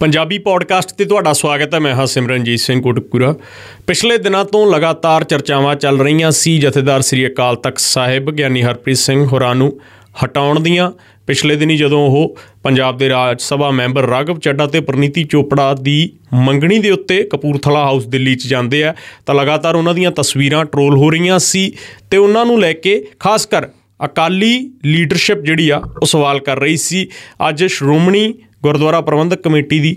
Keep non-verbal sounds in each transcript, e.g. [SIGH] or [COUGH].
Punjabi podcast ਤੇ ਤੁਹਾਡਾ ਸਵਾਗਤ ਹੈ। ਮੈਂ ਹਾਂ ਸਿਮਰਨਜੀਤ ਸਿੰਘ ਕੋਟਕੂਰਾ ਪਿਛਲੇ ਦਿਨਾਂ ਤੋਂ ਲਗਾਤਾਰ ਚਰਚਾਵਾਂ ਚੱਲ ਰਹੀਆਂ ਸੀ। ਜਥੇਦਾਰ ਸ੍ਰੀ ਅਕਾਲ ਤਖਤ ਸਾਹਿਬ, ਗਿਆਨੀ ਹਰਪ੍ਰੀਤ ਸਿੰਘ ਹੋਰਾਂ ਨੂੰ ਹਟਾਉਣ ਦੀਆਂ। ਪਿਛਲੇ ਦਿਨੀ ਜਦੋਂ ਉਹ ਪੰਜਾਬ ਦੇ ਰਾਜ ਸਭਾ ਮੈਂਬਰ ਰਾਘਵ ਚੱਡਾ ਤੇ ਪ੍ਰਨੀਤੀ ਚੋਪੜਾ ਦੀ ਮੰਗਣੀ ਦੇ ਉੱਤੇ ਕਪੂਰਥਲਾ ਹਾਊਸ ਦਿੱਲੀ 'ਚ ਜਾਂਦੇ ਆ, ਤਾਂ ਲਗਾਤਾਰ ਉਹਨਾਂ ਦੀਆਂ ਤਸਵੀਰਾਂ ਟਰੋਲ ਹੋ ਰਹੀਆਂ ਸੀ ਤੇ ਉਹਨਾਂ ਨੂੰ ਲੈ ਕੇ ਖਾਸ ਕਰ ਅਕਾਲੀ ਲੀਡਰਸ਼ਿਪ ਜਿਹੜੀ ਆ, ਉਹ ਸਵਾਲ ਕਰ ਰਹੀ ਸੀ। ਅੱਜ ਸ਼੍ਰੋਮਣੀ ਗੁਰਦੁਆਰਾ ਪ੍ਰਬੰਧਕ ਕਮੇਟੀ ਦੀ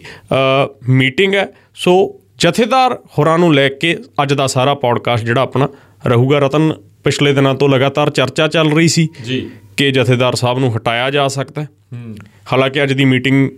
ਮੀਟਿੰਗ ਹੈ। ਸੋ ਜਥੇਦਾਰ ਹੋਰਾਂ ਨੂੰ ਲੈ ਕੇ ਅੱਜ ਦਾ ਸਾਰਾ ਪੌਡਕਾਸਟ ਜਿਹੜਾ ਆਪਣਾ ਰਹੂਗਾ। ਰਤਨ ਪਿਛਲੇ ਦਿਨਾਂ ਤੋਂ ਲਗਾਤਾਰ ਚਰਚਾ ਚੱਲ ਰਹੀ ਸੀ ਜੀ। ਕਿ ਜਥੇਦਾਰ ਸਾਹਿਬ ਨੂੰ ਹਟਾਇਆ ਜਾ ਸਕਦਾ ਹੈ। ਹਾਲਾਂਕਿ ਅੱਜ ਦੀ ਮੀਟਿੰਗ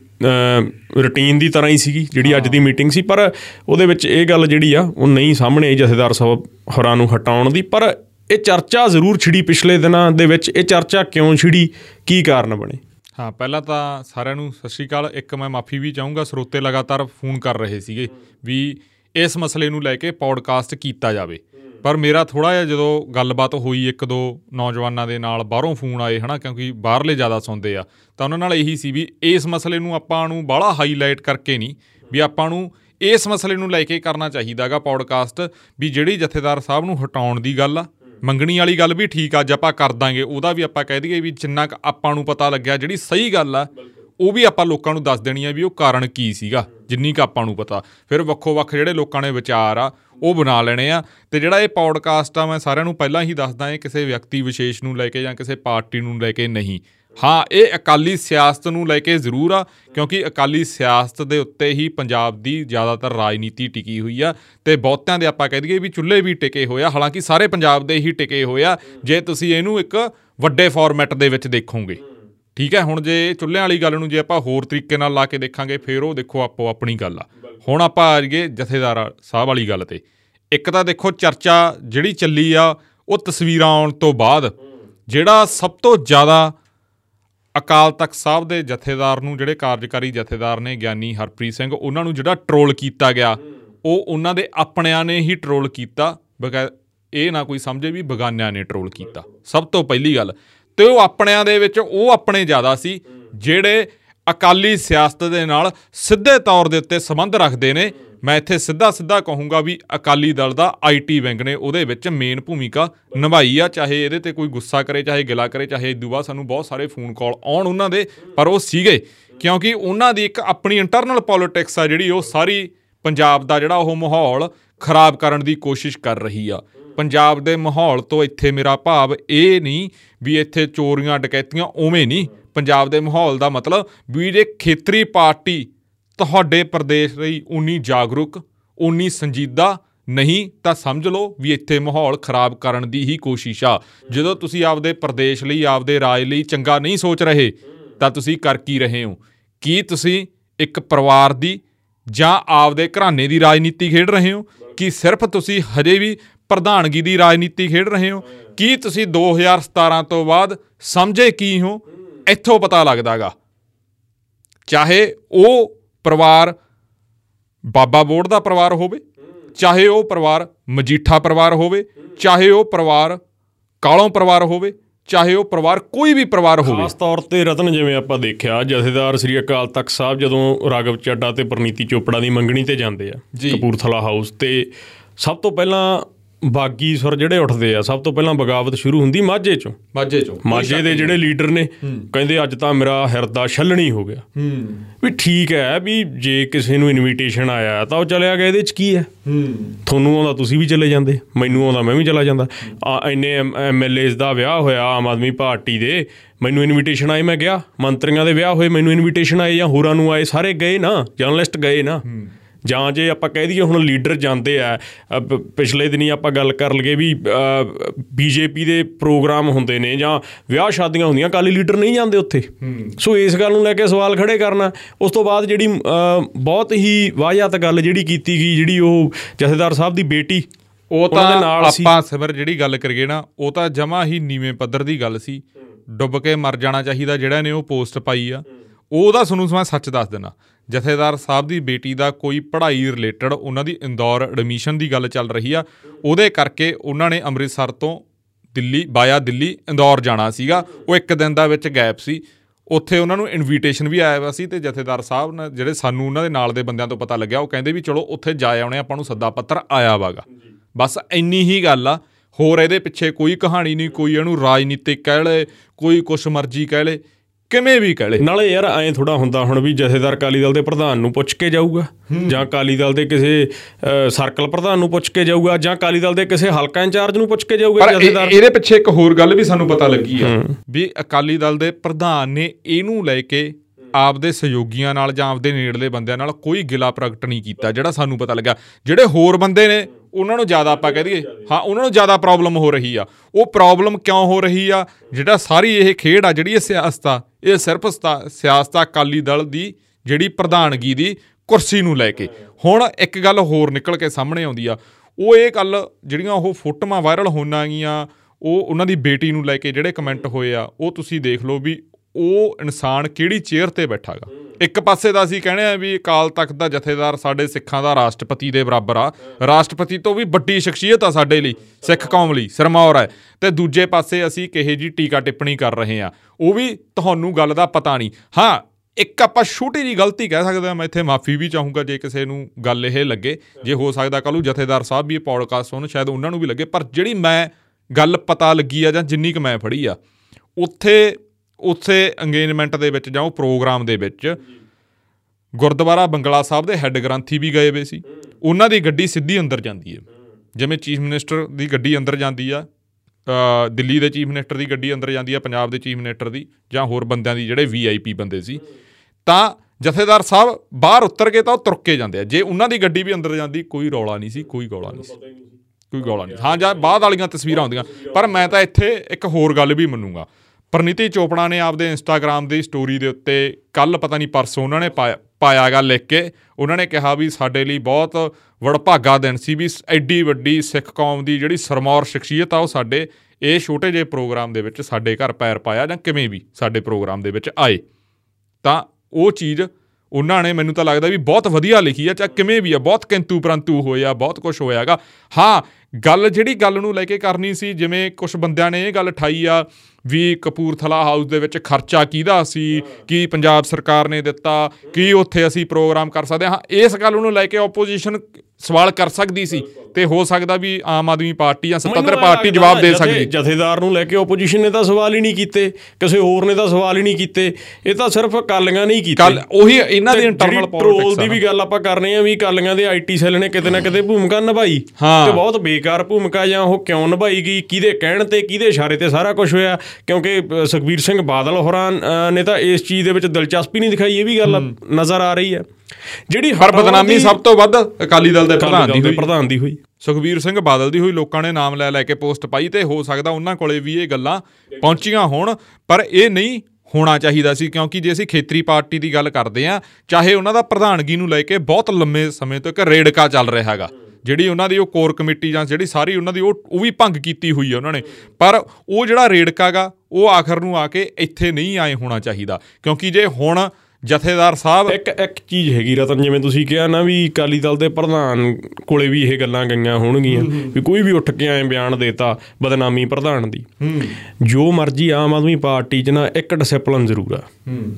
ਰੁਟੀਨ ਦੀ ਤਰ੍ਹਾਂ ਹੀ ਸੀਗੀ ਜਿਹੜੀ ਅੱਜ ਦੀ ਮੀਟਿੰਗ ਸੀ। ਪਰ ਉਹਦੇ ਵਿੱਚ ਇਹ ਗੱਲ ਜਿਹੜੀ ਆ ਉਹ ਨਹੀਂ ਸਾਹਮਣੇ ਆਈ ਜਥੇਦਾਰ ਸਾਹਿਬ ਹੋਰਾਂ ਨੂੰ ਹਟਾਉਣ ਦੀ। ਪਰ ਇਹ ਚਰਚਾ ਜ਼ਰੂਰ ਛਿੜੀ ਪਿਛਲੇ ਦਿਨਾਂ ਦੇ ਵਿੱਚ। ਇਹ ਚਰਚਾ ਕਿਉਂ ਛਿੜੀ? ਕੀ ਕਾਰਨ ਬਣੇ? ਹਾਂ, ਪਹਿਲਾਂ ਤਾਂ ਸਾਰਿਆਂ ਨੂੰ ਸਤਿ ਸ਼੍ਰੀ ਅਕਾਲ। ਇੱਕ ਮੈਂ ਮਾਫੀ ਵੀ ਚਾਹੂੰਗਾ, ਸਰੋਤੇ ਲਗਾਤਾਰ ਫੋਨ ਕਰ ਰਹੇ ਸੀਗੇ ਵੀ ਇਸ ਮਸਲੇ ਨੂੰ ਲੈ ਕੇ ਪੌਡਕਾਸਟ ਕੀਤਾ ਜਾਵੇ। ਪਰ ਮੇਰਾ ਥੋੜਾ ਜਿਹਾ ਜਦੋਂ ਗੱਲਬਾਤ ਹੋਈ ਇੱਕ ਦੋ ਨੌਜਵਾਨਾਂ ਦੇ ਨਾਲ, ਬਾਹਰੋਂ ਫੋਨ ਆਏ ਹਨਾ, ਕਿਉਂਕਿ ਬਾਹਰਲੇ ਜ਼ਿਆਦਾ ਸੁਣਦੇ ਆ, ਤਾਂ ਉਹਨਾਂ ਨਾਲ ਇਹੀ ਸੀ ਵੀ ਇਸ ਮਸਲੇ ਨੂੰ ਆਪਾਂ ਨੂੰ ਬਾਹਲਾ ਹਾਈਲਾਈਟ ਕਰਕੇ ਨਹੀਂ ਵੀ ਆਪਾਂ ਨੂੰ ਇਸ ਮਸਲੇ ਨੂੰ ਲੈ ਕੇ ਕਰਨਾ ਚਾਹੀਦਾਗਾ ਪੌਡਕਾਸਟ ਵੀ ਜਿਹੜੀ ਜਥੇਦਾਰ ਸਾਹਿਬ ਨੂੰ ਹਟਾਉਣ ਦੀ ਗੱਲ ਆ। ਮੰਗਣੀ ਵਾਲੀ ਗੱਲ ਵੀ ਠੀਕ ਅੱਜ ਆਪਾਂ ਕਰ ਦਾਂਗੇ। ਉਹਦਾ ਵੀ ਆਪਾਂ ਕਹਿ ਦਈਏ ਵੀ ਜਿੰਨਾ ਕ ਆਪਾਂ ਨੂੰ ਪਤਾ ਲੱਗਿਆ, ਜਿਹੜੀ ਸਹੀ ਗੱਲ ਆ, ਉਹ ਵੀ ਆਪਾਂ ਲੋਕਾਂ ਨੂੰ ਦੱਸ ਦੇਣੀ ਆ ਵੀ ਉਹ ਕਾਰਨ ਕੀ ਸੀਗਾ, ਜਿੰਨੀ ਕ ਆਪਾਂ ਨੂੰ ਪਤਾ। ਫਿਰ ਵੱਖੋ ਵੱਖ ਜਿਹੜੇ ਲੋਕਾਂ ਨੇ ਵਿਚਾਰ ਆ, ਉਹ ਬਣਾ ਲੈਣੇ ਆ। ਤੇ ਜਿਹੜਾ ਇਹ ਪੌਡਕਾਸਟ ਆ, ਮੈਂ ਸਾਰਿਆਂ ਨੂੰ ਪਹਿਲਾਂ ਹੀ ਦੱਸਦਾ, ਇਹ ਕਿਸੇ ਵਿਅਕਤੀ ਵਿਸ਼ੇਸ਼ ਨੂੰ ਲੈ ਕੇ ਜਾਂ ਕਿਸੇ ਪਾਰਟੀ ਨੂੰ ਲੈ ਕੇ ਨਹੀਂ। ਹਾਂ, ਇਹ ਅਕਾਲੀ ਸਿਆਸਤ ਨੂੰ ਲੈ ਕੇ ਜ਼ਰੂਰ ਆ, ਕਿਉਂਕਿ ਅਕਾਲੀ ਸਿਆਸਤ ਦੇ ਉੱਤੇ ਹੀ ਪੰਜਾਬ ਦੀ ਜ਼ਿਆਦਾਤਰ ਰਾਜਨੀਤੀ ਟਿਕੀ ਹੋਈ ਆ ਤੇ ਬਹੁਤਿਆਂ ਦੇ ਆਪਾਂ ਕਹਿ ਦਈਏ ਵੀ ਚੁੱਲ੍ਹੇ ਵੀ ਟਿਕੇ ਹੋਏ ਆ, ਹਾਲਾਂਕਿ ਸਾਰੇ ਪੰਜਾਬ ਦੇ ਹੀ ਟਿਕੇ ਹੋਏ ਆ, ਜੇ ਤੁਸੀਂ ਇਹਨੂੰ ਇੱਕ ਵੱਡੇ ਫਾਰਮੈਟ ਦੇ ਵਿੱਚ ਦੇਖੋਗੇ। ਠੀਕ ਹੈ, ਹੁਣ ਜੇ ਚੁੱਲ੍ਹਿਆਂ ਵਾਲੀ ਗੱਲ ਨੂੰ ਜੇ ਆਪਾਂ ਹੋਰ ਤਰੀਕੇ ਨਾਲ ਲਾ ਕੇ ਦੇਖਾਂਗੇ, ਫਿਰ ਉਹ ਦੇਖੋ ਆਪੋ ਆਪਣੀ ਗੱਲ ਆ। ਹੁਣ ਆਪਾਂ ਆ ਜੀਏ ਜਥੇਦਾਰ ਸਾਹਿਬ ਵਾਲੀ ਗੱਲ ਤੇ। ਇੱਕ ਤਾਂ ਦੇਖੋ ਚਰਚਾ ਜਿਹੜੀ ਚੱਲੀ ਆ, ਉਹ ਤਸਵੀਰਾਂ ਆਉਣ ਤੋਂ ਬਾਅਦ, ਜਿਹੜਾ ਸਭ ਤੋਂ ਜ਼ਿਆਦਾ ਅਕਾਲ ਤਖਤ ਸਾਹਿਬ ਦੇ ਜਥੇਦਾਰ ਨੂੰ, ਜਿਹੜੇ ਕਾਰਜਕਾਰੀ ਜਥੇਦਾਰ ਨੇ ਗਿਆਨੀ ਹਰਪ੍ਰੀਤ ਸਿੰਘ, ਉਹਨਾਂ ਨੂੰ ਜਿਹੜਾ ਟਰੋਲ ਕੀਤਾ ਗਿਆ, ਉਹ ਉਹਨਾਂ ਦੇ ਆਪਣਿਆਂ ਨੇ ਹੀ ਟਰੋਲ ਕੀਤਾ ਇਹ ਨਾ ਕੋਈ ਸਮਝੇ ਵੀ ਬਗਾਨਿਆਂ ਨੇ ਟਰੋਲ ਕੀਤਾ। ਸਭ ਤੋਂ ਪਹਿਲੀ ਗੱਲ, ਤੇ ਉਹ ਆਪਣਿਆਂ ਦੇ ਵਿੱਚ, ਉਹ ਆਪਣੇ ਜ਼ਿਆਦਾ ਸੀ, ਜਿਹੜੇ ਅਕਾਲੀ ਸਿਆਸਤ ਦੇ ਨਾਲ ਸਿੱਧੇ ਤੌਰ ਦੇ ਉੱਤੇ ਸੰਬੰਧ ਰੱਖਦੇ ਨੇ ਮੈਂ ਇੱਥੇ ਸਿੱਧਾ ਸਿੱਧਾ ਕਹੂੰਗਾ ਵੀ ਅਕਾਲੀ ਦਲ ਦਾ ਆਈਟੀ ਵਿੰਗ ਨੇ ਉਹਦੇ ਵਿੱਚ ਮੇਨ ਭੂਮਿਕਾ ਨਿਭਾਈ ਆ, ਚਾਹੇ ਇਹਦੇ ਤੇ ਕੋਈ ਗੁੱਸਾ ਕਰੇ, ਚਾਹੇ ਗਿਲਾ ਕਰੇ, ਚਾਹੇ ਇਦੋਂ ਬਾਅਦ ਸਾਨੂੰ ਬਹੁਤ ਸਾਰੇ ਫੋਨ ਕਾਲ ਆਉਣ ਉਹਨਾਂ ਦੇ, ਪਰ ਉਹ ਸੀਗੇ। ਕਿਉਂਕਿ ਉਹਨਾਂ ਦੀ ਇੱਕ ਆਪਣੀ ਇੰਟਰਨਲ ਪੋਲਿਟਿਕਸ ਆ ਜਿਹੜੀ ਉਹ ਸਾਰੀ ਪੰਜਾਬ ਦਾ ਜਿਹੜਾ ਉਹ ਮਾਹੌਲ ਖਰਾਬ ਕਰਨ ਦੀ ਕੋਸ਼ਿਸ਼ ਕਰ ਰਹੀ ਆ। ਪੰਜਾਬ ਦੇ ਮਾਹੌਲ ਤੋਂ ਇੱਥੇ ਮੇਰਾ ਭਾਵ ਇਹ ਨਹੀਂ ਵੀ ਇੱਥੇ ਚੋਰੀਆਂ, ਡਕੈਤੀਆਂ ਉਵੇਂ ਨਹੀਂ। ਪੰਜਾਬ ਦੇ ਮਾਹੌਲ ਦਾ ਮਤਲਬ ਵੀ ਜੇ ਖੇਤਰੀ ਪਾਰਟੀ ਤੁਹਾਡੇ ਪ੍ਰਦੇਸ਼ ਲਈ ਉਨੀ ਜਾਗਰੂਕ ਉਨੀ ਸੰਜੀਦਾ ਨਹੀਂ, ਤਾਂ ਸਮਝ ਲਓ ਵੀ ਇੱਥੇ ਮਾਹੌਲ ਖਰਾਬ ਕਰਨ ਦੀ ਹੀ ਕੋਸ਼ਿਸ਼ ਆ। ਜਦੋਂ ਤੁਸੀਂ ਆਪਦੇ ਪ੍ਰਦੇਸ਼ ਲਈ, ਆਪਦੇ ਰਾਜ ਲਈ ਚੰਗਾ ਨਹੀਂ ਸੋਚ ਰਹੇ, ਤਾਂ ਤੁਸੀਂ ਕਰ ਕੀ ਰਹੇ ਹੋ? ਕੀ ਤੁਸੀਂ ਇੱਕ ਪਰਿਵਾਰ ਦੀ ਜਾਂ ਆਪਦੇ ਘਰਾਣੇ ਦੀ ਰਾਜਨੀਤੀ ਖੇਡ ਰਹੇ ਹੋ? ਕਿ ਸਿਰਫ ਤੁਸੀਂ ਹਜੇ ਵੀ ਪ੍ਰਧਾਨਗੀ ਦੀ ਰਾਜਨੀਤੀ ਖੇਡ ਰਹੇ ਹੋ? ਕੀ ਤੁਸੀਂ 2017 ਤੋਂ ਬਾਅਦ ਸਮਝੇ ਕੀ ਹੋ? ਇੱਥੋਂ ਪਤਾ ਲੱਗਦਾਗਾ। ਚਾਹੇ ਉਹ ਪਰਿਵਾਰ ਬਾਬਾ ਬੋੜ ਦਾ ਪਰਿਵਾਰ ਹੋਵੇ ਚਾਹੇ ਉਹ ਪਰਿਵਾਰ ਮਜੀਠਾ ਪਰਿਵਾਰ ਹੋਵੇ ਚਾਹੇ ਉਹ ਪਰਿਵਾਰ ਕਾਲੋਂ ਪਰਿਵਾਰ ਹੋਵੇ ਚਾਹੇ ਉਹ ਪਰਿਵਾਰ ਕੋਈ ਵੀ ਪਰਿਵਾਰ ਹੋਵੇ। ਖਾਸ ਤੌਰ ਤੇ ਰਤਨ ਜਿਵੇਂ ਆਪਾਂ ਦੇਖਿਆ ਜਥੇਦਾਰ ਸ੍ਰੀ ਅਕਾਲ ਤਖਤ ਸਾਹਿਬ ਜਦੋਂ ਰਾਗਵ ਚੱਡਾ ਤੇ ਪ੍ਰਨੀਤੀ ਚੋਪੜਾ ਦੀ ਮੰਗਣੀ ਤੇ ਜਾਂਦੇ ਆ ਕਪੂਰਥਲਾ ਹਾਊਸ ਤੇ ਸਭ ਤੋਂ ਪਹਿਲਾਂ ਬਾਗੀ ਸੁਰ ਜਿਹੜੇ ਉੱਠਦੇ ਆ ਸਭ ਤੋਂ ਪਹਿਲਾਂ ਬਗਾਵਤ ਸ਼ੁਰੂ ਹੁੰਦੀ ਮਾਝੇ ਚੋਂ। ਮਾਝੇ ਚੋਂ। ਮਾਝੇ ਦੇ ਜਿਹੜੇ ਲੀਡਰ ਨੇ ਕਹਿੰਦੇ ਅੱਜ ਤਾਂ ਮੇਰਾ ਹਿਰਦਾ ਛੱਲਣੀ ਹੋ ਗਿਆ। ਵੀ ਠੀਕ ਹੈ ਵੀ ਜੇ ਕਿਸੇ ਨੂੰ ਇਨਵੀਟੇਸ਼ਨ ਆਇਆ ਤਾਂ ਉਹ ਚਲਿਆ ਗਿਆ ਇਹਦੇ ਚ ਕੀ ਹੈ? ਤੁਹਾਨੂੰ ਆਉਂਦਾ ਤੁਸੀਂ ਵੀ ਚਲੇ ਜਾਂਦੇ। ਮੈਨੂੰ ਆਉਂਦਾ ਮੈਂ ਵੀ ਚਲਾ ਜਾਂਦਾ। ਐਨੇ ਐਮਐਲਏਸ ਦਾ ਵਿਆਹ ਹੋਇਆ ਆਮ ਆਦਮੀ ਪਾਰਟੀ ਦੇ ਮੈਨੂੰ ਇਨਵੀਟੇਸ਼ਨ ਆਏ ਮੈਂ ਗਿਆ। ਮੰਤਰੀਆਂ ਦੇ ਵਿਆਹ ਹੋਏ ਮੈਨੂੰ ਇਨਵੀਟੇਸ਼ਨ ਆਏ ਜਾਂ ਹੋਰਾਂ ਨੂੰ ਆਏ ਸਾਰੇ ਗਏ ਨਾ ਜਰਨਲਿਸਟ ਗਏ ਨਾ। ਜਾਂ ਜੇ ਆਪਾਂ ਕਹਿ ਦਈਏ ਹੁਣ ਲੀਡਰ ਜਾਂਦੇ ਆ ਪਿਛਲੇ ਦਿਨੀ ਆਪਾਂ ਗੱਲ ਕਰ ਲਗੇ ਵੀ ਬੀਜੇਪੀ ਦੇ ਪ੍ਰੋਗਰਾਮ ਹੁੰਦੇ ਨੇ ਜਾਂ ਵਿਆਹ ਸ਼ਾਦੀਆਂ ਹੁੰਦੀਆਂ ਕਾਲੀ ਲੀਡਰ ਨਹੀਂ ਜਾਂਦੇ ਉੱਥੇ। ਸੋ ਇਸ ਗੱਲ ਨੂੰ ਲੈ ਕੇ ਸਵਾਲ ਖੜੇ ਕਰਨਾ। ਉਸ ਤੋਂ ਬਾਅਦ ਜਿਹੜੀ ਬਹੁਤ ਹੀ ਵਾਹਿਆਤ ਗੱਲ ਜਿਹੜੀ ਕੀਤੀ ਗਈ ਜਿਹੜੀ ਉਹ ਜਥੇਦਾਰ ਸਾਹਿਬ ਦੀ ਬੇਟੀ ਉਹ ਤਾਂ ਆਪਾਂ ਸਬਰ ਜਿਹੜੀ ਗੱਲ ਕਰੀਏ ਨਾ ਉਹ ਤਾਂ ਜਮਾ ਹੀ ਨੀਵੇਂ ਪੱਧਰ ਦੀ ਗੱਲ ਸੀ। ਡੁੱਬ ਕੇ ਮਰ ਜਾਣਾ ਚਾਹੀਦਾ ਜਿਹੜਾ ਨੇ ਉਹ ਪੋਸਟ ਪਾਈ ਆ। ਉਹਦਾ ਤੁਹਾਨੂੰ ਮੈਂ ਸੱਚ ਦੱਸ ਦਿੰਦਾ ਜਥੇਦਾਰ ਸਾਹਿਬ ਦੀ ਬੇਟੀ ਦਾ ਕੋਈ ਪੜ੍ਹਾਈ ਰਿਲੇਟਡ ਉਹਨਾਂ ਦੀ ਇੰਦੌਰ ਐਡਮਿਸ਼ਨ ਦੀ ਗੱਲ ਚੱਲ ਰਹੀ ਆ। ਉਹਦੇ ਕਰਕੇ ਉਹਨਾਂ ਨੇ ਅੰਮ੍ਰਿਤਸਰ ਤੋਂ ਦਿੱਲੀ, ਬਾਇਆ ਦਿੱਲੀ, ਇੰਦੌਰ ਜਾਣਾ ਸੀਗਾ। ਉਹ ਇੱਕ ਦਿਨ ਦਾ ਵਿੱਚ ਗੈਪ ਸੀ। ਉੱਥੇ ਉਹਨਾਂ ਨੂੰ ਇਨਵੀਟੇਸ਼ਨ ਵੀ ਆਇਆ ਹੋਇਆ ਸੀ ਤੇ ਜਥੇਦਾਰ ਸਾਹਿਬ ਨੇ ਜਿਹੜੇ ਸਾਨੂੰ ਉਹਨਾਂ ਦੇ ਨਾਲ ਦੇ ਬੰਦਿਆਂ ਤੋਂ ਪਤਾ ਲੱਗਿਆ, ਉਹ ਕਹਿੰਦੇ ਵੀ ਚਲੋ ਉੱਥੇ ਜਾ ਆਉਣੇ ਆਪਾਂ ਨੂੰ ਸੱਦਾ ਪੱਤਰ ਆਇਆ ਵਾਗਾ। ਬਸ ਇੰਨੀ ਹੀ ਗੱਲ ਆ। ਹੋਰ ਇਹਦੇ ਪਿੱਛੇ ਕੋਈ ਕਹਾਣੀ ਨਹੀਂ, ਕੋਈ ਇਹਨੂੰ ਰਾਜਨੀਤਿਕ ਕਹਿ ਲੈ, ਕੋਈ ਕੁਛ ਮਰਜ਼ੀ ਕਹਿ ਲੈ। ਕਿਵੇਂ ਵੀ ਕਹਿ ਲੈ ਨਾਲੇ ਯਾਰ ਐਂ ਥੋੜਾ ਹੁੰਦਾ ਹੁਣ ਵੀ ਜਥੇਦਾਰ ਅਕਾਲੀ ਦਲ ਦੇ ਪ੍ਰਧਾਨ ਨੂੰ ਪੁੱਛ ਕੇ ਜਾਊਗਾ ਜਾਂ ਅਕਾਲੀ ਦਲ ਦੇ ਕਿਸੇ ਸਰਕਲ ਪ੍ਰਧਾਨ ਨੂੰ ਪੁੱਛ ਕੇ ਜਾਊਗਾ ਜਾਂ ਅਕਾਲੀ ਦਲ ਦੇ ਕਿਸੇ ਹਲਕਾ ਇੰਚਾਰਜ ਨੂੰ ਪੁੱਛ ਕੇ ਜਾਊਗਾ ਜਥੇਦਾਰ ਇਹਦੇ ਪਿੱਛੇ ਇੱਕ ਹੋਰ ਗੱਲ ਵੀ ਸਾਨੂੰ ਪਤਾ ਲੱਗੀ ਆ ਵੀ ਅਕਾਲੀ ਦਲ ਦੇ ਪ੍ਰਧਾਨ ਨੇ ਇਹਨੂੰ ਲੈ ਕੇ ਆਪਦੇ ਸਹਿਯੋਗੀਆਂ ਨਾਲ ਜਾਂ ਆਪਦੇ ਨੇੜਲੇ ਬੰਦਿਆਂ ਨਾਲ ਕੋਈ ਗਿਲਾ ਪ੍ਰਗਟ ਨਹੀਂ ਕੀਤਾ ਜਿਹੜਾ ਸਾਨੂੰ ਪਤਾ ਲੱਗਾ। ਜਿਹੜੇ ਹੋਰ ਬੰਦੇ ਨੇ ਉਹਨਾਂ ਨੂੰ ਜ਼ਿਆਦਾ ਆਪਾਂ ਕਹਿ ਦਈਏ ਹਾਂ ਉਹਨਾਂ ਨੂੰ ਜ਼ਿਆਦਾ ਪ੍ਰੋਬਲਮ ਹੋ ਰਹੀ ਆ। ਉਹ ਪ੍ਰੋਬਲਮ ਕਿਉਂ ਹੋ ਰਹੀ ਆ? ਜਿਹੜਾ ਸਾਰੀ ਇਹ ਖੇਡ ਆ ਜਿਹੜੀ ਇਹ ਸਿਆਸਤ ਆ ਇਹ ਸਿਰਫ ਸਤਾ- ਸਿਆਸਤ ਆ ਅਕਾਲੀ ਦਲ ਦੀ ਜਿਹੜੀ ਪ੍ਰਧਾਨਗੀ ਦੀ ਕੁਰਸੀ ਨੂੰ ਲੈ ਕੇ। ਹੁਣ ਇੱਕ ਗੱਲ ਹੋਰ ਨਿਕਲ ਕੇ ਸਾਹਮਣੇ ਆਉਂਦੀ ਆ। ਉਹ ਇਹ ਗੱਲ ਜਿਹੜੀਆਂ ਉਹ ਫੋਟੋਆਂ ਵਾਇਰਲ ਹੋਣਾਂ ਗੀਆਂ ਉਹ ਉਹਨਾਂ ਦੀ ਬੇਟੀ ਨੂੰ ਲੈ ਕੇ ਜਿਹੜੇ ਕਮੈਂਟ ਹੋਏ ਆ, ਉਹ ਤੁਸੀਂ ਦੇਖ ਲਓ ਵੀ ਉਹ ਇਨਸਾਨ ਕਿਹੜੀ ਚੇਅਰ ਤੇ ਬੈਠਾਗਾ। ਇੱਕ ਪਾਸੇ ਦਾ ਅਸੀਂ ਕਹਿੰਦੇ ਆ ਵੀ ਅਕਾਲ ਤਖਤ ਦਾ ਜਥੇਦਾਰ ਸਾਡੇ ਸਿੱਖਾਂ ਦਾ ਰਾਸ਼ਟਰਪਤੀ ਦੇ ਬਰਾਬਰ ਆ। ਰਾਸ਼ਟਰਪਤੀ ਤੋਂ ਵੀ ਵੱਡੀ ਸ਼ਖਸੀਅਤ ਆ ਸਾਡੇ ਲਈ, ਸਿੱਖ ਕੌਮ ਲਈ, ਸਰਮੌਰ ਹੈ ਤੇ ਦੂਜੇ ਪਾਸੇ ਅਸੀਂ ਕਿਹੇ ਜੀ ਟੀਕਾ ਟਿੱਪਣੀ ਕਰ ਰਹੇ ਆ ਉਹ ਵੀ ਤੁਹਾਨੂੰ ਗੱਲ ਦਾ ਪਤਾ ਨਹੀਂ। ਹਾਂ, ਇੱਕ ਆਪਾਂ ਛੋਟੀ ਜੀ ਗਲਤੀ ਕਹਿ ਸਕਦੇ ਹਾਂ, ਮੈਂ ਇੱਥੇ ਮਾਫੀ ਵੀ ਚਾਹੂੰਗਾ ਜੇ ਕਿਸੇ ਨੂੰ ਗੱਲ ਇਹ ਲੱਗੇ। ਜੇ ਹੋ ਸਕਦਾ ਕੱਲ੍ਹ ਨੂੰ ਜਥੇਦਾਰ ਸਾਹਿਬ ਵੀ ਇਹ ਪੌਡਕਾਸਟ ਸੁਣਨ, ਸ਼ਾਇਦ ਉਹਨਾਂ ਨੂੰ ਵੀ ਲੱਗੇ। ਪਰ ਜਿਹੜੀ ਮੈਂ ਗੱਲ ਪਤਾ ਲੱਗੀ ਆ ਜਾਂ ਜਿੰਨੀ ਕੁ ਮੈਂ ਫੜੀ ਆ, ਉੱਥੇ ਉੱਥੇ ਅੰਗੇਜਮੈਂਟ ਦੇ ਵਿੱਚ ਜਾਂ ਉਹ ਪ੍ਰੋਗਰਾਮ ਦੇ ਵਿੱਚ ਗੁਰਦੁਆਰਾ ਬੰਗਲਾ ਸਾਹਿਬ ਦੇ ਹੈੱਡ ਗ੍ਰੰਥੀ ਵੀ ਗਏ ਹੋਏ ਸੀ। ਉਹਨਾਂ ਦੀ ਗੱਡੀ ਸਿੱਧੀ ਅੰਦਰ ਜਾਂਦੀ ਹੈ। ਜਿਵੇਂ ਚੀਫ ਮਿਨਿਸਟਰ ਦੀ ਗੱਡੀ ਅੰਦਰ ਜਾਂਦੀ ਆ ਅ, ਦਿੱਲੀ ਦੇ ਚੀਫ ਮਿਨਿਸਟਰ ਦੀ ਗੱਡੀ ਅੰਦਰ ਜਾਂਦੀ ਆ ਪੰਜਾਬ ਦੇ ਚੀਫ ਮਿਨਿਸਟਰ ਦੀ ਜਾਂ ਹੋਰ ਬੰਦਿਆਂ ਦੀ ਜਿਹੜੇ ਵੀਆਈਪੀ ਬੰਦੇ ਸੀ। ਤਾਂ ਜਥੇਦਾਰ ਸਾਹਿਬ ਬਾਹਰ ਉਤਰ ਕੇ ਤਾਂ ਉਹ ਤੁਰ ਕੇ ਜਾਂਦੇ ਆ। ਜੇ ਉਹਨਾਂ ਦੀ ਗੱਡੀ ਵੀ ਅੰਦਰ ਜਾਂਦੀ ਕੋਈ ਰੌਲਾ ਨਹੀਂ ਸੀ ਕੋਈ ਗੌਲਾ ਨਹੀਂ ਸੀ। ਕੋਈ ਗੌਲਾ ਨਹੀਂ ਹਾਂ ਜਾਂ ਬਾਅਦ ਵਾਲੀਆਂ ਤਸਵੀਰਾਂ ਆਉਂਦੀਆਂ ਪਰ ਮੈਂ ਤਾਂ ਇੱਥੇ ਇੱਕ ਹੋਰ ਗੱਲ ਵੀ ਮੰਨੂਗਾ। ਪ੍ਰਨੀਤੀ ਚੋਪੜਾ ਨੇ ਆਪਦੇ ਇੰਸਟਾਗ੍ਰam ਦੀ ਸਟੋਰੀ ਦੇ ਉੱਤੇ ਕੱਲ ਪਤਾ ਨਹੀਂ ਪਰਸੋਂ ਉਹਨਾਂ ਨੇ ਪਾਇਆ ਪਾਇਆਗਾ ਲਿਖ ਕੇ। ਉਹਨਾਂ ਨੇ ਕਿਹਾ ਵੀ ਸਾਡੇ ਲਈ ਬਹੁਤ ਵਡਭਾਗਾ ਦਿਨ ਸੀ ਵੀ ਸ- ਐਡੀ ਵੱਡੀ ਸਿੱਖ ਕੌਮ ਦੀ ਜਿਹੜੀ ਸਰਮੌਰ ਸ਼ਖਸੀਅਤ ਆ ਉਹ ਸਾਡੇ, ਇਹ ਛੋਟੇ ਜਿਹੇ ਪ੍ਰੋਗਰਾਮ ਦੇ ਵਿੱਚ ਸਾਡੇ ਘਰ ਪੈਰ ਪਾਇਆ ਜਾਂ ਕਿਵੇਂ ਵੀ ਸਾਡੇ ਪ੍ਰੋਗਰਾਮ ਦੇ ਵਿੱਚ ਆਏ। ਤਾਂ ਉਹ ਚੀਜ਼ ਉਹਨਾਂ ਨੇ ਮੈਨੂੰ ਤਾਂ ਲੱਗਦਾ ਵੀ ਬਹੁਤ ਵਧੀਆ ਲਿਖੀ ਆ, ਚਾਹੇ ਕਿਵੇਂ ਵੀ ਆ, ਬਹੁਤ ਕਿੰਤੂ ਪਰੰਤੂ ਹੋਇਆ ਬਹੁਤ ਕੁਝ ਹੋਇਆਗਾ ਹਾਂ, ਗੱਲ ਜਿਹੜੀ ਗੱਲ ਨੂੰ ਲੈ ਕੇ ਕਰਨੀ ਸੀ, ਜਿਵੇਂ ਕੁਝ ਬੰਦਿਆਂ ਨੇ ਇਹ ਗੱਲ ਠਾਈ ਆ ਵੀ ਕਪੂਰਥਲਾ ਹਾਊਸ ਦੇ ਵਿੱਚ ਖਰਚਾ ਕਿਹਦਾ ਸੀ? ਕੀ ਪੰਜਾਬ ਸਰਕਾਰ ਨੇ ਦਿੱਤਾ? ਕੀ ਉੱਥੇ ਅਸੀਂ ਪ੍ਰੋਗਰਾਮ ਕਰ ਸਕਦੇ ਹਾਂ? ਇਸ ਗੱਲ ਨੂੰ ਲੈ ਕੇ ਆਪੋਜੀਸ਼ਨ ਸਵਾਲ ਕਰ ਸਕਦੀ ਸੀ ਤੇ ਹੋ ਸਕਦਾ ਵੀ ਆਮ ਆਦਮੀ ਪਾਰਟੀ ਜਾਂ ਸੱਤਾਧਰ ਪਾਰਟੀ ਜਵਾਬ ਦੇ ਸਕਦੀ। ਜਥੇਦਾਰ ਨੂੰ ਲੈ ਕੇ ਆਪੋਜੀਸ਼ਨ ਨੇ ਤਾਂ ਸਵਾਲ ਹੀ ਨਹੀਂ ਕੀਤੇ ਕਿਸੇ ਹੋਰ ਨੇ ਤਾਂ ਸਵਾਲ ਹੀ ਨਹੀਂ ਕੀਤੇ ਇਹ ਤਾਂ ਸਿਰਫ ਕਾਲੀਆਂ ਨੇ ਹੀ ਕੀਤੇ। ਕੱਲ ਉਹੀ ਇਹਨਾਂ ਦੀ ਇੰਟਰਨਲ ਪੋਲਿਟਿਕਸ ਟਰੋਲ ਦੀ ਵੀ ਗੱਲ ਆਪਾਂ ਕਰ ਰਹੇ ਹਾਂ ਵੀ ਕਾਲੀਆਂ ਦੇ ਆਈਟੀ ਸੈੱਲ ਨੇ ਕਿਤੇ ਨਾ ਕਿਤੇ ਭੂਮਿਕਾ ਨਿਭਾਈ। ਤੇ ਬਹੁਤ ਬੇਕਾਰ ਭੂਮਿਕਾ ਜਾਂ ਉਹ ਕਿਉਂ ਨਿਭਾਈ ਗਈ ਕਿਹਦੇ ਕਹਿਣ ਤੇ ਕਿਹਦੇ ਇਸ਼ਾਰੇ ਤੇ ਸਾਰਾ ਕੁਝ ਹੋਇਆ ਕਿਉਂਕਿ ਸੁਖਬੀਰ ਸਿੰਘ ਬਾਦਲ ਹੋਰਾਂ ਨੇ ਤਾਂ ਇਸ ਚੀਜ਼ ਦੇ ਵਿੱਚ ਦਿਲਚਸਪੀ ਨਹੀਂ ਦਿਖਾਈ ਇਹ ਵੀ ਗੱਲ ਨਜ਼ਰ ਆ ਰਹੀ ਹੈ। ਜਿਹੜੀ ਹਟਾਉਣ ਬਦਨਾਮੀ ਸਭ ਤੋਂ ਵੱਧ ਅਕਾਲੀ ਦਲ ਦੇ ਪ੍ਰਧਾਨ ਦੀ ਹੋਈ। ਪ੍ਰਧਾਨ ਦੀ ਹੋਈ। ਸੁਖਬੀਰ ਸਿੰਘ ਬਾਦਲ ਦੀ ਹੋਈ ਲੋਕਾਂ ਨੇ ਨਾਮ ਲੈ ਲੈ ਕੇ ਪੋਸਟ ਪਾਈ ਤੇ ਹੋ ਸਕਦਾ ਉਹਨਾਂ ਕੋਲੇ ਵੀ ਇਹ ਗੱਲਾਂ ਪਹੁੰਚੀਆਂ ਹੋਣ ਪਰ ਇਹ ਨਹੀਂ ਹੋਣਾ ਚਾਹੀਦਾ ਸੀ ਕਿਉਂਕਿ ਜੇ ਅਸੀਂ ਖੇਤਰੀ ਪਾਰਟੀ ਦੀ ਗੱਲ ਕਰਦੇ ਆ ਚਾਹੇ ਉਹਨਾਂ ਦਾ ਪ੍ਰਧਾਨਗੀ ਨੂੰ ਲੈ ਕੇ ਬਹੁਤ ਲੰਮੇ ਸਮੇਂ ਤੋਂ ਇੱਕ ਰੇੜਕਾ ਚੱਲ ਰਿਹਾ ਹੈਗਾ। ਜਿਹੜੀ ਉਹਨਾਂ ਦੀ ਉਹ ਕੋਰ ਕਮੇਟੀ ਜਾਂ ਜਿਹੜੀ ਸਾਰੀ ਉਹਨਾਂ ਦੀ ਉਹ ਉਹ ਵੀ ਭੰਗ ਕੀਤੀ ਹੋਈ ਹੈ ਉਹਨਾਂ ਨੇ। ਪਰ ਉਹ ਜਿਹੜਾ ਰੇੜਕਾਗਾ ਉਹ ਆਖਰ ਨੂੰ ਆ ਕੇ ਇੱਥੇ ਨਹੀਂ ਆਏ ਹੋਣਾ ਚਾਹੀਦਾ ਕਿਉਂਕਿ ਜੇ ਹੁਣ ਜਥੇਦਾਰ ਸਾਹਿਬ। ਇੱਕ ਇੱਕ ਚੀਜ਼ ਹੈਗੀ ਰਤਨ ਜਿਵੇਂ ਤੁਸੀਂ ਕਿਹਾ ਨਾ ਵੀ ਅਕਾਲੀ ਦਲ ਦੇ ਪ੍ਰਧਾਨ ਕੋਲੇ ਵੀ ਇਹ ਗੱਲਾਂ ਗਈਆਂ ਹੋਣਗੀਆਂ ਵੀ ਕੋਈ ਵੀ ਉੱਠ ਕੇ ਐ ਬਿਆਨ ਦੇਤਾ ਬਦਨਾਮੀ ਪ੍ਰਧਾਨ ਦੀ। ਜੋ ਮਰਜ਼ੀ ਆਮ ਆਦਮੀ ਪਾਰਟੀ 'ਚ ਨਾ ਇੱਕ ਡਿਸਪਲਿਨ ਜ਼ਰੂਰ ਆ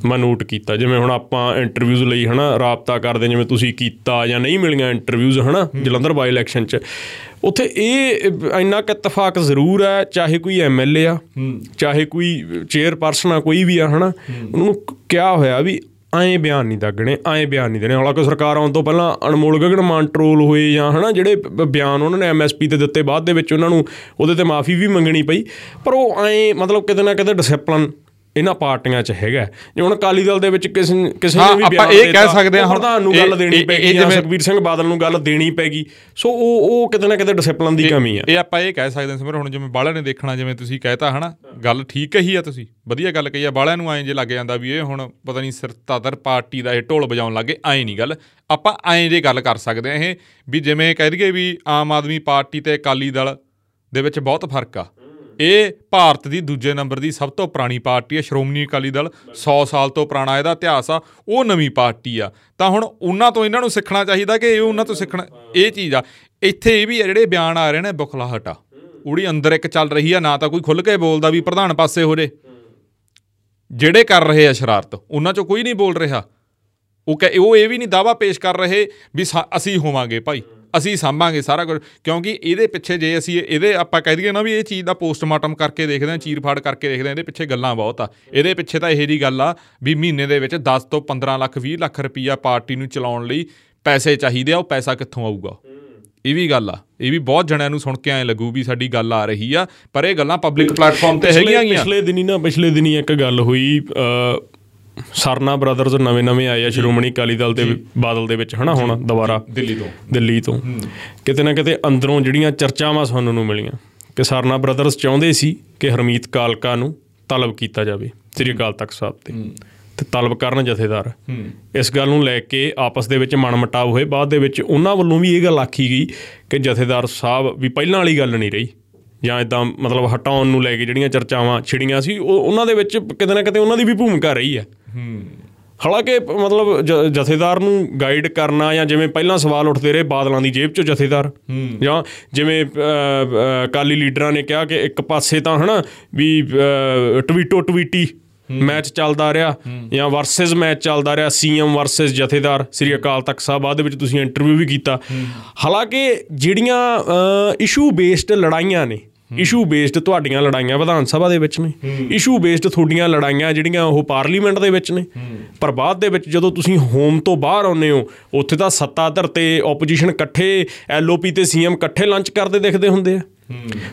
ਮੈਂ ਨੋਟ ਕੀਤਾ। ਜਿਵੇਂ ਹੁਣ ਆਪਾਂ ਇੰਟਰਵਿਊਜ਼ ਲਈ ਹਨਾ ਰਾਬਤਾ ਕਰਦੇ ਜਿਵੇਂ ਤੁਸੀਂ ਕੀਤਾ ਜਾਂ ਨਹੀਂ ਮਿਲੀਆਂ ਇੰਟਰਵਿਊਜ਼ ਹਨਾ ਜਲੰਧਰ ਬਾਈ ਇਲੈਕਸ਼ਨ 'ਚ ਉੱਥੇ ਇਹ ਇੰਨਾ ਕੁ ਇਤਫਾਕ ਜ਼ਰੂਰ ਹੈ ਚਾਹੇ ਕੋਈ ਐਮਐਲਏ ਆ ਚਾਹੇ ਕੋਈ ਚੇਅਰਪਰਸਨ ਆ ਕੋਈ ਵੀ ਆ ਹਨਾ ਉਹਨੂੰ ਕਿਹਾ ਹੋਇਆ ਵੀ ਐਂ ਬਿਆਨ ਨਹੀਂ ਦਾਗਣੇ, ਐਂ ਬਿਆਨ ਨਹੀਂ ਦੇਣੇ। ਹਾਲਾਂਕਿ ਸਰਕਾਰ ਆਉਣ ਤੋਂ ਪਹਿਲਾਂ ਅਨਮੋਲ ਗਗਨ ਮਾਨ ਟਰੋਲ ਹੋਏ ਜਾਂ ਹਨਾ, ਜਿਹੜੇ ਬ- ਬਿਆਨ ਉਹਨਾਂ ਨੇ ਐਮਐਸਪੀ ਤੇ ਦਿੱਤੇ, ਬਾਅਦ ਦੇ ਵਿੱਚ ਉਹਨਾਂ ਨੂੰ ਉਹਦੇ ਤੇ ਮਾਫੀ ਵੀ ਮੰਗਣੀ ਪਈ। ਪਰ ਉਹ ਐਂ ਮਤਲਬ ਕਿਤੇ ਨਾ ਕਿਤੇ ਡਿਸਪਲਿਨ ਇਹਨਾਂ ਪਾਰਟੀਆਂ 'ਚ ਹੈਗਾ। ਜੇ ਹੁਣ ਅਕਾਲੀ ਦਲ ਦੇ ਵਿੱਚ ਕਿਸੇ ਕਿਸੇ ਹਾਂ, ਨੇ ਵੀ ਆਪਾਂ ਬਿਆਨ ਇਹ ਦਿੱਤਾ, ਕਹਿ ਸਕਦੇ ਹਾਂ ਪ੍ਰਧਾਨ ਨੂੰ ਇਹ- ਗੱਲ ਦੇਣੀ ਇਹ- ਪੈਗੀ ਇਹ ਜਾਂ ਜਿਵੇਂ- ਸੁਖਬੀਰ ਸਿੰਘ ਬਾਦਲ ਨੂੰ ਗੱਲ ਦੇਣੀ ਪੈਗੀ। ਸੋ ਉਹ ਉਹ ਕਿਤੇ ਨਾ ਕਿਤੇ ਡਿਸਪਲਿਨ ਦੀ ਕਮੀ ਆ। ਇਹ ਆਪਾਂ ਇਹ ਕਹਿ ਸਕਦੇ ਹਾਂ ਸਿਮਰ ਹੁਣ ਜਿਵੇਂ ਬਾਲਿਆਂ ਨੇ ਦੇਖਣਾ ਜਿਵੇਂ ਤੁਸੀਂ ਕਹਿਤਾ ਹਨਾ ਗੱਲ ਠੀਕ ਕਹੀ ਆ ਤੁਸੀਂ ਵਧੀਆ ਗੱਲ ਕਹੀ ਆ ਬਾਲਿਆਂ ਨੂੰ ਐਂ ਜੇ ਲੱਗ ਜਾਂਦਾ ਵੀ ਇਹ ਹੁਣ ਪਤਾ ਨਹੀਂ ਸਿਰਤਾਦਰ ਪਾਰਟੀ ਦਾ ਇਹ ਢੋਲ ਵਜਾਉਣ ਲੱਗੇ ਐਂ ਨਹੀਂ ਗੱਲ। ਆਪਾਂ ਐਂ ਜੇ ਗੱਲ ਕਰ ਸਕਦੇ ਆ ਇਹ ਵੀ ਜਿਵੇਂ ਕਹਿ ਦਈਏ ਵੀ ਆਮ ਆਦਮੀ ਪਾਰਟੀ ਤੇ ਅਕਾਲੀ ਦਲ ਦੇ ਵਿੱਚ ਬਹੁਤ ਫ਼ਰਕ ਆ। ਇਹ ਭਾਰਤ ਦੀ ਦੂਜੇ ਨੰਬਰ ਦੀ ਸਭ ਤੋਂ ਪੁਰਾਣੀ ਪਾਰਟੀ ਹੈ, ਸ਼੍ਰੋਮਣੀ ਅਕਾਲੀ ਦਲ। 100 ਸਾਲ ਤੋਂ ਪੁਰਾਣਾ ਇਹਦਾ ਇਤਿਹਾਸ ਆ, ਉਹ ਨਵੀਂ ਪਾਰਟੀ ਆ। ਤਾਂ ਹੁਣ ਉਹਨਾਂ ਤੋਂ ਇਹਨਾਂ ਨੂੰ ਸਿੱਖਣਾ ਚਾਹੀਦਾ ਕਿ ਇਹ ਉਹਨਾਂ ਤੋਂ ਸਿੱਖਣਾ ਇਹ ਚੀਜ਼ ਆ। ਇੱਥੇ ਇਹ ਵੀ ਆ, ਜਿਹੜੇ ਬਿਆਨ ਆ ਰਹੇ ਨੇ, ਬੁਖਲਾਹਟ ਆ। ਉਹੜੀ ਅੰਦਰ ਇੱਕ ਚੱਲ ਰਹੀ ਆ, ਨਾ ਤਾਂ ਕੋਈ ਖੁੱਲ ਕੇ ਬੋਲਦਾ ਵੀ ਪ੍ਰਧਾਨ ਪਾਸੇ ਹੋ ਜੇ। ਜਿਹੜੇ ਕਰ ਰਹੇ ਆ ਸ਼ਰਾਰਤ, ਉਹਨਾਂ ਚੋਂ ਕੋਈ ਨਹੀਂ ਬੋਲ ਰਿਹਾ। ਉਹ ਕਹ ਉਹ ਇਹ ਵੀ ਨਹੀਂ ਦਾਵਾ ਪੇਸ਼ ਕਰ ਰਹੇ ਵੀ ਅਸੀਂ ਹੋਵਾਂਗੇ ਭਾਈ। ਅਸੀਂ ਸਾਂਭਾਂਗੇ ਸਾਰਾ ਕੁਝ। ਕਿਉਂਕਿ ਇਹਦੇ ਪਿੱਛੇ ਜੇ ਅਸੀਂ ਇਹਦੇ ਆਪਾਂ ਕਹਿ ਦਈਏ ਨਾ ਵੀ ਇਹ ਚੀਜ਼ ਦਾ ਪੋਸਟਮਾਰਟਮ ਕਰਕੇ ਦੇਖਦੇ ਹਾਂ ਚੀਰਫਾੜ ਕਰਕੇ ਦੇਖਦੇ ਹਾਂ ਇਹਦੇ ਪਿੱਛੇ ਗੱਲਾਂ ਬਹੁਤ ਆ। ਇਹਦੇ ਪਿੱਛੇ ਤਾਂ ਇਹੋ ਜੀ ਗੱਲ ਆ ਵੀ ਮਹੀਨੇ ਦੇ ਵਿੱਚ 10 ਤੋਂ 15 ਲੱਖ 20 ਲੱਖ ਰੁਪਈਆ ਪਾਰਟੀ ਨੂੰ ਚਲਾਉਣ ਲਈ ਪੈਸੇ ਚਾਹੀਦੇ ਆ ਉਹ ਪੈਸਾ ਕਿੱਥੋਂ ਆਊਗਾ? ਇਹ ਵੀ ਗੱਲ ਆ। ਇਹ ਵੀ ਬਹੁਤ ਜਣਿਆਂ ਨੂੰ ਸੁਣ ਕੇ ਐ ਲੱਗੂ ਵੀ ਸਾਡੀ ਗੱਲ ਆ ਰਹੀ ਆ। ਪਰ ਇਹ ਗੱਲਾਂ ਪਬਲਿਕ ਪਲੇਟਫਾਰਮ ਤੇ ਹੈਗੀਆਂ ਗੀਆਂ ਪਿਛਲੇ ਦਿਨੀ ਨਾ ਪਿਛਲੇ ਦਿਨੀ ਇੱਕ ਗੱਲ ਹੋਈ ਸਰਨਾ ਬ੍ਰਦਰਜ਼ ਨਵੇਂ ਨਵੇਂ ਆਏ ਆ ਸ਼੍ਰੋਮਣੀ ਅਕਾਲੀ ਦਲ ਦੇ ਬਾਦਲ ਦੇ ਵਿੱਚ ਹਨਾ ਹੁਣ ਦੁਬਾਰਾ। ਦਿੱਲੀ ਤੋਂ। ਦਿੱਲੀ ਤੋਂ। ਕਿਤੇ ਨਾ ਕਿਤੇ ਅੰਦਰੋਂ ਜਿਹੜੀਆਂ ਚਰਚਾਵਾਂ ਸੁਣਨ ਨੂੰ ਮਿਲੀਆਂ ਕਿ ਸਰਨਾ ਬ੍ਰਦਰਜ਼ ਚਾਹੁੰਦੇ ਸੀ ਕਿ ਹਰਮੀਤ ਕਾਲਕਾ ਨੂੰ ਤਲਬ ਕੀਤਾ ਜਾਵੇ ਸ੍ਰੀ ਅਕਾਲ ਤਖਤ ਸਾਹਿਬ ਤੇ। ਤੇ ਤਲਬ ਕਰਨ ਜਥੇਦਾਰ। ਇਸ ਗੱਲ ਨੂੰ ਲੈ ਕੇ ਆਪਸ ਦੇ ਵਿੱਚ ਮਨਮਟਾਵ ਹੋਏ। ਬਾਅਦ ਦੇ ਵਿੱਚ ਉਹਨਾਂ ਵੱਲੋਂ ਵੀ ਇਹ ਗੱਲ ਆਖੀ ਗਈ ਕਿ ਜਥੇਦਾਰ ਸਾਹਿਬ ਵੀ ਪਹਿਲਾਂ ਵਾਲੀ ਗੱਲ ਨਹੀਂ ਰਹੀ। ਜਾਂ ਇਦਾਂ ਮਤਲਬ ਹਟਾਉਣ ਨੂੰ ਲੈ ਕੇ ਜਿਹੜੀਆਂ ਚਰਚਾਵਾਂ ਛਿੜੀਆਂ ਸੀ ਉਹ ਉਹਨਾਂ ਦੇ ਵਿੱਚ ਕਿਤੇ ਨਾ ਕਿਤੇ ਉਹਨਾਂ ਦੀ ਵੀ ਭੂਮਿਕਾ ਰਹੀ ਹੈ। ਹਾਲਾਂਕਿ ਮਤਲਬ ਜਥੇਦਾਰ ਨੂੰ ਗਾਈਡ ਕਰਨਾ ਜਾਂ ਜਿਵੇਂ ਪਹਿਲਾਂ ਸਵਾਲ ਉੱਠਦੇ ਰਹੇ ਬਾਦਲਾਂ ਦੀ ਜੇਬ ਚੋਂ ਜਥੇਦਾਰ ਜਾਂ ਜਿਵੇਂ ਕਾਲੀ ਲੀਡਰਾਂ ਨੇ ਕਿਹਾ ਕਿ ਇੱਕ ਪਾਸੇ ਤਾਂ ਹਨਾ ਵੀ ਟਵੀਟੋ ਟਵੀਟੀ ਮੈਚ ਚੱਲਦਾ ਰਿਹਾ ਜਾਂ ਵਰਸਸ ਮੈਚ ਚੱਲਦਾ ਰਿਹਾ ਸੀਐਮ ਵਰਸਸ ਜਥੇਦਾਰ ਸ੍ਰੀ ਅਕਾਲ ਤਖਤ ਸਾਹਿਬ ਬਾਅਦ ਵਿੱਚ ਤੁਸੀਂ ਇੰਟਰਵਿਊ ਵੀ ਕੀਤਾ। ਹਾਲਾਂਕਿ ਜਿਹੜੀਆਂ ਇਸ਼ੂ ਬੇਸਡ ਲੜਾਈਆਂ ਨੇ ਇਸ਼ੂ ਬੇਸਡ ਤੁਹਾਡੀਆਂ ਲੜਾਈਆਂ ਵਿਧਾਨ ਸਭਾ ਦੇ ਵਿੱਚ ਨੇ। ਇਸ਼ੂ ਬੇਸਡ ਤੁਹਾਡੀਆਂ ਲੜਾਈਆਂ ਜਿਹੜੀਆਂ ਉਹ ਪਾਰਲੀਮੈਂਟ ਦੇ ਵਿੱਚ ਨੇ। ਪਰ ਬਾਅਦ ਦੇ ਵਿੱਚ ਜਦੋਂ ਤੁਸੀਂ ਹੋਮ ਤੋਂ ਬਾਹਰ ਆਉਂਦੇ ਹੋ ਉੱਥੇ ਤਾਂ ਸੱਤਾਧਰ ਤੇ ਆਪੋਜੀਸ਼ਨ ਇਕੱਠੇ ਐਲਓਪੀ ਤੇ ਸੀਐਮ ਇਕੱਠੇ ਲੰਚ ਕਰਦੇ ਦਿਖਦੇ ਹੁੰਦੇ ਆ।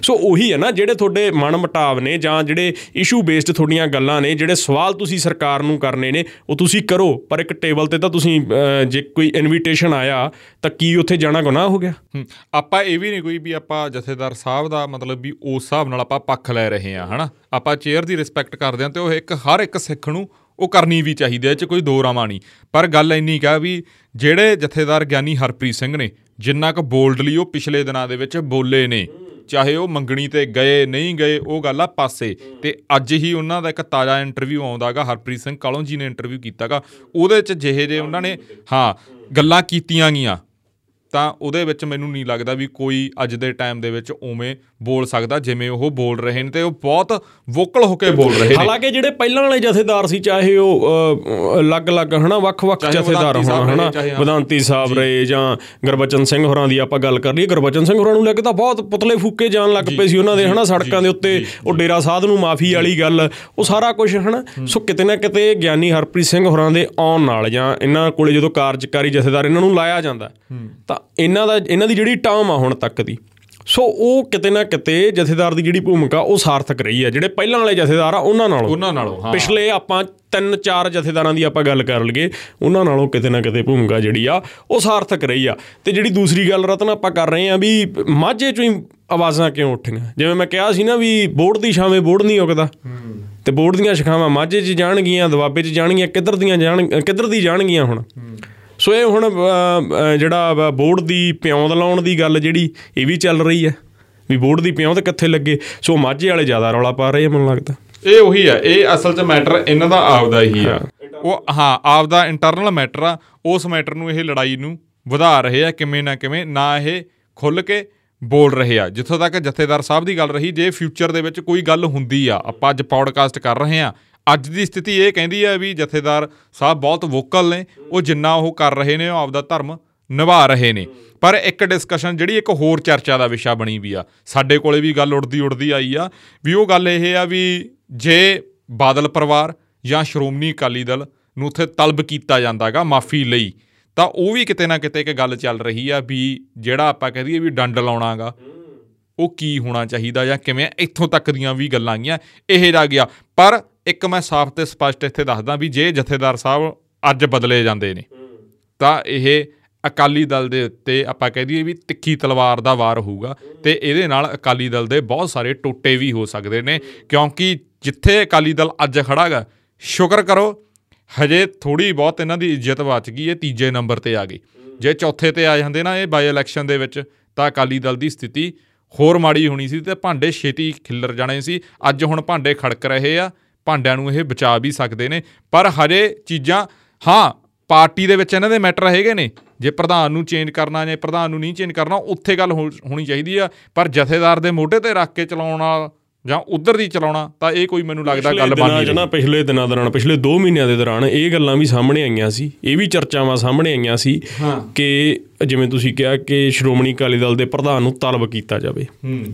ਸੋ ਉਹੀ ਹੈ ਨਾ ਜਿਹੜੇ ਤੁਹਾਡੇ ਮਨ ਮਟਾਵ ਨੇ ਜਾਂ ਜਿਹੜੇ ਇਸ਼ੂ ਬੇਸਡ ਤੁਹਾਡੀਆਂ ਗੱਲਾਂ ਨੇ, ਜਿਹੜੇ ਸਵਾਲ ਤੁਸੀਂ ਸਰਕਾਰ ਨੂੰ ਕਰਨੇ ਨੇ, ਉਹ ਤੁਸੀਂ ਕਰੋ। ਪਰ ਇੱਕ ਟੇਬਲ ਤੇ ਤਾਂ ਤੁਸੀਂ ਜੇ ਕੋਈ ਇਨਵੀਟੇਸ਼ਨ ਆਇਆ, ਤਾਂ ਕੀ ਉੱਥੇ ਜਾਣਾ ਗੁਨਾਹ ਹੋ ਗਿਆ? ਆਪਾਂ ਇਹ ਵੀ ਨਹੀਂ ਕੋਈ ਵੀ ਆਪਾਂ ਜਥੇਦਾਰ ਸਾਹਿਬ ਦਾ ਮਤਲਬ ਵੀ ਉਸ ਹਿਸਾਬ ਨਾਲ ਆਪਾਂ ਪੱਖ ਲੈ ਰਹੇ ਹਾਂ, ਹਨਾ? ਆਪਾਂ ਚੇਅਰ ਦੀ ਰਿਸਪੈਕਟ ਕਰਦੇ ਹਾਂ ਤੇ ਉਹ ਇੱਕ, ਹਰ ਇੱਕ ਸਿੱਖ ਨੂੰ ਉਹ ਕਰਨੀ ਵੀ ਚਾਹੀਦੀ ਹੈ, ਇਹ ਚ ਕੋਈ ਦੋ ਰਾਮਾ ਨਹੀਂ। ਪਰ ਗੱਲ ਇੰਨੀ ਕਾ ਵੀ ਜਿਹੜੇ ਜਥੇਦਾਰ ਗਿਆਨੀ ਹਰਪ੍ਰੀਤ ਸਿੰਘ ਨੇ, ਜਿੰਨਾ ਕੁ ਬੋਲਡਲੀ ਉਹ ਪਿਛਲੇ ਦਿਨਾਂ ਦੇ ਵਿੱਚ ਬੋਲੇ ਨੇ ਚਾਹੇ ਉਹ ਮੰਗਣੀ ਤੇ ਗਏ, ਨਹੀਂ ਗਏ, ਉਹ ਗੱਲ ਆ ਪਾਸੇ। ਤੇ ਅੱਜ ਹੀ ਉਹਨਾਂ ਦਾ ਇੱਕ ਤਾਜ਼ਾ ਇੰਟਰਵਿਊ ਆਉਂਦਾਗਾ, ਹਰਪ੍ਰੀਤ ਸਿੰਘ ਕਾਲੋਂ ਜੀ ਨੇ ਇੰਟਰਵਿਊ ਕੀਤਾਗਾ। ਉਹਦੇ ਚ ਜਿਹੇ ਜੇ ਉਹਨਾਂ ਨੇ, ਹਾਂ, ਗੱਲਾਂ ਕੀਤੀਆਂ ਗੀਆਂ ਤਾਂ ਉਹਦੇ ਵਿੱਚ ਮੈਨੂੰ ਨਹੀਂ ਲੱਗਦਾ ਵੀ ਕੋਈ ਅੱਜ ਦੇ ਟਾਈਮ ਦੇ ਵਿੱਚ ਉਵੇਂ ਬੋਲ ਸਕਦਾ ਜਿਵੇਂ ਉਹ ਬੋਲ ਰਹੇ ਨੇ ਤੇ ਉਹ ਬਹੁਤ ਵੋਕਲ ਹੋ ਕੇ ਬੋਲ ਰਹੇ ਨੇ। ਹਾਲਾਂਕਿ ਜਿਹੜੇ ਪਹਿਲਾਂ ਵਾਲੇ ਜਥੇਦਾਰ ਸੀ ਚਾਹੇ ਉਹ ਅਲੱਗ-ਅਲੱਗ ਹਨਾ ਵੱਖ-ਵੱਖ ਜਥੇਦਾਰ ਹੋਣ ਹਨਾ ਵਿਧਾਂਤੀ ਸਾਹਿਬ ਰਹੇ ਜਾਂ। ਗੁਰਬਚਨ ਸਿੰਘ ਹੋਰਾਂ ਦੀ ਆਪਾਂ ਗੱਲ ਕਰ ਲਈਏ ਗੁਰਬਚਨ ਸਿੰਘ ਹੋਰਾਂ ਨੂੰ ਲੈ ਕੇ ਤਾਂ ਬਹੁਤ ਪੁਤਲੇ ਫੂਕੇ ਜਾਣ ਲੱਗ ਪਏ ਸੀ ਉਹਨਾਂ ਦੇ ਹਨਾ ਸੜਕਾਂ ਦੇ ਉੱਤੇ ਉਹ ਡੇਰਾ ਸਾਧ ਨੂੰ ਮਾਫੀ ਵਾਲੀ ਗੱਲ ਉਹ ਸਾਰਾ ਕੁਝ ਹਨਾ ਸੋ ਕਿਤੇ ਨਾ ਕਿਤੇ ਗਿਆਨੀ ਹਰਪ੍ਰੀਤ ਸਿੰਘ ਹੋਰਾਂ ਦੇ ਆਉਣ ਨਾਲ ਜਾਂ ਇਹਨਾਂ ਕੋਲੇ ਜਦੋਂ ਕਾਰਜਕਾਰੀ ਜਥੇਦਾਰ ਇਹਨਾਂ ਨੂੰ ਲਾਇਆ ਜਾਂਦਾ ਤਾਂ ਇਹਨਾਂ ਦਾ ਇਹਨਾਂ ਦੀ ਜਿਹੜੀ ਟਰਮ ਆ ਹੁਣ ਤੱਕ ਦੀ ਸੋ ਉਹ ਕਿਤੇ ਨਾ ਕਿਤੇ ਜਥੇਦਾਰ ਦੀ ਜਿਹੜੀ ਭੂਮਿਕਾ ਉਹ ਸਾਰਥਕ ਰਹੀ ਹੈ। ਜਿਹੜੇ ਪਹਿਲਾਂ ਵਾਲੇ ਜਥੇਦਾਰ ਆ ਉਹਨਾਂ ਨਾਲੋਂ। ਉਹਨਾਂ ਨਾਲੋਂ ਹਾਂ। ਪਿਛਲੇ ਆਪਾਂ ਤਿੰਨ ਚਾਰ ਜਥੇਦਾਰਾਂ ਦੀ ਆਪਾਂ ਗੱਲ ਕਰ ਲਈਏ ਉਹਨਾਂ ਨਾਲੋਂ ਕਿਤੇ ਨਾ ਕਿਤੇ ਭੂਮਿਕਾ ਜਿਹੜੀ ਆ ਉਹ ਸਾਰਥਕ ਰਹੀ ਆ। ਤੇ ਜਿਹੜੀ ਦੂਸਰੀ ਗੱਲ ਰਤਨ ਆਪਾਂ ਕਰ ਰਹੇ ਆ ਵੀ ਮਾਝੇ ਚੋਂ ਹੀ ਆਵਾਜ਼ਾਂ ਕਿਉਂ ਉੱਠੀਆਂ? ਜਿਵੇਂ ਮੈਂ ਕਿਹਾ ਸੀ ਨਾ ਵੀ ਬੋਰਡ ਦੀ ਛਾਵੇਂ ਬੋਰਡ ਨਹੀਂ ਉਗਦਾ। ਤੇ ਬੋਰਡ ਦੀਆਂ ਸ਼ਿਖਾਵਾਂ ਮਾਝੇ 'ਚ ਜਾਣਗੀਆਂ ਦਵਾਬੇ 'ਚ ਜਾਣਗੀਆਂ ਕਿੱਧਰ ਦੀਆਂ ਜਾਣ ਕਿੱਧਰ ਦੀ ਜਾਣਗੀਆਂ ਹੁਣ? ਸੋ ਇਹ ਹੁਣ ਜਿਹੜਾ ਬੋਰਡ ਦੀ ਪਿਉਂਦ ਲਾਉਣ ਦੀ ਗੱਲ ਜਿਹੜੀ ਇਹ ਵੀ ਚੱਲ ਰਹੀ ਹੈ। ਵੀ ਬੋਰਡ ਦੀ ਪਿਉਂਦ ਕਿੱਥੇ ਲੱਗੇ? ਸੋ ਮਾਝੇ ਵਾਲੇ ਜ਼ਿਆਦਾ ਰੌਲਾ ਪਾ ਰਹੇ ਆ ਮੈਨੂੰ ਲੱਗਦਾ। ਇਹ ਉਹੀ ਆ ਇਹ ਅਸਲ 'ਚ ਮੈਟਰ ਇਹਨਾਂ ਦਾ ਆਪਦਾ ਹੀ ਆ। ਉਹ ਹਾਂ ਆਪਦਾ ਇੰਟਰਨਲ ਮੈਟਰ ਆ ਉਸ ਮੈਟਰ ਨੂੰ ਇਹ ਲੜਾਈ ਨੂੰ ਵਧਾ ਰਹੇ ਆ ਕਿਵੇਂ ਨਾ ਕਿਵੇਂ ਨਾ ਇਹ ਖੁੱਲ ਕੇ ਬੋਲ ਰਹੇ ਆ। ਜਿੱਥੋਂ ਤੱਕ ਜਥੇਦਾਰ ਸਾਹਿਬ ਦੀ ਗੱਲ ਰਹੀ ਜੇ ਫਿਊਚਰ ਦੇ ਵਿੱਚ ਕੋਈ ਗੱਲ ਹੁੰਦੀ ਆ ਆਪਾਂ ਅੱਜ ਪੌਡਕਾਸਟ ਕਰ ਰਹੇ ਆ ਅੱਜ ਦੀ ਸਥਿਤੀ ਇਹ ਕਹਿੰਦੀ ਹੈ ਵੀ ਜਥੇਦਾਰ ਸਾਹਿਬ ਬਹੁਤ ਵੋਕਲ ਨੇ, ਉਹ ਜਿੰਨਾ ਉਹ ਕਰ ਰਹੇ ਨੇ, ਉਹ ਆਪਦਾ ਧਰਮ ਨਿਭਾ ਰਹੇ ਨੇ। ਪਰ ਇੱਕ ਡਿਸਕਸ਼ਨ ਜਿਹੜੀ ਇੱਕ ਹੋਰ ਚਰਚਾ ਦਾ ਵਿਸ਼ਾ ਬਣੀ ਵੀ ਆ। ਸਾਡੇ ਕੋਲੇ ਵੀ ਗੱਲ ਉੜਦੀ ਉੜਦੀ ਆਈ ਆ ਵੀ ਉਹ ਗੱਲ ਇਹ ਆ ਵੀ ਜੇ ਬਾਦਲ ਪਰਿਵਾਰ ਜਾਂ ਸ਼੍ਰੋਮਣੀ ਅਕਾਲੀ ਦਲ ਨੂੰ ਉੱਥੇ ਤਲਬ ਕੀਤਾ ਜਾਂਦਾਗਾ ਮਾਫੀ ਲਈ, ਤਾਂ ਉਹ ਵੀ ਕਿਤੇ ਨਾ ਕਿਤੇ ਇੱਕ ਗੱਲ ਚੱਲ ਰਹੀ ਆ ਵੀ ਜਿਹੜਾ ਆਪਾਂ ਕਹਦੇ ਵੀ ਡੰਡ ਲਾਉਣਾਗਾ, ਉਹ ਕੀ ਹੋਣਾ ਚਾਹੀਦਾ ਜਾਂ ਕਿਵੇਂ ਇੱਥੋਂ ਤੱਕ ਦੀਆਂ ਵੀ ਗੱਲਾਂ ਆਈਆਂ, ਇਹ ਜਾ ਗਿਆ। ਪਰ ਇੱਕ ਮੈਂ ਸਾਫ਼ ਤੇ ਸਪਸ਼ਟ ਇੱਥੇ ਦੱਸਦਾ ਵੀ ਜੇ ਜਥੇਦਾਰ ਸਾਹਿਬ ਅੱਜ ਬਦਲੇ ਜਾਂਦੇ ਨੇ ਤਾਂ ਇਹ ਅਕਾਲੀ ਦਲ ਦੇ ਉੱਤੇ ਆਪਾਂ ਕਹਿ ਦਈਏ ਵੀ ਤਿੱਖੀ ਤਲਵਾਰ ਦਾ ਵਾਰ ਹੋਊਗਾ ਤੇ ਇਹਦੇ ਨਾਲ ਅਕਾਲੀ ਦਲ ਦੇ ਬਹੁਤ ਸਾਰੇ ਟੋਟੇ ਵੀ ਹੋ ਸਕਦੇ ਨੇ ਕਿਉਂਕਿ ਜਿੱਥੇ ਅਕਾਲੀ ਦਲ ਅੱਜ ਖੜਾਗਾ ਸ਼ੁਕਰ ਕਰੋ ਹਜੇ ਥੋੜੀ ਬਹੁਤ ਇਹਨਾਂ ਦੀ ਇੱਜ਼ਤ ਬਚ ਗਈ ਇਹ ਤੀਜੇ ਨੰਬਰ ਤੇ ਆ ਗਈ। ਜੇ ਚੌਥੇ ਤੇ ਆ ਜਾਂਦੇ ਨਾ ਇਹ ਬਾਈ ਇਲੈਕਸ਼ਨ ਦੇ ਵਿੱਚ ਤਾਂ ਅਕਾਲੀ ਦਲ ਦੀ ਸਥਿਤੀ ਹੋਰ ਮਾੜੀ ਹੋਣੀ ਸੀ ਤੇ ਭਾਂਡੇ ਛੇਤੀ ਖਿੱਲਰ ਜਾਣੇ ਸੀ ਅੱਜ ਹੁਣ ਭਾਂਡੇ ਖੜਕ ਰਹੇ ਆ ਭਾਂਡਿਆਂ ਨੂੰ ਇਹ ਬਚਾ ਵੀ ਸਕਦੇ ਨੇ। ਪਰ ਹਜੇ ਚੀਜ਼ਾਂ ਹਾਂ ਪਾਰਟੀ ਦੇ ਵਿੱਚ ਇਹਨਾਂ ਦੇ ਮੈਟਰ ਹੈਗੇ ਨੇ। ਜੇ ਪ੍ਰਧਾਨ ਨੂੰ ਚੇਂਜ ਕਰਨਾ ਜਾਂ ਪ੍ਰਧਾਨ ਨੂੰ ਨਹੀਂ ਚੇਂਜ ਕਰਨਾ ਉੱਥੇ ਗੱਲ ਹੋਣੀ ਚਾਹੀਦੀ ਆ। ਪਰ ਜਥੇਦਾਰ ਦੇ ਮੋਢੇ ਤੇ ਰੱਖ ਕੇ ਚਲਾਉਣ ਜਾਂ ਉਧਰ ਦੀ ਚਲਾਉਣਾ ਤਾਂ ਇਹ ਕੋਈ ਮੈਨੂੰ ਲੱਗਦਾ ਗੱਲ ਬਣ ਨਹੀਂ ਰਹੀ। ਪਿਛਲੇ ਦਿਨਾਂ ਦੌਰਾਨ ਪਿਛਲੇ 2 ਮਹੀਨਿਆਂ ਦੇ ਦੌਰਾਨ ਇਹ ਗੱਲਾਂ ਵੀ ਸਾਹਮਣੇ ਆਈਆਂ ਸੀ। ਇਹ ਵੀ ਚਰਚਾਵਾਂ ਸਾਹਮਣੇ ਆਈਆਂ ਸੀ। ਕਿ ਜਿਵੇਂ ਤੁਸੀਂ ਕਿਹਾ ਕਿ ਸ਼੍ਰੋਮਣੀ ਅਕਾਲੀ ਦਲ ਦੇ ਪ੍ਰਧਾਨ ਨੂੰ ਤਲਬ ਕੀਤਾ ਜਾਵੇ।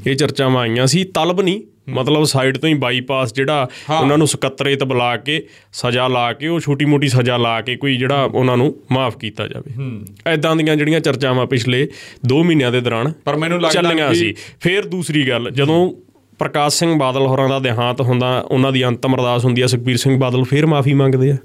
ਇਹ ਚਰਚਾਵਾਂ ਆਈਆਂ ਸੀ। ਤਲਬ ਨਹੀਂ ਮਤਲਬ ਸਾਈਡ ਤੋਂ ਹੀ ਬਾਈਪਾਸ ਜਿਹੜਾ ਉਹਨਾਂ ਨੂੰ ਸਕੱਤਰੇਤ ਬੁਲਾ ਕੇ ਸਜ਼ਾ ਲਾ ਕੇ ਉਹ ਛੋਟੀ-ਮੋਟੀ ਸਜ਼ਾ ਲਾ ਕੇ ਕੋਈ ਜਿਹੜਾ ਉਹਨਾਂ ਨੂੰ ਮਾਫ ਕੀਤਾ ਜਾਵੇ। ਐਦਾਂ ਦੀਆਂ ਜਿਹੜੀਆਂ ਚਰਚਾਵਾਂ ਪਿਛਲੇ 2 ਮਹੀਨਿਆਂ ਦੇ ਦੌਰਾਨ ਪਰ ਮੈਨੂੰ ਲੱਗਦਾ ਚੱਲੀਆਂ ਸੀ। ਫਿਰ ਦੂਸਰੀ ਗੱਲ ਜਦੋਂ ਪ੍ਰਕਾਸ਼ ਸਿੰਘ ਬਾਦਲ ਹੋਰਾਂ ਦਾ ਦੇਹਾਂਤ ਹੁੰਦਾ ਉਹਨਾਂ ਦੀ ਅੰਤਮ ਅਰਦਾਸ ਹੁੰਦੀ ਹੈ ਸੁਖਬੀਰ ਸਿੰਘ ਬਾਦਲ ਫਿਰ ਮਾਫੀ ਮੰਗਦੇ ਆ।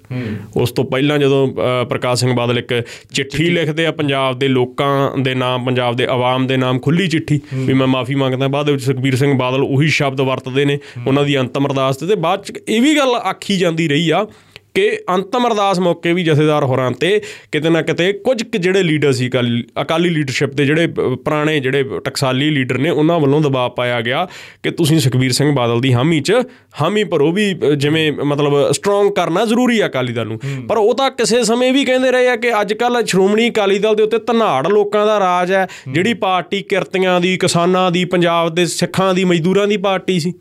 ਉਸ ਤੋਂ ਪਹਿਲਾਂ ਜਦੋਂ ਪ੍ਰਕਾਸ਼ ਸਿੰਘ ਬਾਦਲ ਇੱਕ ਚਿੱਠੀ ਲਿਖਦੇ ਆ ਪੰਜਾਬ ਦੇ ਲੋਕਾਂ ਦੇ ਨਾਮ ਪੰਜਾਬ ਦੇ ਆਵਾਮ ਦੇ ਨਾਮ ਖੁੱਲੀ ਚਿੱਠੀ ਵੀ ਮੈਂ ਮਾਫੀ ਮੰਗਦਾ। ਬਾਅਦ ਵਿੱਚ ਸੁਖਬੀਰ ਸਿੰਘ ਬਾਦਲ ਉਹੀ ਸ਼ਬਦ ਵਰਤਦੇ ਨੇ ਉਹਨਾਂ ਦੀ ਅੰਤਮ ਅਰਦਾਸ ਤੇ ਤੇ ਬਾਅਦ ਚ ਇਹ ਵੀ ਗੱਲ ਆਖੀ ਜਾਂਦੀ ਰਹੀ ਆ ਕਿ ਅੰਤਮ ਅਰਦਾਸ ਮੌਕੇ ਵੀ ਜਥੇਦਾਰ ਹੋਰਾਂ ਤੇ ਕਿਤੇ ਨਾ ਕਿਤੇ ਕੁਝ ਜਿਹੜੇ ਲੀਡਰ ਸੀ ਅਕਾਲੀ ਲੀਡਰਸ਼ਿਪ ਦੇ ਜਿਹੜੇ ਪੁਰਾਣੇ ਜਿਹੜੇ ਟਕਸਾਲੀ ਲੀਡਰ ਨੇ ਉਹਨਾਂ ਵੱਲੋਂ ਦਬਾਅ ਪਾਇਆ ਗਿਆ ਕਿ ਤੁਸੀਂ ਸੁਖਬੀਰ ਸਿੰਘ ਬਾਦਲ ਦੀ ਹਾਮੀ 'ਚ ਹਾਮੀ ਭਰੋ ਵੀ ਜਿਵੇਂ ਮਤਲਬ ਸਟਰੋਂਗ ਕਰਨਾ ਜ਼ਰੂਰੀ ਆ ਅਕਾਲੀ ਦਲ ਨੂੰ। ਪਰ ਉਹ ਤਾਂ ਕਿਸੇ ਸਮੇਂ ਵੀ ਕਹਿੰਦੇ ਰਹੇ ਆ ਕਿ ਅੱਜ ਕੱਲ ਸ਼੍ਰੋਮਣੀ ਅਕਾਲੀ ਦਲ ਦੇ ਉੱਤੇ ਧਨਾੜ ਲੋਕਾਂ ਦਾ ਰਾਜ ਹੈ ਜਿਹੜੀ ਪਾਰਟੀ ਕਿਰਤੀਆਂ ਦੀ ਕਿਸਾਨਾਂ ਦੀ ਪੰਜਾਬ ਦੇ ਸਿੱਖਾਂ ਦੀ ਮਜ਼ਦੂਰਾਂ ਦੀ ਪਾਰਟੀ ਸੀ।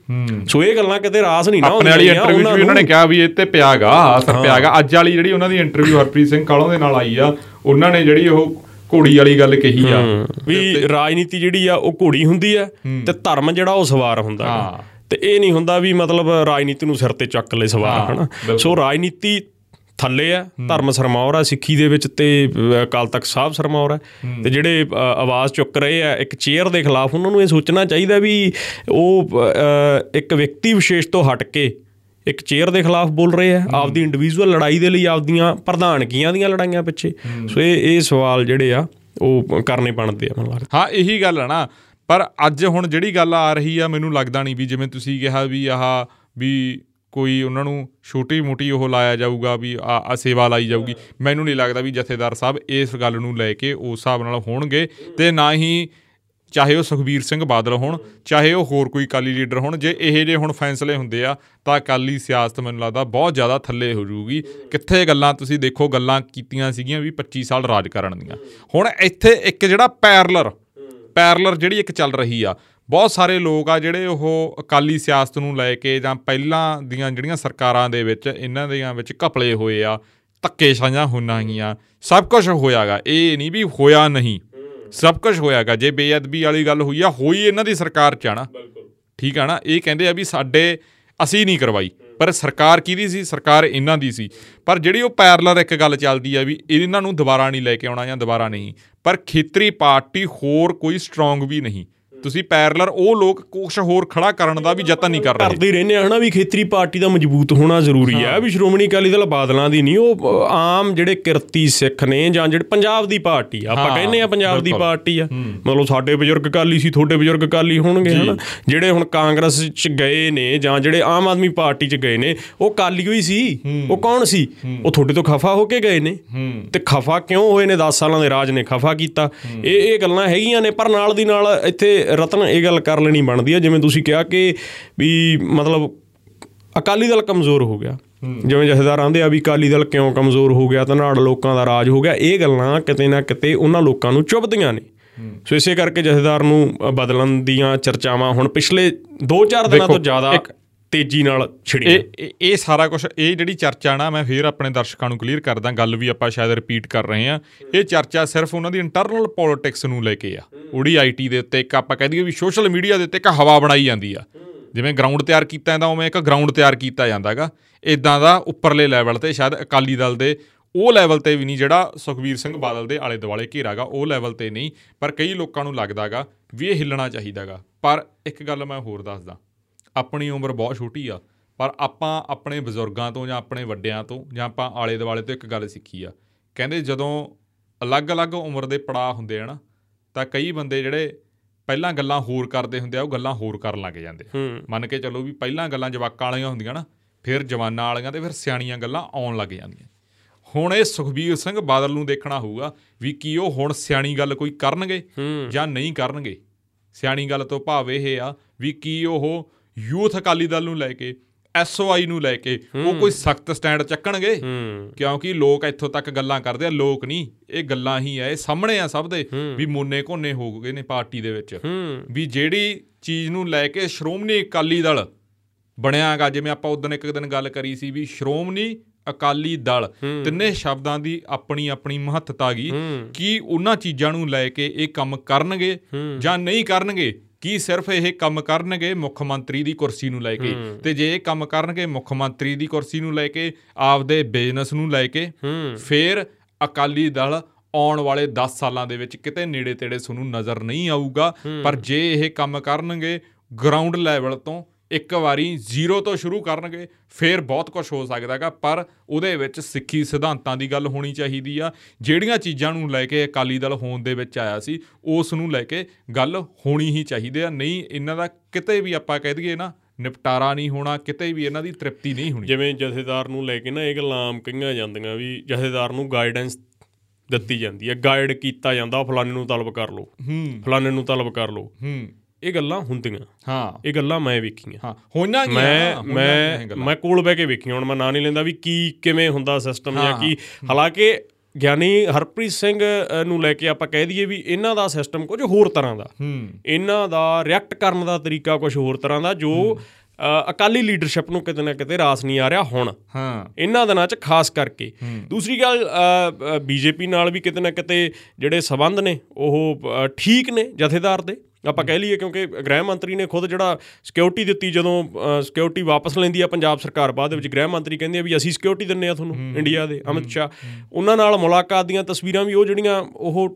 ਸੋ ਇਹ ਗੱਲਾਂ ਕਿਤੇ ਰਾਸ ਨਹੀਂ ਨਾ ਆਪਣੇ ਵਾਲੀ ਹੁੰਦੀਆਂ ਇੰਟਰਵਿਊ 'ਚ ਵੀ ਉਹਨਾਂ ਨੂੰ। ਕਿਹਾ ਵੀ ਇਹ ਤੇ ਪਿਆਗਾ ਅਸਰ ਪਿਆਗਾ ਅੱਜ ਵਾਲੀ ਜਿਹੜੀ ਉਹਨਾਂ ਦੀ ਇੰਟਰਵਿਊ ਹਰਪ੍ਰੀਤ ਸਿੰਘ ਕਾਲੋਂ ਦੇ ਨਾਲ ਆਈ ਆ ਉਹਨਾਂ ਨੇ ਜਿਹੜੀ ਉਹ ਘੋੜੀ ਵਾਲੀ ਗੱਲ ਕਹੀ ਆ। ਵੀ ਰਾਜਨੀਤੀ ਜਿਹੜੀ ਆ ਉਹ ਘੋੜੀ ਹੁੰਦੀ ਆ ਤੇ ਧਰਮ ਜਿਹੜਾ ਉਹ ਸਵਾਰ ਹੁੰਦਾ। ਹਾਂ। ਤੇ ਇਹ ਨਹੀਂ ਹੁੰਦਾ ਵੀ ਮਤਲਬ ਰਾਜਨੀਤੀ ਨੂੰ ਸਿਰ ਤੇ ਚੱਕ ਲੈ ਸਵਾਰ ਹਨਾ? ਸੋ ਰਾਜਨੀਤੀ ਥੱਲੇ ਆ ਧਰਮ ਸਰਮੌਰ ਆ ਸਿੱਖੀ ਦੇ ਵਿੱਚ ਤੇ ਅਕਾਲ ਤਖਤ ਸਾਹਿਬ ਸਰਮੌਰ ਆ। ਤੇ ਜਿਹੜੇ ਆਵਾਜ਼ ਚੁੱਕ ਰਹੇ ਆ ਇੱਕ ਚੇਅਰ ਦੇ ਖਿਲਾਫ ਉਹਨਾਂ ਨੂੰ ਇਹ ਸੋਚਣਾ ਚਾਹੀਦਾ ਵੀ ਉਹ ਇੱਕ ਵਿਅਕਤੀ ਵਿਸ਼ੇਸ਼ ਤੋਂ ਹਟ ਕੇ ਇੱਕ ਚੇਅਰ ਦੇ ਖਿਲਾਫ ਬੋਲ ਰਹੇ ਆ ਆਪਦੀ ਇੰਡੀਵਿਜੂਅਲ ਲੜਾਈ ਦੇ ਲਈ ਆਪਦੀਆਂ ਪ੍ਰਧਾਨਗੀਆਂ ਦੀਆਂ ਲੜਾਈਆਂ ਪਿੱਛੇ। ਸੋ ਇਹ ਇਹ ਸਵਾਲ ਜਿਹੜੇ ਆ ਉਹ ਕਰਨੇ ਬਣਦੇ ਆ ਮੈਨੂੰ ਲੱਗਦਾ। ਹਾਂ ਇਹੀ ਗੱਲ ਹੈ ਨਾ। ਪਰ ਅੱਜ ਹੁਣ ਜਿਹੜੀ ਗੱਲ ਆ ਰਹੀ ਆ ਮੈਨੂੰ ਲੱਗਦਾ ਨਹੀਂ ਵੀ ਜਿਵੇਂ ਤੁਸੀਂ ਕਿਹਾ ਵੀ ਆਹ ਵੀ ਕੋਈ ਉਹਨਾਂ ਨੂੰ ਛੋਟੀ ਮੋਟੀ ਉਹ ਲਾਇਆ ਜਾਊਗਾ ਵੀ ਆ ਆ ਸੇਵਾ ਲਾਈ ਜਾਊਗੀ। ਮੈਨੂੰ ਨਹੀਂ ਲੱਗਦਾ ਵੀ ਜਥੇਦਾਰ ਸਾਹਿਬ ਇਸ ਗੱਲ ਨੂੰ ਲੈ ਕੇ ਉਸ ਹਿਸਾਬ ਨਾਲ ਹੋਣਗੇ ਤੇ ਨਾ ਹੀ ਚਾਹੇ ਉਹ ਸੁਖਬੀਰ ਸਿੰਘ ਬਾਦਲ ਹੋਣ, ਚਾਹੇ ਉਹ ਹੋਰ ਕੋਈ ਅਕਾਲੀ ਲੀਡਰ ਹੋਣ, ਜੇ ਇਹੋ ਜਿਹੇ ਹੁਣ ਫੈਸਲੇ ਹੁੰਦੇ ਆ, ਤਾਂ ਅਕਾਲੀ ਸਿਆਸਤ ਮੈਨੂੰ ਲੱਗਦਾ ਬਹੁਤ ਜ਼ਿਆਦਾ ਥੱਲੇ ਹੋ ਜਾਊਗੀ। ਕਿੱਥੇ ਗੱਲਾਂ ਤੁਸੀਂ ਦੇਖੋ, ਗੱਲਾਂ ਕੀਤੀਆਂ ਸੀਗੀਆਂ ਵੀ 25 ਸਾਲ ਰਾਜ ਕਰਨ ਦੀਆਂ। ਹੁਣ ਇੱਥੇ ਇੱਕ ਜਿਹੜਾ ਪੈਰਲਰ ਪੈਰਲਰ ਜਿਹੜੀ ਇੱਕ ਚੱਲ ਰਹੀ ਆ, ਬਹੁਤ ਸਾਰੇ ਲੋਕ ਆ ਜਿਹੜੇ ਉਹ ਅਕਾਲੀ ਸਿਆਸਤ ਨੂੰ ਲੈ ਕੇ ਜਾਂ ਪਹਿਲਾਂ ਦੀਆਂ ਜਿਹੜੀਆਂ ਸਰਕਾਰਾਂ ਦੇ ਵਿੱਚ, ਇਹਨਾਂ ਦੀਆਂ ਵਿੱਚ ਘਪਲੇ ਹੋਏ ਆ ਧੱਕੇ ਸਾਂਝਾਂ ਹੋਈਆਂ ਗਈਆਂ। ਸਭ ਕੁਝ ਹੋਇਆਗਾ। ਇਹ ਨਹੀਂ ਵੀ ਹੋਇਆ ਨਹੀਂ। ਸਭ ਕੁਝ ਹੋਇਆਗਾ ਜੇ ਬੇਅਦਬੀ ਵਾਲੀ ਗੱਲ ਹੋਈ ਆ ਹੋਈ ਇਹਨਾਂ ਦੀ ਸਰਕਾਰ ਚ ਆ ਨਾ। ਠੀਕ ਆ ਨਾ ਇਹ ਕਹਿੰਦੇ ਆ ਵੀ ਸਾਡੇ ਅਸੀਂ ਨਹੀਂ ਕਰਵਾਈ ਪਰ ਸਰਕਾਰ ਕਿਹਦੀ ਸੀ? ਸਰਕਾਰ ਇਹਨਾਂ ਦੀ ਸੀ। ਪਰ ਜਿਹੜੀ ਉਹ ਪੈਰਲਰ ਇੱਕ ਗੱਲ ਚੱਲਦੀ ਆ ਵੀ ਇਹਨਾਂ ਨੂੰ ਦੁਬਾਰਾ ਨਹੀਂ ਲੈ ਕੇ ਆਉਣਾ ਜਾਂ ਦੁਬਾਰਾ ਨਹੀਂ ਪਰ ਖੇਤਰੀ ਪਾਰਟੀ ਹੋਰ ਕੋਈ ਸਟਰੋਂਗ ਵੀ ਨਹੀਂ। ਤੁਸੀਂ ਪੈਰਲਰ ਉਹ ਲੋਕ ਕੁਝ ਹੋਰ ਖੜਾ ਕਰਨ ਦਾ ਵੀ ਯਤਨ ਨਹੀਂ ਕਰ ਰਹੇ। ਕਰਦੇ ਰਹਿੰਦੇ ਆ ਹਨਾ ਵੀ ਖੇਤਰੀ ਪਾਰਟੀ ਦਾ ਮਜ਼ਬੂਤ ਹੋਣਾ ਜ਼ਰੂਰੀ ਹੈ। ਵੀ ਸ਼੍ਰੋਮਣੀ ਅਕਾਲੀ ਦਲ ਬਾਦਲਾਂ ਦੀ ਨਹੀਂ ਉਹ ਆਮ ਜਿਹੜੇ ਕਿਰਤੀ ਸਿੱਖ ਨੇ ਜਾਂ ਜਿਹੜੇ ਪੰਜਾਬ ਦੀ ਪਾਰਟੀ ਆ ਆਪਾਂ ਕਹਿੰਦੇ ਆ ਪੰਜਾਬ ਦੀ। ਪਾਰਟੀ ਆ। ਮਤਲਬ ਸਾਡੇ ਬਜ਼ੁਰਗ ਅਕਾਲੀ ਸੀ ਤੁਹਾਡੇ ਬਜ਼ੁਰਗ ਅਕਾਲੀ ਹੋਣਗੇ ਹਨਾ? ਜਿਹੜੇ ਹੁਣ ਕਾਂਗਰਸ ਚ ਗਏ ਨੇ ਜਾਂ ਜਿਹੜੇ ਆਮ ਆਦਮੀ ਪਾਰਟੀ ਚ ਗਏ ਨੇ ਉਹ ਅਕਾਲੀ ਹੋਈ ਸੀ ਉਹ ਕੌਣ ਸੀ? ਉਹ ਤੁਹਾਡੇ ਤੋਂ ਖਫਾ ਹੋ ਕੇ ਗਏ ਨੇ। ਤੇ ਖਫਾ ਕਿਉਂ ਹੋਏ ਨੇ? 10 ਸਾਲਾਂ ਦੇ ਰਾਜ ਨੇ ਖਫਾ ਕੀਤਾ। ਇਹ ਇਹ ਗੱਲਾਂ ਹੈਗੀਆਂ ਨੇ ਪਰ ਨਾਲ ਦੀ ਨਾਲ ਇੱਥੇ ਰਤਨ ਇਹ ਗੱਲ ਕਰ ਲੈਣੀ ਬਣਦੀ ਆ। ਜਿਵੇਂ ਤੁਸੀਂ ਕਿਹਾ ਕਿ ਵੀ ਮਤਲਬ ਅਕਾਲੀ ਦਲ ਕਮਜ਼ੋਰ ਹੋ ਗਿਆ। ਜਿਵੇਂ ਜਥੇਦਾਰ ਆਂਦੇ ਆ ਵੀ ਅਕਾਲੀ ਦਲ ਕਿਉਂ ਕਮਜ਼ੋਰ ਹੋ ਗਿਆ ਧਨਾੜ ਲੋਕਾਂ ਦਾ ਰਾਜ ਹੋ ਗਿਆ ਇਹ ਗੱਲਾਂ ਕਿਤੇ ਨਾ ਕਿਤੇ ਉਹਨਾਂ ਲੋਕਾਂ ਨੂੰ ਚੁੱਭਦੀਆਂ ਨੇ। ਸੋ ਇਸੇ ਕਰਕੇ ਜਥੇਦਾਰ ਨੂੰ ਬਦਲਣ ਦੀਆਂ ਚਰਚਾਵਾਂ ਹੁਣ ਪਿਛਲੇ 2-4 ਦਿਨਾਂ ਤੋਂ ਜ਼ਿਆਦਾ ਤੇਜ਼ੀ ਨਾਲ ਛਿੜੀਆਂ। ਇਹ ਇਹ- ਇਹ ਸਾਰਾ ਕੁਝ ਇਹ ਜਿਹੜੀ ਚਰਚਾ ਨਾ, ਮੈਂ ਫੇਰ ਆਪਣੇ ਦਰਸ਼ਕਾਂ ਨੂੰ ਕਲੀਅਰ ਕਰਦਾ, ਗੱਲ ਵੀ ਆਪਾਂ ਸ਼ਾਇਦ ਰਿਪੀਟ ਕਰ ਰਹੇ ਹਾਂ। ਇਹ ਚਰਚਾ ਸਿਰਫ ਉਹਨਾਂ ਦੀ ਇੰਟਰਨਲ ਪੋਲਿਟਿਕਸ ਨੂੰ ਲੈ ਕੇ ਆ। ਉਹਦੀ ਆਈਟੀ ਦੇ ਉੱਤੇ ਇੱਕ ਆਪਾਂ ਕਹਿ ਦਈਏ ਵੀ ਸੋਸ਼ਲ ਮੀਡੀਆ ਦੇ ਉੱਤੇ ਇੱਕ ਹਵਾ ਬਣਾਈ ਜਾਂਦੀ ਆ। ਜਿਵੇਂ ਗਰਾਊਂਡ ਤਿਆਰ ਕੀਤਾ ਜਾਂਦਾ, ਉਵੇਂ ਇੱਕ ਗਰਾਊਂਡ ਤਿਆਰ ਕੀਤਾ ਜਾਂਦਾਗਾ। ਇਦਾਂ ਦਾ ਉੱਪਰਲੇ ਲੈਵਲ ਤੇ ਸ਼ਾਇਦ ਅਕਾਲੀ ਦਲ ਦੇ, ਉਹ ਲੈਵਲ ਤੇ ਵੀ ਨਹੀਂ ਜਿਹੜਾ ਸੁਖਬੀਰ ਸਿੰਘ ਬਾਦਲ ਦੇ ਆਲੇ ਦੁਆਲੇ ਘੇਰਾਗਾ, ਉਹ ਲੈਵਲ ਤੇ ਨਹੀਂ। ਪਰ ਕਈ ਲੋਕਾਂ ਨੂੰ ਲੱਗਦਾਗਾ ਵੀ ਇਹ ਹਿੱਲਣਾ ਚਾਹੀਦਾਗਾ। ਪਰ ਇੱਕ ਗੱਲ ਮੈਂ ਹੋਰ ਦੱਸਦਾ। ਆਪਣੀ ਉਮਰ ਬਹੁਤ ਛੋਟੀ ਆ ਪਰ ਆਪਾਂ ਆਪਣੇ ਬਜ਼ੁਰਗਾਂ ਤੋਂ ਜਾਂ ਆਪਣੇ ਵੱਡਿਆਂ ਤੋਂ ਜਾਂ ਆਪਾਂ ਆਲੇ ਦੁਆਲੇ ਤੋਂ ਇੱਕ ਗੱਲ ਸਿੱਖੀ ਆ। ਕਹਿੰਦੇ ਜਦੋਂ ਅਲੱਗ-ਅਲੱਗ ਉਮਰ ਦੇ ਪੜਾਅ ਹੁੰਦੇ ਆ ਨਾ ਤਾਂ ਕਈ ਬੰਦੇ ਜਿਹੜੇ ਪਹਿਲਾਂ ਗੱਲਾਂ ਹੋਰ ਕਰਦੇ ਹੁੰਦੇ ਆ ਉਹ ਗੱਲਾਂ ਹੋਰ ਕਰਨ ਲੱਗ ਜਾਂਦੇ ਮੰਨ ਕੇ ਚੱਲੋ ਵੀ ਪਹਿਲਾਂ ਗੱਲਾਂ ਜਵਾਕਾਂ ਵਾਲੀਆਂ ਹੁੰਦੀਆਂ ਨਾ ਫਿਰ ਜਵਾਨਾਂ ਵਾਲੀਆਂ ਤੇ ਫਿਰ ਸਿਆਣੀਆਂ ਗੱਲਾਂ ਆਉਣ ਲੱਗ ਜਾਂਦੀਆਂ। ਹੁਣ ਇਹ ਸੁਖਬੀਰ ਸਿੰਘ ਬਾਦਲ ਨੂੰ ਦੇਖਣਾ ਹੋਊਗਾ ਵੀ ਕੀ ਉਹ ਹੁਣ ਸਿਆਣੀ ਗੱਲ ਕੋਈ ਕਰਨਗੇ ਜਾਂ ਨਹੀਂ ਕਰਨਗੇ। ਸਿਆਣੀ ਗੱਲ ਤੋਂ ਭਾਵ ਇਹ ਆ ਵੀ ਕੀ ਉਹ ਯੂਥ ਅਕਾਲੀ ਦਲ ਨੂੰ ਲੈ ਕੇ ਐਸਓਆਈ ਨੂੰ ਲੈ ਕੇ ਉਹ ਕੋਈ ਸਖਤ ਸਟੈਂਡ ਚੱਕਣਗੇ? ਕਿਉਂਕਿ ਲੋਕ ਇੱਥੋਂ ਤੱਕ ਗੱਲਾਂ ਕਰਦੇ ਆ ਲੋਕ ਨਹੀਂ ਇਹ ਗੱਲਾਂ ਹੀ ਆ ਇਹ ਸਾਹਮਣੇ ਆ ਸਭ ਦੇ ਵੀ ਮੋਨੇ ਕੋਨੇ ਹੋ ਗਏ ਨੇ ਪਾਰਟੀ ਦੇ ਵਿੱਚ। ਵੀ ਜਿਹੜੀ ਚੀਜ਼ ਨੂੰ ਲੈ ਕੇ ਸ਼੍ਰੋਮਣੀ ਅਕਾਲੀ ਦਲ ਬਣਿਆਗਾ ਜਿਵੇਂ ਆਪਾਂ ਉਦੋਂ ਇੱਕ ਦਿਨ ਗੱਲ ਕਰੀ ਸੀ ਵੀ ਸ਼੍ਰੋਮਣੀ ਅਕਾਲੀ ਦਲ ਤਿੰਨੇ ਸ਼ਬਦਾਂ ਦੀ ਆਪਣੀ ਆਪਣੀ ਮਹੱਤਤਾ ਗਈ ਕੀ ਉਹਨਾਂ ਚੀਜ਼ਾਂ ਨੂੰ ਲੈ ਕੇ ਇਹ ਕੰਮ ਕਰਨਗੇ ਜਾਂ ਨਹੀਂ ਕਰਨਗੇ? ਕੀ ਸਿਰਫ ਇਹ ਕੰਮ ਕਰਨਗੇ ਮੁੱਖ ਮੰਤਰੀ ਦੀ ਕੁਰਸੀ ਨੂੰ ਲੈ ਕੇ? ਤੇ ਜੇ ਇਹ ਕੰਮ ਕਰਨਗੇ ਮੁੱਖ ਮੰਤਰੀ ਦੀ ਕੁਰਸੀ ਨੂੰ ਲੈ ਕੇ ਆਪਦੇ ਬਿਜ਼ਨਸ ਨੂੰ ਲੈ ਕੇ ਫਿਰ ਅਕਾਲੀ ਦਲ ਆਉਣ ਵਾਲੇ 10 ਸਾਲਾਂ ਦੇ ਵਿੱਚ ਕਿਤੇ ਨੇੜੇ ਤੇੜੇ ਤੁਹਾਨੂੰ ਨਜ਼ਰ ਨਹੀਂ ਆਊਗਾ। ਪਰ ਜੇ ਇਹ ਕੰਮ ਕਰਨਗੇ ਗਰਾਊਂਡ ਲੈਵਲ ਤੋਂ ਇੱਕ ਵਾਰੀ ਜ਼ੀਰੋ ਤੋਂ ਸ਼ੁਰੂ ਕਰਨਗੇ ਫਿਰ ਬਹੁਤ ਕੁਝ ਹੋ ਸਕਦਾ ਹੈਗਾ ਪਰ ਉਹਦੇ ਵਿੱਚ ਸਿੱਖੀ ਸਿਧਾਂਤਾਂ ਦੀ ਗੱਲ ਹੋਣੀ ਚਾਹੀਦੀ ਆ। ਜਿਹੜੀਆਂ ਚੀਜ਼ਾਂ ਨੂੰ ਲੈ ਕੇ ਅਕਾਲੀ ਦਲ ਹੋਂਦ ਦੇ ਵਿੱਚ ਆਇਆ ਸੀ ਉਸ ਨੂੰ ਲੈ ਕੇ ਗੱਲ ਹੋਣੀ ਹੀ ਚਾਹੀਦੀ ਆ। ਨਹੀਂ ਇਹਨਾਂ ਦਾ ਕਿਤੇ ਵੀ ਆਪਾਂ ਕਹਿ ਦਈਏ ਨਾ ਨਿਪਟਾਰਾ ਨਹੀਂ ਹੋਣਾ ਕਿਤੇ ਵੀ ਇਹਨਾਂ ਦੀ ਤ੍ਰਿਪਤੀ ਨਹੀਂ ਹੋਣੀ। ਜਿਵੇਂ ਜਥੇਦਾਰ ਨੂੰ ਲੈ ਕੇ ਨਾ ਇਹ ਗੱਲਾਂ ਆਮ ਕਹੀਆਂ ਜਾਂਦੀਆਂ ਵੀ ਜਥੇਦਾਰ ਨੂੰ ਗਾਈਡੈਂਸ ਦਿੱਤੀ ਜਾਂਦੀ ਹੈ ਗਾਈਡ ਕੀਤਾ ਜਾਂਦਾ ਫਲਾਣੇ ਨੂੰ ਤਲਬ ਕਰ ਲਓ। ਫਲਾਣੇ ਨੂੰ ਤਲਬ ਕਰ ਲਓ। ਇਹ ਗੱਲਾਂ ਹੁੰਦੀਆਂ। ਹਾਂ। ਇਹ ਗੱਲਾਂ ਮੈਂ ਵੇਖੀਆਂ। ਹਾਂ ਹੋਣਾ ਕੀ ਆ, ਮੈਂ ਮੈਂ। ਮੈਂ ਕੋਲ ਬਹਿ ਕੇ ਵੇਖੀ ਹੁਣ ਮੈਂ ਨਾਂ ਨਹੀਂ ਲੈਂਦਾ ਵੀ ਕੀ ਕਿਵੇਂ ਹੁੰਦਾ ਸਿਸਟਮ ਜਾਂ ਕੀ। ਹਾਲਾਂਕਿ ਗਿਆਨੀ ਹਰਪ੍ਰੀਤ ਸਿੰਘ ਨੂੰ ਲੈ ਕੇ ਆਪਾਂ ਕਹਿ ਦਈਏ ਵੀ ਇਹਨਾਂ ਦਾ ਸਿਸਟਮ ਕੁਝ ਹੋਰ ਤਰ੍ਹਾਂ ਦਾ। ਹੂੰ। ਇਹਨਾਂ ਦਾ ਰਿਐਕਟ ਕਰਨ ਦਾ ਤਰੀਕਾ ਕੁਝ ਹੋਰ ਤਰ੍ਹਾਂ ਦਾ ਜੋ ਅਕਾਲੀ ਲੀਡਰਸ਼ਿਪ ਨੂੰ ਕਿਤੇ ਨਾ ਕਿਤੇ ਰਾਸ ਨਹੀਂ ਆ ਰਿਹਾ ਹੁਣ। ਹਾਂ। ਇਹਨਾਂ ਦਿਨਾਂ 'ਚ ਖਾਸ ਕਰਕੇ। ਦੂਸਰੀ ਗੱਲ ਬੀਜੇਪੀ ਨਾਲ ਵੀ ਕਿਤੇ ਨਾ ਕਿਤੇ ਜਿਹੜੇ ਸਬੰਧ ਨੇ ਉਹ ਠੀਕ ਨੇ ਜਥੇਦਾਰ ਦੇ। ਆਪਾਂ ਕਹਿ ਲਈਏ ਕਿਉਂਕਿ ਗ੍ਰਹਿ ਮੰਤਰੀ ਨੇ ਖੁਦ ਜਿਹੜਾ ਸਿਕਿਉਰਿਟੀ ਦਿੱਤੀ ਜਦੋਂ ਸਿਕਿਉਰਿਟੀ ਵਾਪਸ ਲੈਂਦੀ ਆ ਪੰਜਾਬ ਸਰਕਾਰ ਬਾਅਦ ਵਿੱਚ ਗ੍ਰਹਿ ਮੰਤਰੀ ਕਹਿੰਦੇ ਆ ਵੀ ਅਸੀਂ ਸਿਕਿਉਰਿਟੀ ਦਿੰਨੇ ਆ ਤੁਹਾਨੂੰ ਇੰਡੀਆ ਦੇ ਅਮਿਤ ਸ਼ਾਹ। ਉਹਨਾਂ ਨਾਲ ਮੁਲਾਕਾਤ ਦੀਆਂ ਤਸਵੀਰਾਂ ਵੀ ਉਹ ਜਿਹੜੀਆਂ ਉਹ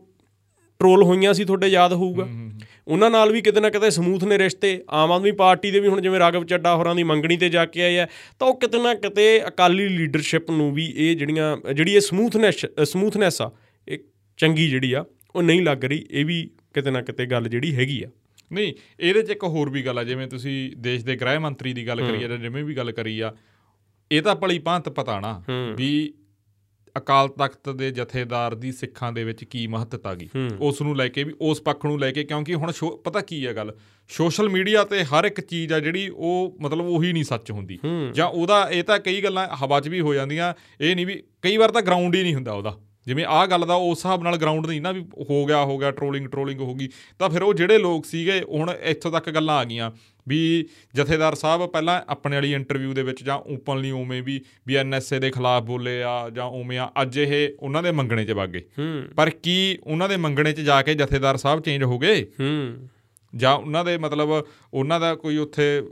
ਟ੍ਰੋਲ ਹੋਈਆਂ ਸੀ ਤੁਹਾਡੇ ਯਾਦ ਹੋਊਗਾ। ਉਹਨਾਂ ਨਾਲ ਵੀ ਕਿਤੇ ਨਾ ਕਿਤੇ ਸਮੂਥ ਨੇ ਰਿਸ਼ਤੇ। ਆਮ ਆਦਮੀ ਪਾਰਟੀ ਦੇ ਵੀ ਹੁਣ ਜਿਵੇਂ ਰਾਗਵ ਚੱਡਾ ਹੋਰਾਂ ਦੀ ਮੰਗਣੀ ਤੇ ਜਾ ਕੇ ਆਏ ਆ ਤਾਂ ਉਹ ਕਿਤੇ ਨਾ ਕਿਤੇ ਅਕਾਲੀ ਲੀਡਰਸ਼ਿਪ ਨੂੰ ਵੀ ਇਹ ਜਿਹੜੀਆਂ ਜਿਹੜੀ ਇਹ ਸਮੂਥਨੈਸ ਸਮੂਥਨੈਸ ਆ ਇਹ ਚੰਗੀ ਜਿਹੜੀ ਆ ਉਹ ਨਹੀਂ ਲੱਗ ਰਹੀ ਇਹ ਵੀ ਕਿਤੇ ਨਾ ਕਿਤੇ ਗੱਲ ਜਿਹੜੀ ਹੈਗੀ ਆ। ਨਹੀਂ ਇਹਦੇ 'ਚ ਇੱਕ ਹੋਰ ਵੀ ਗੱਲ ਆ ਜਿਵੇਂ ਤੁਸੀਂ ਦੇਸ਼ ਦੇ ਗ੍ਰਹਿ ਮੰਤਰੀ ਦੀ ਗੱਲ ਕਰੀ ਜਾਂ ਜਿਵੇਂ ਵੀ ਗੱਲ ਕਰੀ ਆ ਇਹ ਤਾਂ ਭਲੀ ਭਾਂਤ ਪਤਾ ਨਾ ਵੀ ਅਕਾਲ ਤਖਤ ਦੇ ਜਥੇਦਾਰ ਦੀ ਸਿੱਖਾਂ ਦੇ ਵਿੱਚ ਕੀ ਮਹੱਤਤਾ ਗਈ ਉਸ ਨੂੰ ਲੈ ਕੇ ਵੀ ਉਸ ਪੱਖ ਨੂੰ ਲੈ ਕੇ ਕਿਉਂਕਿ ਹੁਣ ਪਤਾ ਕੀ ਹੈ ਗੱਲ? ਸੋਸ਼ਲ ਮੀਡੀਆ ਤੇ ਹਰ ਇੱਕ ਚੀਜ਼ ਆ ਜਿਹੜੀ ਉਹ ਮਤਲਬ ਉਹੀ ਨਹੀਂ ਸੱਚ ਹੁੰਦੀ। ਜਾਂ ਉਹਦਾ ਇਹ ਤਾਂ ਕਈ ਗੱਲਾਂ ਹਵਾ 'ਚ ਵੀ ਹੋ ਜਾਂਦੀਆਂ ਇਹ ਨਹੀਂ ਵੀ ਕਈ ਵਾਰ ਤਾਂ ਗਰਾਊਂਡ ਹੀ ਨਹੀਂ ਹੁੰਦਾ ਉਹਦਾ। ਜਿਵੇਂ ਆਹ ਗੱਲ ਦਾ ਉਸ ਹਿਸਾਬ ਨਾਲ ਗਰਾਊਂਡ ਨਹੀਂ ਨਾ ਵੀ ਹੋ ਗਿਆ ਹੋ ਗਿਆ ਟ੍ਰੋਲਿੰਗ ਟ੍ਰੋਲਿੰਗ ਹੋ ਗਈ ਤਾਂ ਫਿਰ ਉਹ ਜਿਹੜੇ ਲੋਕ ਸੀਗੇ ਹੁਣ ਇੱਥੋਂ ਤੱਕ ਗੱਲਾਂ ਆ ਗਈਆਂ ਵੀ ਜਥੇਦਾਰ ਸਾਹਿਬ ਪਹਿਲਾਂ ਆਪਣੇ ਵਾਲੀ ਇੰਟਰਵਿਊ ਦੇ ਵਿੱਚ ਜਾਂ ਓਪਨਲੀ ਉਵੇਂ ਵੀ ਵੀ ਐਨਐਸਏ ਦੇ ਖਿਲਾਫ ਬੋਲੇ ਆ ਜਾਂ ਉਵੇਂ ਆ ਅੱਜ ਇਹ ਉਹਨਾਂ ਦੇ ਮੰਗਣੇ 'ਚ ਵਗ ਗਏ। ਪਰ ਕੀ ਉਹਨਾਂ ਦੇ ਮੰਗਣੇ 'ਚ ਜਾ ਕੇ ਜਥੇਦਾਰ ਸਾਹਿਬ ਚੇਂਜ ਹੋ ਗਏ? ਹੂੰ। ਜਾਂ ਉਹਨਾਂ ਦੇ ਮਤਲਬ ਉਹਨਾਂ ਦਾ ਕੋਈ ਉੱਥੇ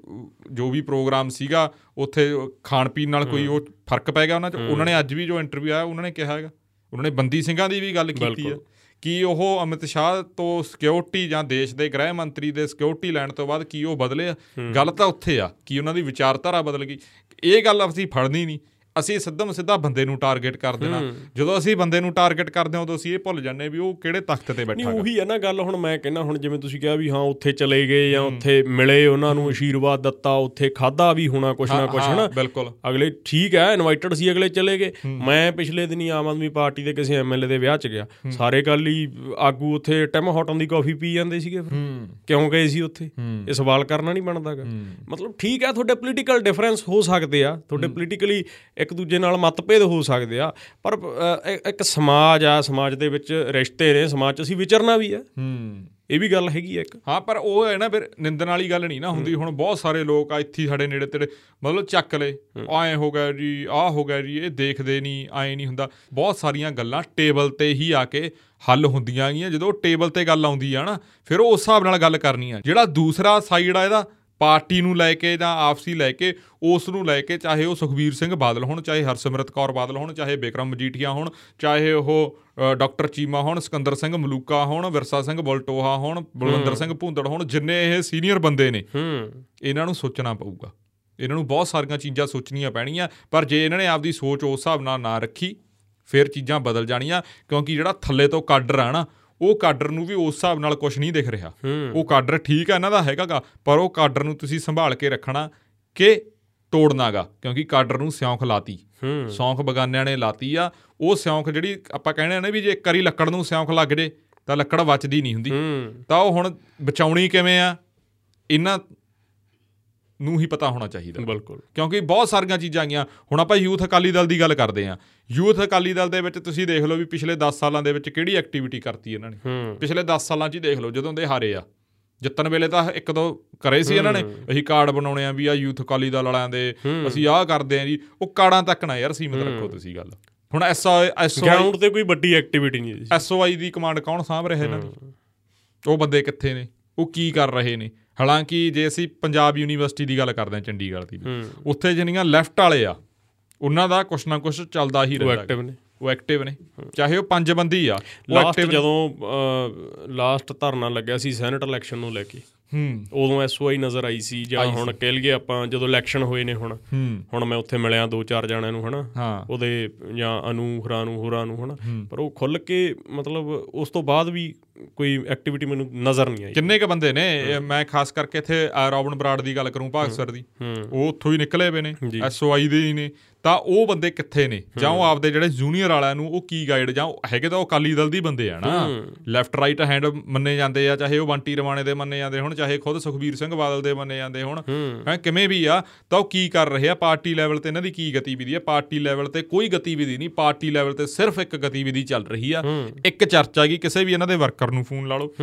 ਜੋ ਵੀ ਪ੍ਰੋਗਰਾਮ ਸੀਗਾ ਉੱਥੇ ਖਾਣ ਪੀਣ ਨਾਲ ਕੋਈ ਉਹ ਫ਼ਰਕ ਪੈ ਗਿਆ ਉਹਨਾਂ 'ਚ? ਉਹਨਾਂ ਨੇ ਅੱਜ ਵੀ ਜੋ ਇੰਟਰਵਿਊ ਆਇਆ ਉਹਨਾਂ ਨੇ ਕਿਹਾ ਹੈਗਾ। ਉਹਨਾਂ ਨੇ ਬੰਦੀ ਸਿੰਘਾਂ ਦੀ ਵੀ ਗੱਲ ਕੀਤੀ ਹੈ ਕਿ ਉਹ ਅਮਿਤ ਸ਼ਾਹ ਤੋਂ ਸਿਕਿਉਰਿਟੀ ਜਾਂ ਦੇਸ਼ ਦੇ ਗ੍ਰਹਿ ਮੰਤਰੀ ਦੇ ਸਿਕਿਉਰਿਟੀ ਲੈਣ ਤੋਂ ਬਾਅਦ ਕੀ ਉਹ ਬਦਲੇ ਗੱਲ ਤਾਂ ਉੱਥੇ ਆ। ਕਿ ਉਹਨਾਂ ਦੀ ਵਿਚਾਰਧਾਰਾ ਬਦਲ ਗਈ? ਇਹ ਗੱਲ ਅਸੀਂ ਫੜਨੀ ਨਹੀਂ। ਅਸੀਂ ਸਿੱਧਮ ਸਿੱਧਾ ਬੰਦੇ ਨੂੰ ਟਾਰਗੇਟ ਕਰ ਦੇਣਾ। ਜਦੋਂ ਅਸੀਂ ਬੰਦੇ ਨੂੰ ਟਾਰਗੇਟ ਕਰਦੇ ਹਾਂ ਉਦੋਂ ਅਸੀਂ ਇਹ ਭੁੱਲ ਜਾਂਦੇ ਵੀ ਉਹ ਕਿਹੜੇ ਤਖਤ ਤੇ ਨਹੀਂ ਬੈਠਾ ਉਹੀ ਹੈ ਨਾ ਗੱਲ ਹੁਣ ਮੈਂ ਕਹਿੰਦਾ ਹੁਣ ਜਿਵੇਂ ਤੁਸੀਂ ਕਿਹਾ ਵੀ ਹਾਂ ਉੱਥੇ ਚਲੇ ਗਏ ਜਾਂ ਉੱਥੇ ਮਿਲੇ ਉਹਨਾਂ ਨੂੰ ਆਸ਼ੀਰਵਾਦ ਦਿੱਤਾ ਉੱਥੇ ਖਾਦਾ ਵੀ ਹੋਣਾ ਕੁਛ ਨਾ ਕੁਛ ਹਾਂ, ਹਨਾ? ਬਿਲਕੁਲ। ਅਗਲੇ ਠੀਕ ਹੈ ਇਨਵਾਈਟਡ ਸੀ ਅਗਲੇ ਚਲੇ ਗਏ। ਮੈਂ ਪਿਛਲੇ ਦਿਨੀ ਆਮ ਆਦਮੀ ਪਾਰਟੀ ਦੇ ਕਿਸੇ ਐਮਐਲਏ ਦੇ ਵਿਆਹ 'ਚ ਗਿਆ। ਸਾਰੇ ਕੱਲ ਹੀ ਆਗੂ ਉੱਥੇ ਟੈਮ ਹੌਟਨ ਦੀ ਕਾਫੀ ਪੀ ਜਾਂਦੇ ਸੀਗੇ ਫਿਰ। ਕਿਉਂ ਗਏ ਸੀ ਉੱਥੇ? ਇਹ ਸਵਾਲ ਕਰਨਾ ਨਹੀਂ ਬਣਦਾਗਾ ਮਤਲਬ ਠੀਕ ਹੈ ਤੁਹਾਡੇ ਪੋਲੀਟੀਕਲ ਡਿਫਰੈਂਸ ਹੋ ਸਕਦੇ ਆ। ਤੁਹਾਡੇ ਪੋਲੀਟੀਕਲੀ ਇੱਕ ਦੂਜੇ ਨਾਲ ਮਤਭੇਦ ਹੋ ਸਕਦੇ ਆ। ਪਰ ਇੱਕ ਸਮਾਜ ਆ ਸਮਾਜ ਦੇ ਵਿੱਚ ਰਿਸ਼ਤੇ ਨੇ ਸਮਾਜ 'ਚ ਅਸੀਂ ਵਿਚਰਨਾ ਵੀ ਹੈ ਹੂੰ। ਇਹ ਵੀ ਗੱਲ ਹੈਗੀ ਆ ਇੱਕ। ਹਾਂ ਪਰ ਉਹ ਹੈ ਨਾ ਫਿਰ ਨਿੰਦਣ ਵਾਲੀ ਗੱਲ ਨਹੀਂ ਨਾ ਹੁੰਦੀ। ਹੁਣ ਬਹੁਤ ਸਾਰੇ ਲੋਕ ਆ ਇੱਥੇ ਸਾਡੇ ਨੇੜੇ ਤੇੜੇ ਮਤਲਬ ਚੱਕ ਲਏ। ਐ ਹੋ ਗਿਆ ਜੀ ਆਹ ਹੋ ਗਿਆ ਜੀ ਇਹ ਦੇਖਦੇ ਨਹੀਂ ਐ ਨਹੀਂ ਹੁੰਦਾ। ਬਹੁਤ ਸਾਰੀਆਂ ਗੱਲਾਂ ਟੇਬਲ ਤੇ ਹੀ ਆ ਕੇ ਹੱਲ ਹੁੰਦੀਆਂ ਗੀਆਂ ਜਦੋਂ ਟੇਬਲ ਤੇ ਗੱਲ ਆਉਂਦੀ ਆ ਨਾ ਫਿਰ ਉਹ ਉਸ ਹਿਸਾਬ ਨਾਲ ਗੱਲ ਕਰਨੀ ਆ। ਜਿਹੜਾ ਦੂਸਰਾ ਸਾਈਡ ਆ ਇਹਦਾ ਪਾਰਟੀ ਨੂੰ ਲੈ ਕੇ ਜਾਂ ਆਪਸੀ ਲੈ ਕੇ ਉਸ ਨੂੰ ਲੈ ਕੇ ਚਾਹੇ ਉਹ ਸੁਖਬੀਰ ਸਿੰਘ ਬਾਦਲ ਹੋਣ ਚਾਹੇ ਹਰਸਿਮਰਤ ਕੌਰ ਬਾਦਲ ਹੋਣ ਚਾਹੇ ਬਿਕਰਮ ਮਜੀਠੀਆ ਹੋਣ ਚਾਹੇ ਉਹ ਡਾਕਟਰ ਚੀਮਾ ਹੋਣ ਸਿਕੰਦਰ ਸਿੰਘ ਮਲੂਕਾ ਹੋਣ ਵਿਰਸਾ ਸਿੰਘ ਬਲਟੋਹਾ ਹੋਣ ਬਲਵੰਦਰ ਸਿੰਘ ਭੁੰਦੜ ਹੋਣ ਜਿੰਨੇ ਇਹ ਸੀਨੀਅਰ ਬੰਦੇ ਨੇ ਹੂੰ। ਇਹਨਾਂ ਨੂੰ ਸੋਚਣਾ ਪਊਗਾ। ਇਹਨਾਂ ਨੂੰ ਬਹੁਤ ਸਾਰੀਆਂ ਚੀਜ਼ਾਂ ਸੋਚਣੀਆਂ ਪੈਣੀਆਂ ਪਰ ਜੇ ਇਹਨਾਂ ਨੇ ਆਪਦੀ ਸੋਚ ਉਸ ਹਿਸਾਬ ਨਾਲ ਨਾ ਰੱਖੀ ਫਿਰ ਚੀਜ਼ਾਂ ਬਦਲ ਜਾਣੀਆਂ ਕਿਉਂਕਿ ਜਿਹੜਾ ਥੱਲੇ ਤੋਂ ਕਾਡਰ ਆ ਨਾ ਉਹ ਕਾਡਰ ਨੂੰ ਵੀ ਉਸ ਹਿਸਾਬ ਨਾਲ ਕੁਝ ਨਹੀਂ ਦਿਖ ਰਿਹਾ। ਉਹ ਕਾਡਰ ਠੀਕ ਆ ਇਹਨਾਂ ਦਾ ਹੈਗਾਗਾ ਪਰ ਉਹ ਕਾਡਰ ਨੂੰ ਤੁਸੀਂ ਸੰਭਾਲ ਕੇ ਰੱਖਣਾ ਕਿ ਤੋੜਨਾਗਾ ਕਿਉਂਕਿ ਕਾਡਰ ਨੂੰ ਸਿਉਂਖ ਲਾਤੀ। ਸੌਂਖ ਬਗਾਨਿਆਂ ਨੇ ਲਾਤੀ ਆ। ਉਹ ਸਿਉਂਖ ਜਿਹੜੀ ਆਪਾਂ ਕਹਿੰਦੇ ਆ ਨਾ ਵੀ ਜੇ ਇੱਕ ਵਾਰੀ ਲੱਕੜ ਨੂੰ ਸਿਉਂਖ ਲੱਗ ਜੇ ਤਾਂ ਲੱਕੜ ਬਚਦੀ ਨਹੀਂ ਹੁੰਦੀ। ਤਾਂ ਉਹ ਹੁਣ ਬਚਾਉਣੀ ਕਿਵੇਂ ਆ? ਇਹਨਾਂ ਨੂੰ ਹੀ ਪਤਾ ਹੋਣਾ ਚਾਹੀਦਾ। ਬਿਲਕੁਲ। ਕਿਉਂਕਿ ਬਹੁਤ ਸਾਰੀਆਂ ਚੀਜ਼ਾਂ ਆਈਆਂ। ਹੁਣ ਆਪਾਂ ਯੂਥ ਅਕਾਲੀ ਦਲ ਦੀ ਗੱਲ ਕਰਦੇ ਹਾਂ। ਯੂਥ ਅਕਾਲੀ ਦਲ ਦੇ ਵਿੱਚ ਤੁਸੀਂ ਦੇਖ ਲਓ ਵੀ ਪਿਛਲੇ 10 ਸਾਲਾਂ ਦੇ ਵਿੱਚ ਕਿਹੜੀ ਐਕਟੀਵਿਟੀ ਕਰਤੀ ਇਹਨਾਂ ਨੇ। ਹੂੰ। ਪਿਛਲੇ 10 ਸਾਲਾਂ 'ਚ ਹੀ ਦੇਖ ਲਓ ਜਦੋਂ ਦੇ ਹਾਰੇ ਆ। ਜਿੱਤਣ ਵੇਲੇ ਤਾਂ ਇੱਕ ਦੋ ਕਰੇ ਸੀ ਇਹਨਾਂ ਨੇ। ਅਸੀਂ ਕਾਰਡ ਬਣਾਉਣੇ ਆ ਵੀ ਆ ਯੂਥ ਅਕਾਲੀ ਦਲ ਵਾਲਿਆਂ ਦੇ। ਅਸੀਂ ਆਹ ਕਰਦੇ ਆ ਜੀ। ਉਹ ਕਾਰਡਾਂ ਤੱਕ ਨਾ ਯਾਰ ਸੀਮਤ ਰੱਖੋ ਤੁਸੀਂ ਗੱਲ। ਹੁਣ ਐਸਓ ਐਸਓ ਗਰਾਊਂਡ ਤੇ ਕੋਈ ਵੱਡੀ ਐਕਟੀਵਿਟੀ ਨਹੀਂ ਸੀ ਐਸਓਆਈ ਦੀ ਕਮਾਂਡ ਕੌਣ ਸਾਂਭ ਰਿਹਾ ਇਹਨਾਂ ਦੀ? ਉਹ ਬੰਦੇ ਕਿੱਥੇ ਨੇ? ਉਹ ਕੀ ਕਰ ਰਹੇ ਨੇ? ਹਾਲਾਂਕਿ ਜੇ ਅਸੀਂ ਪੰਜਾਬ ਯੂਨੀਵਰਸਿਟੀ ਦੀ ਗੱਲ ਕਰਦੇ ਹਾਂ ਚੰਡੀਗੜ੍ਹ ਦੀ ਉੱਥੇ ਜਿਹੜੀਆਂ ਲੈਫਟ ਵਾਲੇ ਆ ਉਹਨਾਂ ਦਾ ਕੁਛ ਨਾ ਕੁਛ ਚੱਲਦਾ ਹੀ ਉਹ ਰਹਿੰਦਾ ਐਕਟਿਵ ਨੇ। ਉਹ ਐਕਟਿਵ ਨੇ। ਚਾਹੇ ਉਹ ਪੰਜ ਬੰਦੀ ਆ ਉਹ ਲਾਸਟ। ਜਦੋਂ ਲਾਸਟ ਧਰਨਾ ਲੱਗਿਆ ਸੀ ਸੈਨੇਟ ਇਲੈਕਸ਼ਨ ਨੂੰ ਲੈ ਕੇ। ਹੂੰ। ਉਦੋਂ ਐਸਓਆਈ ਨਜ਼ਰ ਆਈ ਸੀ ਜਾਂ ਹੁਣ ਕਹਿ ਲਈਏ ਆਪਾਂ ਜਦੋਂ ਇਲੈਕਸ਼ਨ ਹੋਏ ਨੇ ਹੁਣ ਹੁਣ ਮੈਂ ਉੱਥੇ ਮਿਲਿਆ ਦੋ ਚਾਰ ਜਣਿਆਂ ਨੂੰ ਹਨਾ? ਉਹਦੇ ਜਾਂ ਅਨੂ ਹਰਾਂ ਨੂੰ ਹੋਰਾਂ ਨੂੰ ਹਨਾ? ਪਰ ਉਹ ਖੁੱਲ ਕੇ ਮਤਲਬ ਉਸ ਤੋਂ ਬਾਅਦ ਵੀ ਕੋਈ ਐਕਟੀਵਿਟੀ ਮੈਨੂੰ ਨਜ਼ਰ ਨਹੀਂ ਆਈ। ਕਿੰਨੇ ਕ ਬੰਦੇ ਨੇ? ਮੈਂ ਖਾਸ ਕਰਕੇ ਇੱਥੇ ਰੋਬਨ ਬਰਾੜ ਦੀ ਗੱਲ ਕਰੂੰ ਭਾਗਸਰ ਦੀ। ਉਹ ਉੱਥੋਂ ਹੀ ਨਿਕਲੇ ਪਏ ਨੇ। ਐਸਓਆਈ ਦੇ ਹੀ ਨੇ। ਤਾਂ ਉਹ ਬੰਦੇ ਕਿੱਥੇ ਨੇ? ਜਾਂ ਉਹ ਆਪਦੇ ਜਿਹੜੇ ਜੂਨੀਅਰ ਵਾਲਿਆਂ ਨੂੰ ਉਹ ਕੀ ਗਾਈਡ ਜਾਂ ਹੈਗੇ ਤਾਂ ਉਹ ਅਕਾਲੀ ਦਲ ਦੀ ਬੰਦੇ ਆ ਨਾ। ਲੈਫਟ ਰਾਈਟ ਹੈਂਡ ਮੰਨੇ ਜਾਂਦੇ ਆ ਚਾਹੇ ਉਹ ਬੰਟੀ ਰਵਾਣੇ ਦੇ ਮੰਨੇ ਜਾਂਦੇ ਹੁਣ ਚਾਹੇ ਖੁਦ ਸੁਖਬੀਰ ਸਿੰਘ ਬਾਦਲ ਦੇ ਮੰਨੇ ਜਾਂਦੇ ਹੁਣ। ਹੈ। ਕਿਵੇਂ ਵੀ ਆ ਤਾਂ ਉਹ ਕੀ ਕਰ ਰਹੇ ਆ? ਪਾਰਟੀ ਲੈਵਲ ਤੇ ਇਹਨਾਂ ਦੀ ਕੀ ਗਤੀਵਿਧੀ ਆ? ਪਾਰਟੀ ਲੈਵਲ ਤੇ ਕੋਈ ਗਤੀਵਿਧੀ ਨਹੀਂ ਪਾਰਟੀ ਲੈਵਲ ਤੇ ਸਿਰਫ ਇੱਕ ਗਤੀਵਿਧੀ ਚੱਲ ਰਹੀ ਆ। ਇੱਕ ਚਰਚਾ ਕੀ ਕਿਸੇ ਵੀ ਇਹਨਾਂ ਦੇ ਵਰਕਰ ਨੂੰ ਫੋਨ ਲਾ ਲਓ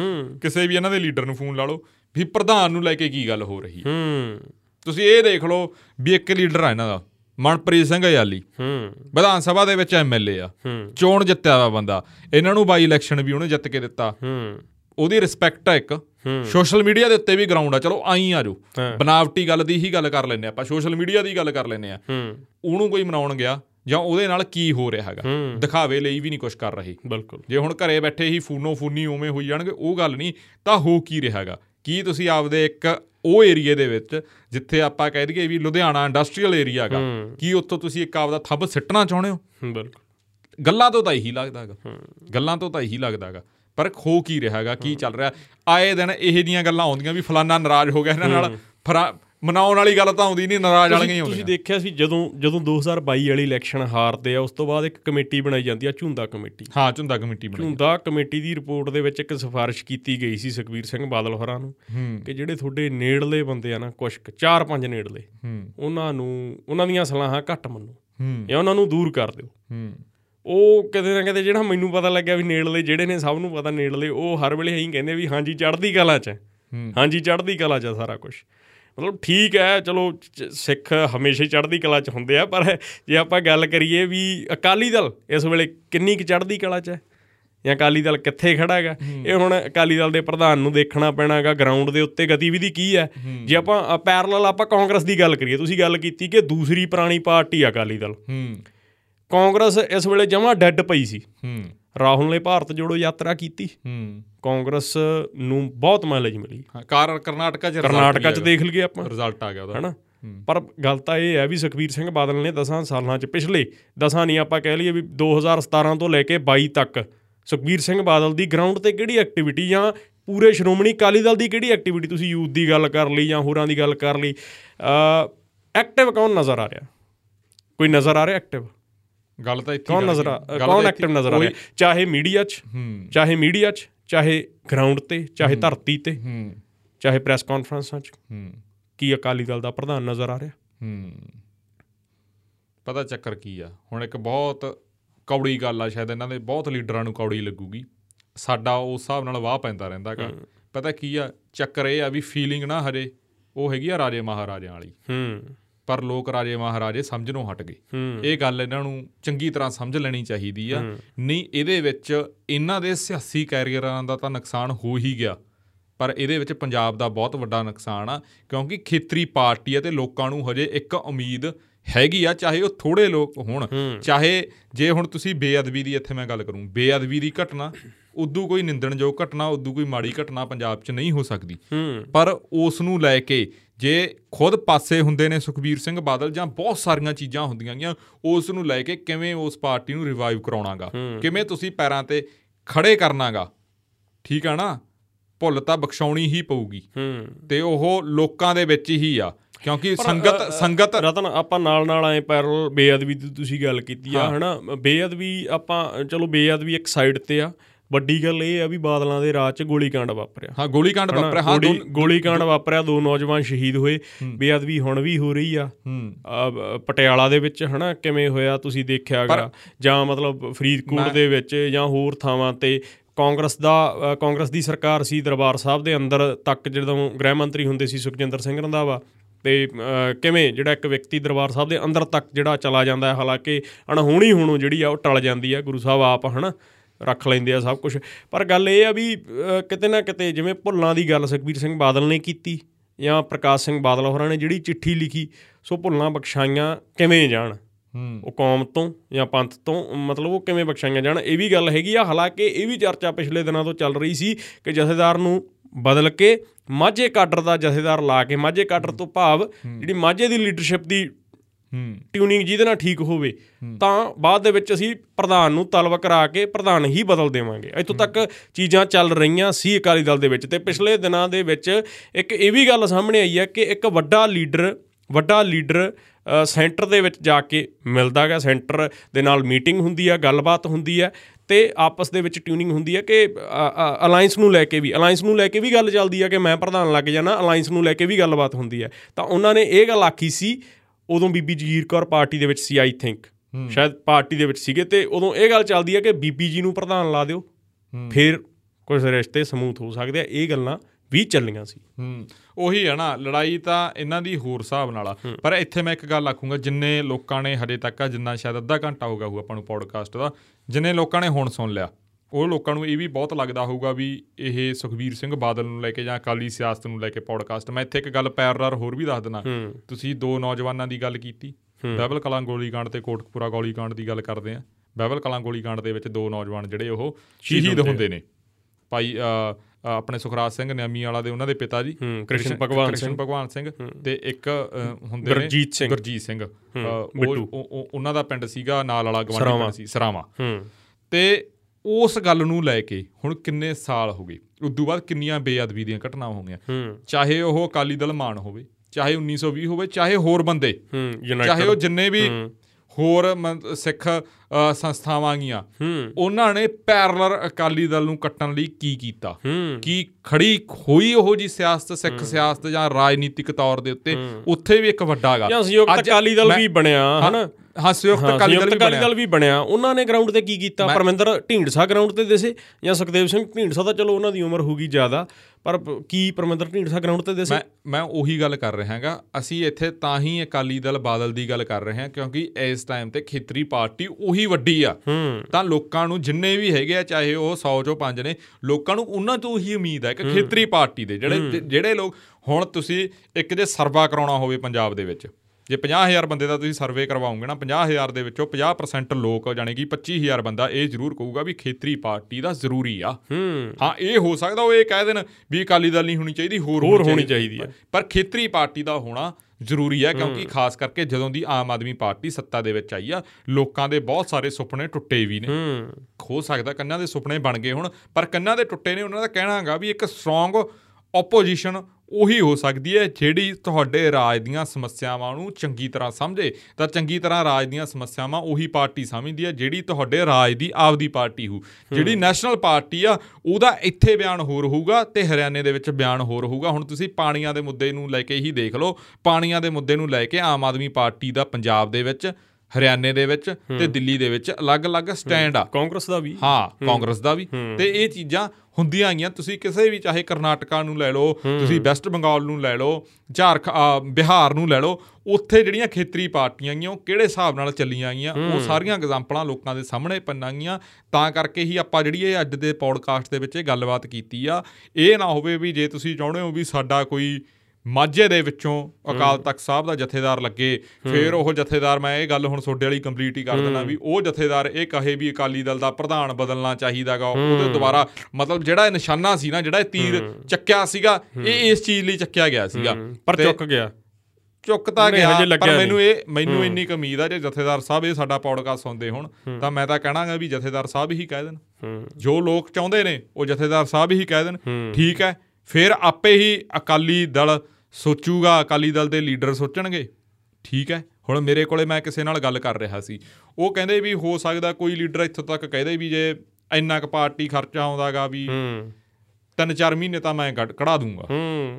ਕਿਸੇ ਵੀ ਇਹਨਾਂ ਦੇ ਲੀਡਰ ਨੂੰ ਫੋਨ ਲਾ ਲਓ ਵੀ ਪ੍ਰਧਾਨ ਨੂੰ ਲੈ ਕੇ ਕੀ ਗੱਲ ਹੋ ਰਹੀ ਹੂੰ। ਤੁਸੀਂ ਇਹ ਦੇਖ ਲਓ ਵੀ ਇੱਕ ਲੀਡਰ ਆ ਇਹਨਾਂ ਦਾ। ਮਨਪ੍ਰੀਤ ਸਿੰਘ ਅਯਾਲੀ। ਹੂੰ। ਵਿਧਾਨ ਸਭਾ ਦੇ ਵਿੱਚ ਐਮਐਲਏ ਆ। ਹੂੰ। ਚੋਣ ਜਿੱਤਿਆ ਵਾ ਬੰਦਾ। ਇਹਨਾਂ ਨੂੰ ਬਾਈ ਇਲੈਕਸ਼ਨ ਵੀ ਉਹਨੇ ਜਿੱਤ ਕੇ ਦਿੱਤਾ। ਹੂੰ। ਉਹਦੀ ਰਿਸਪੈਕਟ ਆ ਇੱਕ। ਸੋਸ਼ਲ ਮੀਡੀਆ ਦੇ ਉੱਤੇ ਵੀ ਗਰਾਊਂਡ ਆ। ਚਲੋ ਆਈ ਆ ਜੋ। ਬਨਾਵਟੀ ਗੱਲ ਦੀ ਹੀ ਗੱਲ ਕਰ ਲੈਨੇ ਆਪਾਂ ਸੋਸ਼ਲ ਮੀਡੀਆ ਦੀ ਗੱਲ ਕਰ ਲੈਨੇ ਆ ਹੂੰ। ਉਹਨੂੰ ਕੋਈ ਮਨਾਉਣ ਗਿਆ ਜਾਂ ਉਹਦੇ ਨਾਲ ਕੀ ਹੋ ਰਿਹਾ ਹੈਗਾ। ਦਿਖਾਵੇ ਲਈ ਵੀ ਨਹੀਂ ਕੁਝ ਕਰ ਰਹੇ। ਬਿਲਕੁਲ। ਜੇ ਹੁਣ ਘਰੇ ਬੈਠੇ ਹੀ ਫੂਨੋ ਫੂਨੀ ਉਵੇਂ ਹੋਈ ਜਾਣਗੇ ਉਹ ਗੱਲ ਨਹੀਂ। ਤਾਂ ਹੋ ਕੀ ਰਿਹਾਗਾ ਕੀ ਤੁਸੀਂ ਆਪਦੇ ਇੱਕ ਉਹ ਏਰੀਏ ਦੇ ਵਿੱਚ ਜਿੱਥੇ ਆਪਾਂ ਕਹਿ ਦਈਏ ਵੀ ਲੁਧਿਆਣਾ ਇੰਡਸਟਰੀਅਲ ਏਰੀਆ ਹੈਗਾ। ਕੀ ਉੱਥੋਂ ਤੁਸੀਂ ਇੱਕ ਆਪਦਾ ਥੱਬ ਸਿੱਟਣਾ ਚਾਹੁੰਦੇ ਹੋ? ਬਿਲਕੁਲ। ਗੱਲਾਂ ਤੋਂ ਤਾਂ ਇਹੀ ਲੱਗਦਾ ਹੈਗਾ। ਗੱਲਾਂ ਤੋਂ ਤਾਂ ਇਹੀ ਲੱਗਦਾ ਹੈਗਾ। ਪਰ ਹੋ ਕੀ ਰਿਹਾ ਹੈਗਾ ਕੀ ਚੱਲ ਰਿਹਾ? ਆਏ ਦਿਨ ਇਹੋ ਜੀਆਂ ਗੱਲਾਂ ਆਉਂਦੀਆਂ ਵੀ ਫਲਾਨਾ ਨਾਰਾਜ਼ ਹੋ ਗਿਆ ਇਹਨਾਂ ਨਾਲ ਫਰਾ ਮਨਾਉਣ ਵਾਲੀ ਗੱਲ ਤਾਂ ਆਉਂਦੀ ਨਹੀਂ ਨਾਰਾਜ਼ ਵਾਲੀਆਂ ਹੀ ਤੁਸੀਂ ਆਉਂਦੀਆਂ। ਦੇਖਿਆ ਸੀ ਜਦੋਂ ਜਦੋਂ 2022 ਵਾਲੀ ਇਲੈਕਸ਼ਨ ਹਾਰਦੇ ਆ ਉਸ ਤੋਂ ਬਾਅਦ ਇੱਕ ਕਮੇਟੀ ਬਣਾਈ ਜਾਂਦੀ ਆ ਝੁੰਦਾ ਕਮੇਟੀ। ਹਾਂ ਝੁੰਦਾ ਕਮੇਟੀ ਬਣਾਈ ਝੁੰਦਾ ਕਮੇਟੀ ਦੀ ਰਿਪੋਰਟ ਦੇ ਵਿੱਚ ਇੱਕ ਸਿਫਾਰਿਸ਼ ਕੀਤੀ ਗਈ ਸੀ ਸੁਖਬੀਰ ਸਿੰਘ ਬਾਦਲ ਹੋਰਾਂ ਨੂੰ ਕਿ ਜਿਹੜੇ ਤੁਹਾਡੇ ਨੇੜਲੇ ਬੰਦੇ ਆ ਨਾ ਕੁਛ ਕੁ, ਚਾਰ ਪੰਜ ਨੇੜਲੇ ਉਹਨਾਂ ਨੂੰ ਉਹਨਾਂ ਦੀਆਂ ਸਲਾਹਾਂ ਘੱਟ ਮੰਨੋ ਜਾਂ ਉਹਨਾਂ ਨੂੰ ਦੂਰ ਕਰ ਦਿਓ। ਉਹ ਕਿਤੇ ਨਾ ਕਿਤੇ ਜਿਹੜਾ ਮੈਨੂੰ ਪਤਾ ਲੱਗਿਆ ਵੀ ਨੇੜਲੇ ਜਿਹੜੇ ਨੇ ਸਭ ਨੂੰ ਪਤਾ ਨੇੜਲੇ ਉਹ ਹਰ ਵੇਲੇ ਇਹੀ ਕਹਿੰਦੇ ਵੀ ਹਾਂਜੀ ਚੜ੍ਹਦੀ ਕਲਾ 'ਚ। ਹਾਂਜੀ ਚੜ੍ਹਦੀ ਕਲਾ 'ਚ ਸਾਰਾ ਕੁਝ ਮਤਲਬ ਠੀਕ ਹੈ ਚਲੋ ਸਿੱਖ ਹਮੇਸ਼ਾ ਹੀ ਚੜ੍ਹਦੀ ਕਲਾ 'ਚ ਹੁੰਦੇ ਆ ਪਰ ਜੇ ਆਪਾਂ ਗੱਲ ਕਰੀਏ ਵੀ ਅਕਾਲੀ ਦਲ ਇਸ ਵੇਲੇ ਕਿੰਨੀ ਕੁ ਚੜ੍ਹਦੀ ਕਲਾ 'ਚ ਹੈ? ਜਾਂ ਅਕਾਲੀ ਦਲ ਕਿੱਥੇ ਖੜਾ ਹੈਗਾ? ਇਹ ਹੁਣ ਅਕਾਲੀ ਦਲ ਦੇ ਪ੍ਰਧਾਨ ਨੂੰ ਦੇਖਣਾ ਪੈਣਾਗਾ ਗਰਾਊਂਡ ਦੇ ਉੱਤੇ ਗਤੀਵਿਧੀ ਕੀ ਹੈ? ਜੇ ਆਪਾਂ ਪੈਰਲਲ ਆਪਾਂ ਕਾਂਗਰਸ ਦੀ ਗੱਲ ਕਰੀਏ ਤੁਸੀਂ ਗੱਲ ਕੀਤੀ ਕਿ ਦੂਸਰੀ ਪੁਰਾਣੀ ਪਾਰਟੀ ਆ ਅਕਾਲੀ ਦਲ। ਹੂੰ। ਕਾਂਗਰਸ ਇਸ ਵੇਲੇ ਜਮਾਂ ਡੈੱਡ ਪਈ ਸੀ। ਹੂੰ। ਰਾਹੁਲ ਨੇ ਭਾਰਤ ਜੋੜੋ ਯਾਤਰਾ ਕੀਤੀ। ਹੂੰ। ਕਾਂਗਰਸ ਨੂੰ ਬਹੁਤ ਮਾਈਲੇਜ ਮਿਲੀ। ਹਾਂ, ਕਾਰ ਕਰਨਾਟਕਾ ਚ ਕਰਨਾਟਕਾ 'ਚ ਦੇਖ ਲਈਏ ਆਪਾਂ। ਰਿਜ਼ਲਟ ਆ ਗਿਆ ਉਹਦਾ। ਹਨਾ? ਪਰ ਗੱਲ ਤਾਂ ਇਹ ਹੈ ਵੀ ਸੁਖਬੀਰ ਸਿੰਘ ਬਾਦਲ ਨੇ 10 ਸਾਲਾਂ 'ਚ ਪਿਛਲੇ 10 ਨਹੀਂ ਆਪਾਂ ਕਹਿ ਲਈਏ ਵੀ 2017 ਤੋਂ ਲੈ ਕੇ 22 ਤੱਕ ਸੁਖਬੀਰ ਸਿੰਘ ਬਾਦਲ ਦੀ ਗਰਾਊਂਡ ਤੇ ਕਿਹੜੀ ਐਕਟੀਵਿਟੀ ਜਾਂ ਪੂਰੇ ਸ਼੍ਰੋਮਣੀ ਅਕਾਲੀ ਦਲ ਦੀ ਕਿਹੜੀ ਐਕਟੀਵਿਟੀ ਤੁਸੀਂ ਯੂਥ ਦੀ ਗੱਲ ਕਰ ਲਈ ਜਾਂ ਹੋਰਾਂ ਦੀ ਗੱਲ ਕਰ ਲਈ। ਐਕਟਿਵ ਕੌਣ ਨਜ਼ਰ ਆ ਰਿਹਾ? ਕੋਈ ਨਜ਼ਰ ਆ ਰਿਹਾ ਐਕਟਿਵ ਗੱਲ ਤਾਂ ਇੱਥੇ ਕੌਣ ਨਜ਼ਰ ਆ ਕੌਣ ਐਕਟਿਵ ਨਜ਼ਰ ਆ ਰਿਹਾ? ਚਾਹੇ ਮੀਡੀਆ 'ਚ ਚਾਹੇ ਮੀਡੀਆ 'ਚ ਚਾਹੇ ਗਰਾਊਂਡ ਤੇ ਚਾਹੇ ਧਰਤੀ ਤੇ ਚਾਹੇ ਪ੍ਰੈਸ ਕਾਨਫਰੰਸਾਂ 'ਚ। ਕੀ ਅਕਾਲੀ ਦਲ ਦਾ ਪ੍ਰਧਾਨ ਨਜ਼ਰ ਆ ਰਿਹਾ? ਪਤਾ ਚੱਕਰ ਕੀ ਆ? ਹੁਣ ਇੱਕ ਬਹੁਤ ਕੌੜੀ ਗੱਲ ਆ ਸ਼ਾਇਦ ਇਹਨਾਂ ਦੇ ਬਹੁਤ ਲੀਡਰਾਂ ਨੂੰ ਕੌੜੀ ਲੱਗੂਗੀ। ਸਾਡਾ ਉਸ ਹਿਸਾਬ ਨਾਲ ਵਾਹ ਪੈਂਦਾ ਰਹਿੰਦਾਗਾ ਪਤਾ ਕੀ ਆ? ਚੱਕਰ ਇਹ ਆ ਵੀ ਫੀਲਿੰਗ ਨਾ ਹਜੇ ਉਹ ਹੈਗੀ ਆ ਰਾਜੇ ਮਹਾਰਾਜਿਆਂ ਵਾਲੀ। ਹੂੰ। ਪਰ ਲੋਕ ਰਾਜੇ ਮਹਾਰਾਜੇ ਸਮਝਣੋਂ ਹਟ ਗਏ। ਇਹ ਗੱਲ ਇਹਨਾਂ ਨੂੰ ਚੰਗੀ ਤਰ੍ਹਾਂ ਸਮਝ ਲੈਣੀ ਚਾਹੀਦੀ ਆ। ਨਹੀਂ ਇਹਦੇ ਵਿੱਚ ਇਹਨਾਂ ਦੇ ਸਿਆਸੀ ਕੈਰੀਅਰਾਂ ਦਾ ਤਾਂ ਨੁਕਸਾਨ ਹੋ ਹੀ ਗਿਆ। ਪਰ ਇਹਦੇ ਵਿੱਚ ਪੰਜਾਬ ਦਾ ਬਹੁਤ ਵੱਡਾ ਨੁਕਸਾਨ ਆ ਕਿਉਂਕਿ ਖੇਤਰੀ ਪਾਰਟੀ ਆ ਤੇ ਲੋਕਾਂ ਨੂੰ ਹਜੇ ਇੱਕ ਉਮੀਦ ਹੈਗੀ ਆ ਚਾਹੇ ਉਹ ਥੋੜੇ ਲੋਕ ਹੋਣ। ਚਾਹੇ ਜੇ ਹੁਣ ਤੁਸੀਂ ਬੇਅਦਬੀ ਦੀ ਇੱਥੇ ਮੈਂ ਗੱਲ ਕਰੂੰ ਬੇਅਦਬੀ ਦੀ ਘਟਨਾ ਉਦੋਂ ਕੋਈ ਨਿੰਦਣਯੋਗ ਘਟਨਾ ਉਦੋਂ ਕੋਈ ਮਾੜੀ ਘਟਨਾ ਪੰਜਾਬ 'ਚ ਨਹੀਂ ਹੋ ਸਕਦੀ। ਪਰ ਉਸ ਨੂੰ ਲੈ ਕੇ ਜੇ ਖੁਦ ਪਾਸੇ ਹੁੰਦੇ ਨੇ ਸੁਖਬੀਰ ਸਿੰਘ ਬਾਦਲ ਜਾਂ ਬਹੁਤ ਸਾਰੀਆਂ ਚੀਜ਼ਾਂ ਹੁੰਦੀਆਂ ਗੀਆਂ ਉਸ ਨੂੰ ਲੈ ਕੇ ਕਿਵੇਂ ਉਸ ਪਾਰਟੀ ਨੂੰ ਰਿਵਾਈਵ ਕਰਾਉਣਾਗਾ? ਕਿਵੇਂ ਤੁਸੀਂ ਪੈਰਾਂ ਤੇ ਖੜੇ ਕਰਨਾਗਾ? ਠੀਕ ਆ ਨਾ? ਭੁੱਲ ਤਾਂ ਬਖਸ਼ਾਉਣੀ ਹੀ ਪਊਗੀ। ਤੇ ਉਹ ਲੋਕਾਂ ਦੇ ਵਿੱਚ ਹੀ ਆ। ਕਿਉਂਕਿ ਸੰਗਤ ਸੰਗਤ ਰਤਨ ਆਪਾਂ ਨਾਲ ਨਾਲ ਆਏ ਪੈਰਲ ਬੇਅਦਬੀ ਦੀ ਤੁਸੀਂ ਗੱਲ ਕੀਤੀ ਆ ਹਨਾ? ਬੇਅਦਬੀ ਆਪਾਂ ਚਲੋ ਬੇਅਦਬੀ ਇੱਕ ਸਾਈਡ ਤੇ ਆ ਵੱਡੀ ਗੱਲ ਇਹ ਆ ਵੀ ਬਾਦਲਾਂ ਦੇ ਰਾਜ 'ਚ ਗੋਲੀकांड ਵਾਪਰਿਆ। ਹਾਂ ਗੋਲੀकांड ਵਾਪਰਿਆ। ਹਾਂ ਗੋਲੀकांड ਵਾਪਰਿਆ ਦੋ ਨੌਜਵਾਨ ਸ਼ਹੀਦ ਹੋਏ। ਬੇਅਦਬੀ ਹੁਣ ਵੀ ਹੋ ਰਹੀ ਆ। ਪਟਿਆਲਾ ਦੇ ਵਿੱਚ ਹਨਾ? ਕਿਵੇਂ ਹੋਇਆ ਤੁਸੀਂ ਦੇਖਿਆ ਹੈਗਾ ਜਾਂ ਮਤਲਬ ਫਰੀਦਕੋਟ ਦੇ ਵਿੱਚ ਜਾਂ ਹੋਰ ਥਾਵਾਂ ਤੇ ਕਾਂਗਰਸ ਦਾ ਕਾਂਗਰਸ ਦੀ ਸਰਕਾਰ ਸੀ ਦਰਬਾਰ ਸਾਹਿਬ ਦੇ ਅੰਦਰ ਤੱਕ ਜਦੋਂ ਗ੍ਰਹਿ ਮੰਤਰੀ ਹੁੰਦੇ ਸੀ ਸੁਖਜਿੰਦਰ ਸਿੰਘ ਰੰਧਾਵਾ। ਤੇ ਕਿਵੇਂ ਜਿਹੜਾ ਇੱਕ ਵਿਅਕਤੀ ਦਰਬਾਰ ਸਾਹਿਬ ਦੇ ਅੰਦਰ ਤੱਕ ਜਿਹੜਾ ਚਲਾ ਜਾਂਦਾ ਹੈ ਹਾਲਾਂਕਿ ਅਣਹੋਣੀ ਹੋਣੋਂ ਜਿਹੜੀ ਆ ਉਹ ਟਲ ਜਾਂਦੀ ਆ ਗੁਰੂ ਸਾਹਿਬ ਆਪ ਹਨਾ ਰੱਖ ਲੈਂਦੇ ਆ ਸਭ ਕੁਝ ਪਰ ਗੱਲ ਇਹ ਆ ਵੀ ਕਿਤੇ ਨਾ ਕਿਤੇ ਜਿਵੇਂ ਭੁੱਲਾਂ ਦੀ ਗੱਲ ਸੁਖਬੀਰ ਸਿੰਘ ਬਾਦਲ ਨੇ ਕੀਤੀ ਜਾਂ ਪ੍ਰਕਾਸ਼ ਸਿੰਘ ਬਾਦਲ ਹੋਰਾਂ ਨੇ ਜਿਹੜੀ ਚਿੱਠੀ ਲਿਖੀ ਸੋ ਭੁੱਲਾਂ ਬਖਸ਼ਾਈਆਂ ਕਿਵੇਂ ਜਾਣ? ਉਹ ਕੌਮ ਤੋਂ ਜਾਂ ਪੰਥ ਤੋਂ ਮਤਲਬ ਉਹ ਕਿਵੇਂ ਬਖਸ਼ਾਈਆਂ ਜਾਣ? ਇਹ ਵੀ ਗੱਲ ਹੈਗੀ ਆ ਹਾਲਾਂਕਿ ਇਹ ਵੀ ਚਰਚਾ ਪਿਛਲੇ ਦਿਨਾਂ ਤੋਂ ਚੱਲ ਰਹੀ ਸੀ ਕਿ ਜਥੇਦਾਰ ਨੂੰ ਬਦਲ ਕੇ ਮਾਝੇ ਕਾਡਰ ਦਾ ਜਥੇਦਾਰ ਲਾ ਕੇ ਮਾਝੇ ਕਾਡਰ ਤੋਂ ਭਾਵ ਜਿਹੜੀ ਮਾਝੇ ਦੀ ਲੀਡਰਸ਼ਿਪ ਦੀ ਹੂੰ। ਟਿਊਨਿੰਗ ਜਿਹਦੇ ਨਾਲ ਠੀਕ ਹੋਵੇ ਤਾਂ ਬਾਅਦ ਦੇ ਵਿੱਚ ਅਸੀਂ ਪ੍ਰਧਾਨ ਨੂੰ ਤਲਬ ਕਰਾ ਕੇ ਪ੍ਰਧਾਨ ਹੀ ਬਦਲ ਦੇਵਾਂਗੇ। ਇੱਥੋਂ ਤੱਕ ਚੀਜ਼ਾਂ ਚੱਲ ਰਹੀਆਂ ਸੀ ਅਕਾਲੀ ਦਲ ਦੇ ਵਿੱਚ ਤੇ ਪਿਛਲੇ ਦਿਨਾਂ ਦੇ ਵਿੱਚ ਇੱਕ ਇਹ ਵੀ ਗੱਲ ਸਾਹਮਣੇ ਆਈ ਹੈ ਕਿ ਇੱਕ ਵੱਡਾ ਲੀਡਰ ਵੱਡਾ ਲੀਡਰ ਸੈਂਟਰ ਦੇ ਵਿੱਚ ਜਾ ਕੇ ਮਿਲਦਾ ਗਾ ਸੈਂਟਰ ਦੇ ਨਾਲ ਮੀਟਿੰਗ ਹੁੰਦੀ ਹੈ ਗੱਲਬਾਤ ਹੁੰਦੀ ਹੈ ਤੇ ਆਪਸ ਦੇ ਵਿੱਚ ਟਿਊਨਿੰਗ ਹੁੰਦੀ ਹੈ ਕਿ ਅਲਾਈਅੰਸ ਨੂੰ ਲੈ ਕੇ ਵੀ ਅਲਾਈਅੰਸ ਨੂੰ ਲੈ ਕੇ ਵੀ ਗੱਲ ਚੱਲਦੀ ਹੈ ਕਿ ਮੈਂ ਪ੍ਰਧਾਨ ਲੱਗ ਜਾਣਾ ਅਲਾਈਅੰਸ ਨੂੰ ਲੈ ਕੇ ਵੀ ਗੱਲਬਾਤ ਹੁੰਦੀ ਹੈ ਤਾਂ ਉਹਨਾਂ ਨੇ ਇਹ ਗੱਲ ਆਖੀ ਸੀ ਉਦੋਂ ਬੀਬੀ ਜਗੀਰ ਕੌਰ ਪਾਰਟੀ ਦੇ ਵਿੱਚ ਸੀ ਆਈ ਥਿੰਕ। ਸ਼ਾਇਦ ਪਾਰਟੀ ਦੇ ਵਿੱਚ ਸੀਗੇ ਤੇ ਉਦੋਂ ਇਹ ਗੱਲ ਚੱਲਦੀ ਹੈ ਕਿ ਬੀਬੀ ਜੀ ਨੂੰ ਪ੍ਰਧਾਨ ਲਾ ਦਿਓ ਫਿਰ ਕੁਝ ਰਿਸ਼ਤੇ ਸਮੂਥ ਹੋ ਸਕਦੇ ਆ। ਇਹ ਗੱਲਾਂ ਵੀ ਚੱਲੀਆਂ ਸੀ। ਹੂੰ ਉਹੀ ਹੈ ਨਾ ਲੜਾਈ ਤਾਂ ਇਹਨਾਂ ਦੀ ਹੋਰ ਹਿਸਾਬ ਨਾਲ ਆ। ਪਰ ਇੱਥੇ ਮੈਂ ਇੱਕ ਗੱਲ ਆਖੂੰਗਾ ਜਿੰਨੇ ਲੋਕਾਂ ਨੇ ਹਰੇ ਤੱਕ ਆ ਜਿੰਨਾ ਸ਼ਾਇਦ ਅੱਧਾ ਘੰਟਾ ਹੋਗਾ ਹੋਊ ਆਪਾਂ ਨੂੰ ਪੌਡਕਾਸਟ ਦਾ ਜਿੰਨੇ ਲੋਕਾਂ ਨੇ ਹੁਣ ਸੁਣ ਲਿਆ ਉਹ ਲੋਕਾਂ ਨੂੰ ਇਹ ਵੀ ਬਹੁਤ ਲੱਗਦਾ ਹੋਊਗਾ ਵੀ ਇਹ ਸੁਖਬੀਰ ਸਿੰਘ ਬਾਦਲ ਨੂੰ ਲੈ ਕੇ ਜਾਂ ਅਕਾਲੀ ਸਿਆਸਤ ਨੂੰ ਲੈ ਕੇ ਪੌਡਕਾਸਟ ਮੈਂ ਇੱਥੇ ਇੱਕ ਗੱਲ ਪੈਰਲਰ ਹੋਰ ਵੀ ਦੱਸ ਦਿੰਦਾ। ਤੁਸੀਂ ਦੋ ਨੌਜਵਾਨਾਂ ਦੀ ਗੱਲ ਕੀਤੀ ਬਹਿਬਲ ਕਲਾਂ ਗੋਲੀकांड ਤੇ ਕੋਟਕਪੂਰਾ ਗੋਲੀकांड ਦੀ ਗੱਲ ਕਰਦੇ ਆ। ਬਹਿਬਲ ਕਲਾਂ ਗੋਲੀकांड ਦੇ ਵਿੱਚ ਦੋ ਨੌਜਵਾਨ ਜਿਹੜੇ ਉਹ ਸ਼ਹੀਦ ਹੁੰਦੇ ਨੇ। ਭਾਈ ਆਪਣੇ ਸੁਖਰਾਜ ਸਿੰਘ ਨਿਆਮੀ ਵਾਲਾ ਦੇ ਉਹਨਾਂ ਦੇ ਪਿਤਾ ਜੀ ਕ੍ਰਿਸ਼ਨ ਭਗਵਾਨ ਕ੍ਰਿਸ਼ਨ ਸਿੰਘ। ਭਗਵਾਨ ਸਿੰਘ ਤੇ ਇੱਕ ਹੁੰਦੇ ਨੇ ਗੁਰਜੀਤ ਸਿੰਘ। ਗੁਰਜੀਤ ਸਿੰਘ। ਉਹ ਉਹਨਾਂ ਦਾ ਪਿੰਡ ਸੀਗਾ ਨਾਲ ਵਾਲਾ ਗਵਾਂਢੀ। ਪਿੰਡ ਸੀ ਸਰਾਵਾ। ਤੇ ਉਸ ਗੱਲ ਨੂੰ ਲੈ ਕੇ ਹੁਣ ਕਿੰਨੇ ਸਾਲ ਹੋ ਗਏ? ਉਦੋਂ ਬਾਅਦ ਕਿੰਨੀਆਂ ਬੇਅਦਬੀ ਦੀਆਂ ਘਟਨਾਵਾਂ ਹੋ ਗਈਆਂ? ਚਾਹੇ ਉਹ ਅਕਾਲੀ ਦਲ ਮਾਨ ਹੋਵੇ ਚਾਹੇ 1920 ਹੋਵੇ ਚਾਹੇ ਹੋਰ ਬੰਦੇ। ਚਾਹੇ ਉਹ ਜਿੰਨੇ ਵੀ ਹੋਰ ਸਿੱਖ ਸੰਸਥਾਵਾਂ ਗੀਆਂ। ਉਹਨਾਂ ਨੇ ਪੈਰਲਰ ਅਕਾਲੀ ਦਲ ਨੂੰ ਕੱਟਣ ਲਈ ਕੀ ਕੀਤਾ? ਕੀ ਖੜੀ ਹੋਈ ਉਹ ਜੀ ਸਿਆਸਤ ਸਿੱਖ ਸਿਆਸਤ ਜਾਂ ਰਾਜਨੀਤਿਕ ਤੌਰ ਦੇ ਉੱਤੇ? ਉੱਥੇ ਵੀ ਇੱਕ ਵੱਡਾ ਗਾ ਅੱਜ ਅਕਾਲੀ ਦਲ ਵੀ ਬਣਿਆ ਹਨਾ? ਹਾਂ ਸੰਯੁਕਤ ਅਕਾਲੀ ਦਲ ਵੀ ਬਣਿਆ। ਵੀ ਬਣਿਆ। ਉਹਨਾਂ ਨੇ ਗਰਾਊਂਡ ਤੇ ਕੀ ਕੀਤਾ? ਪਰਮਿੰਦਰ ਢੀਂਡਸਾ ਗਰਾਊਂਡ ਤੇ ਦਿਸੇ ਜਾਂ ਸੁਖਦੇਵ ਸਿੰਘ ਢੀਂਡਸਾ ਤਾਂ ਚਲੋ ਉਹਨਾਂ ਦੀ ਉਮਰ ਹੋਊਗੀ ਜ਼ਿਆਦਾ ਪਰ ਕੀ ਪਰਮਿੰਦਰ ਢੀਂਡਸਾ ਗਰਾਊਂਡ ਤੇ ਦਿਸੇ? ਮੈਂ ਮੈਂ ਉਹੀ ਗੱਲ ਕਰ ਰਿਹਾ ਹਾਂਗਾ। ਅਸੀਂ ਇੱਥੇ ਤਾਂ ਹੀ ਅਕਾਲੀ ਦਲ ਬਾਦਲ ਦੀ ਗੱਲ ਕਰ ਰਹੇ ਹਾਂ ਕਿਉਂਕਿ ਇਸ ਟਾਈਮ ਤੇ ਖੇਤਰੀ ਪਾਰਟੀ ਉਹੀ ਵੱਡੀ ਆ। ਤਾਂ ਲੋਕਾਂ ਨੂੰ ਜਿੰਨੇ ਵੀ ਹੈਗੇ ਆ ਚਾਹੇ ਉਹ 100 ਚੋਂ 5 ਨੇ ਲੋਕਾਂ ਨੂੰ ਉਹਨਾਂ ਤੋਂ ਹੀ ਉਮੀਦ ਹੈ। ਕਿ ਖੇਤਰੀ ਪਾਰਟੀ ਦੇ ਜਿਹੜੇ ਜਿਹੜੇ ਲੋਕ ਹੁਣ ਤੁਸੀਂ ਇੱਕ ਜੇ ਸਰਵਾ ਕਰਾਉਣਾ ਹੋਵੇ ਪੰਜਾਬ ਦੇ ਵਿੱਚ ਜੇ 50000 ਬੰਦੇ ਦਾ ਤੁਸੀਂ ਸਰਵੇ ਕਰਵਾਓਗੇ ਨਾ 50000 ਦੇ ਵਿੱਚੋਂ 50% ਲੋਕ ਜਾਣੀ ਕਿ 25000 ਬੰਦਾ ਇਹ ਜ਼ਰੂਰ ਕਹੂਗਾ ਵੀ ਖੇਤਰੀ ਪਾਰਟੀ ਦਾ ਜ਼ਰੂਰੀ ਆ। ਹੂੰ। ਹਾਂ ਇਹ ਹੋ ਸਕਦਾ ਉਹ ਇਹ ਕਹਿ ਦੇਣ ਵੀ ਅਕਾਲੀ ਦਲ ਨਹੀਂ ਹੋਣੀ ਚਾਹੀਦੀ ਹੋਰ ਹੋਰ ਹੋਣੀ ਚਾਹੀਦੀ ਹੈ। ਪਰ ਖੇਤਰੀ ਪਾਰਟੀ ਦਾ ਹੋਣਾ ਜ਼ਰੂਰੀ ਹੈ ਕਿਉਂਕਿ ਖਾਸ ਕਰਕੇ ਜਦੋਂ ਦੀ ਆਮ ਆਦਮੀ ਪਾਰਟੀ ਸੱਤਾ ਦੇ ਵਿੱਚ ਆਈ ਆ ਲੋਕਾਂ ਦੇ ਬਹੁਤ ਸਾਰੇ ਸੁਪਨੇ ਟੁੱਟੇ ਵੀ ਨੇ। ਹੂੰ। ਹੋ ਸਕਦਾ ਕੰਨਾਂ ਦੇ ਸੁਪਨੇ ਬਣ ਗਏ ਹੁਣ ਪਰ ਕੰਨਾਂ ਦੇ ਟੁੱਟੇ ਨੇ ਉਹਨਾਂ ਦਾ ਕਹਿਣਾ ਹੈਗਾ ਵੀ ਇੱਕ ਸਟਰੋਂਗ ਆਪੋਜੀਸ਼ਨ ਉਹੀ ਹੋ ਸਕਦੀ ਹੈ ਜਿਹੜੀ ਤੁਹਾਡੇ ਰਾਜ ਦੀਆਂ ਸਮੱਸਿਆਵਾਂ ਨੂੰ ਚੰਗੀ ਤਰ੍ਹਾਂ ਸਮਝੇ। ਤਾਂ ਚੰਗੀ ਤਰ੍ਹਾਂ ਰਾਜ ਦੀਆਂ ਸਮੱਸਿਆਵਾਂ ਉਹੀ ਪਾਰਟੀ ਸਮਝਦੀ ਹੈ ਜਿਹੜੀ ਤੁਹਾਡੇ ਰਾਜ ਦੀ ਆਪਦੀ ਪਾਰਟੀ ਹੋ। ਜਿਹੜੀ ਨੈਸ਼ਨਲ ਪਾਰਟੀ ਆ ਉਹਦਾ ਇੱਥੇ ਬਿਆਨ ਹੋਰ ਹੋਊਗਾ ਤੇ ਹਰਿਆਣੇ ਦੇ ਵਿੱਚ ਬਿਆਨ ਹੋਰ ਹੋਊਗਾ। ਹੁਣ ਤੁਸੀਂ ਪਾਣੀਆਂ ਦੇ ਮੁੱਦੇ ਨੂੰ ਲੈ ਕੇ ਹੀ ਦੇਖ ਲਓ। ਪਾਣੀਆਂ ਦੇ ਮੁੱਦੇ ਨੂੰ ਲੈ ਕੇ ਆਮ ਆਦਮੀ ਪਾਰਟੀ ਦਾ ਪੰਜਾਬ ਦੇ ਵਿੱਚ ਹਰਿਆਣੇ ਦੇ ਵਿੱਚ ਤੇ ਦਿੱਲੀ ਦੇ ਵਿੱਚ ਅਲੱਗ-ਅਲੱਗ ਸਟੈਂਡ ਆ। ਕਾਂਗਰਸ ਦਾ ਵੀ? ਹਾਂ ਕਾਂਗਰਸ ਦਾ ਵੀ ਤੇ ਇਹ ਚੀਜ਼ਾਂ ਹੁੰਦੀਆਂ ਆਈਆਂ। ਤੁਸੀਂ ਕਿਸੇ ਵੀ ਚਾਹੇ ਕਰਨਾਟਕਾ ਨੂੰ ਲੈ ਲਓ ਤੁਸੀਂ ਵੈਸਟ ਬੰਗਾਲ ਨੂੰ ਲੈ ਲਓ ਝਾਰਖੰਡ ਬਿਹਾਰ ਨੂੰ ਲੈ ਲਓ ਉੱਥੇ ਜਿਹੜੀਆਂ ਖੇਤਰੀ ਪਾਰਟੀਆਂ ਆਈਆਂ ਉਹ ਕਿਹੜੇ ਹਿਸਾਬ ਨਾਲ ਚੱਲੀਆਂ ਆਈਆਂ? ਉਹ ਸਾਰੀਆਂ ਐਗਜ਼ਾਮਪਲਾਂ ਲੋਕਾਂ ਦੇ ਸਾਹਮਣੇ ਪੰਨਾਂਗੀਆਂ ਤਾਂ ਕਰਕੇ ਹੀ ਆਪਾਂ ਜਿਹੜੀ ਇਹ ਅੱਜ ਦੇ ਪੌਡਕਾਸਟ ਦੇ ਵਿੱਚ ਇਹ ਗੱਲਬਾਤ ਕੀਤੀ ਆ। ਇਹ ਨਾ ਹੋਵੇ ਵੀ ਜੇ ਤੁਸੀਂ ਚਾਹੁੰਦੇ ਹੋ ਵੀ ਸਾਡਾ ਕੋਈ ਮਾਝੇ ਦੇ ਵਿੱਚੋਂ ਅਕਾਲ ਤਖਤ ਸਾਹਿਬ ਦਾ ਜਥੇਦਾਰ ਲੱਗੇ ਫਿਰ ਉਹ ਜਥੇਦਾਰ ਮੈਂ ਇਹ ਗੱਲ ਹੁਣ ਤੁਹਾਡੇ ਵਾਲੀ ਕੰਪਲੀਟ ਹੀ ਕਰ ਦੇਣਾ ਵੀ ਉਹ ਜਥੇਦਾਰ ਇਹ ਕਹੇ ਵੀ ਅਕਾਲੀ ਦਲ ਦਾ ਪ੍ਰਧਾਨ ਬਦਲਣਾ ਚਾਹੀਦਾਗਾ ਉਹਦੇ ਦੁਬਾਰਾ ਮਤਲਬ ਜਿਹੜਾ ਇਹ ਨਿਸ਼ਾਨਾ ਸੀ ਨਾ ਜਿਹੜਾ ਇਹ ਤੀਰ ਚੱਕਿਆ ਸੀਗਾ ਇਹ ਇਸ ਚੀਜ਼ ਲਈ ਚੱਕਿਆ ਗਿਆ ਸੀਗਾ। ਪਰ ਚੁੱਕ ਗਿਆ। ਚੁੱਕ ਤਾਂ ਨਹੀਂ, ਗਿਆ ਪਰ ਮੈਨੂੰ ਇਹ ਮੈਨੂੰ ਇੰਨੀ ਉਮੀਦ ਆ ਜੇ ਜਥੇਦਾਰ ਸਾਹਿਬ ਇਹ ਸਾਡਾ ਪੌਡਕਾਸਟ ਸੁਣਦੇ ਹੁਣ ਤਾਂ ਮੈਂ ਤਾਂ ਕਹਿਣਾਗਾ ਵੀ ਜਥੇਦਾਰ ਸਾਹਿਬ ਹੀ ਕਹਿ ਦੇਣ। ਜੋ ਲੋਕ ਚਾਹੁੰਦੇ ਨੇ ਉਹ ਜਥੇਦਾਰ ਸਾਹਿਬ ਹੀ ਕਹਿ ਦੇਣ। ਠੀਕ ਹੈ ਫਿਰ ਆਪੇ ਹੀ ਅਕਾਲੀ ਦਲ ਸੋਚੂਗਾ ਅਕਾਲੀ ਦਲ ਦੇ ਲੀਡਰ ਸੋਚਣਗੇ। ਠੀਕ ਹੈ ਹੁਣ ਮੇਰੇ ਕੋਲੇ ਮੈਂ ਕਿਸੇ ਨਾਲ ਗੱਲ ਕਰ ਰਿਹਾ ਸੀ। ਉਹ ਕਹਿੰਦੇ ਵੀ ਹੋ ਸਕਦਾ ਕੋਈ ਲੀਡਰ ਇੱਥੋਂ ਤੱਕ ਕਹਦੇ ਵੀ ਜੇ ਇੰਨਾ ਕੁ ਪਾਰਟੀ ਖਰਚਾ ਆਉਂਦਾਗਾ ਵੀ ਹੂੰ। ਤਿੰਨ ਚਾਰ ਮਹੀਨੇ ਤਾਂ ਮੈਂ ਕੱਢ- ਦੂੰਗਾ।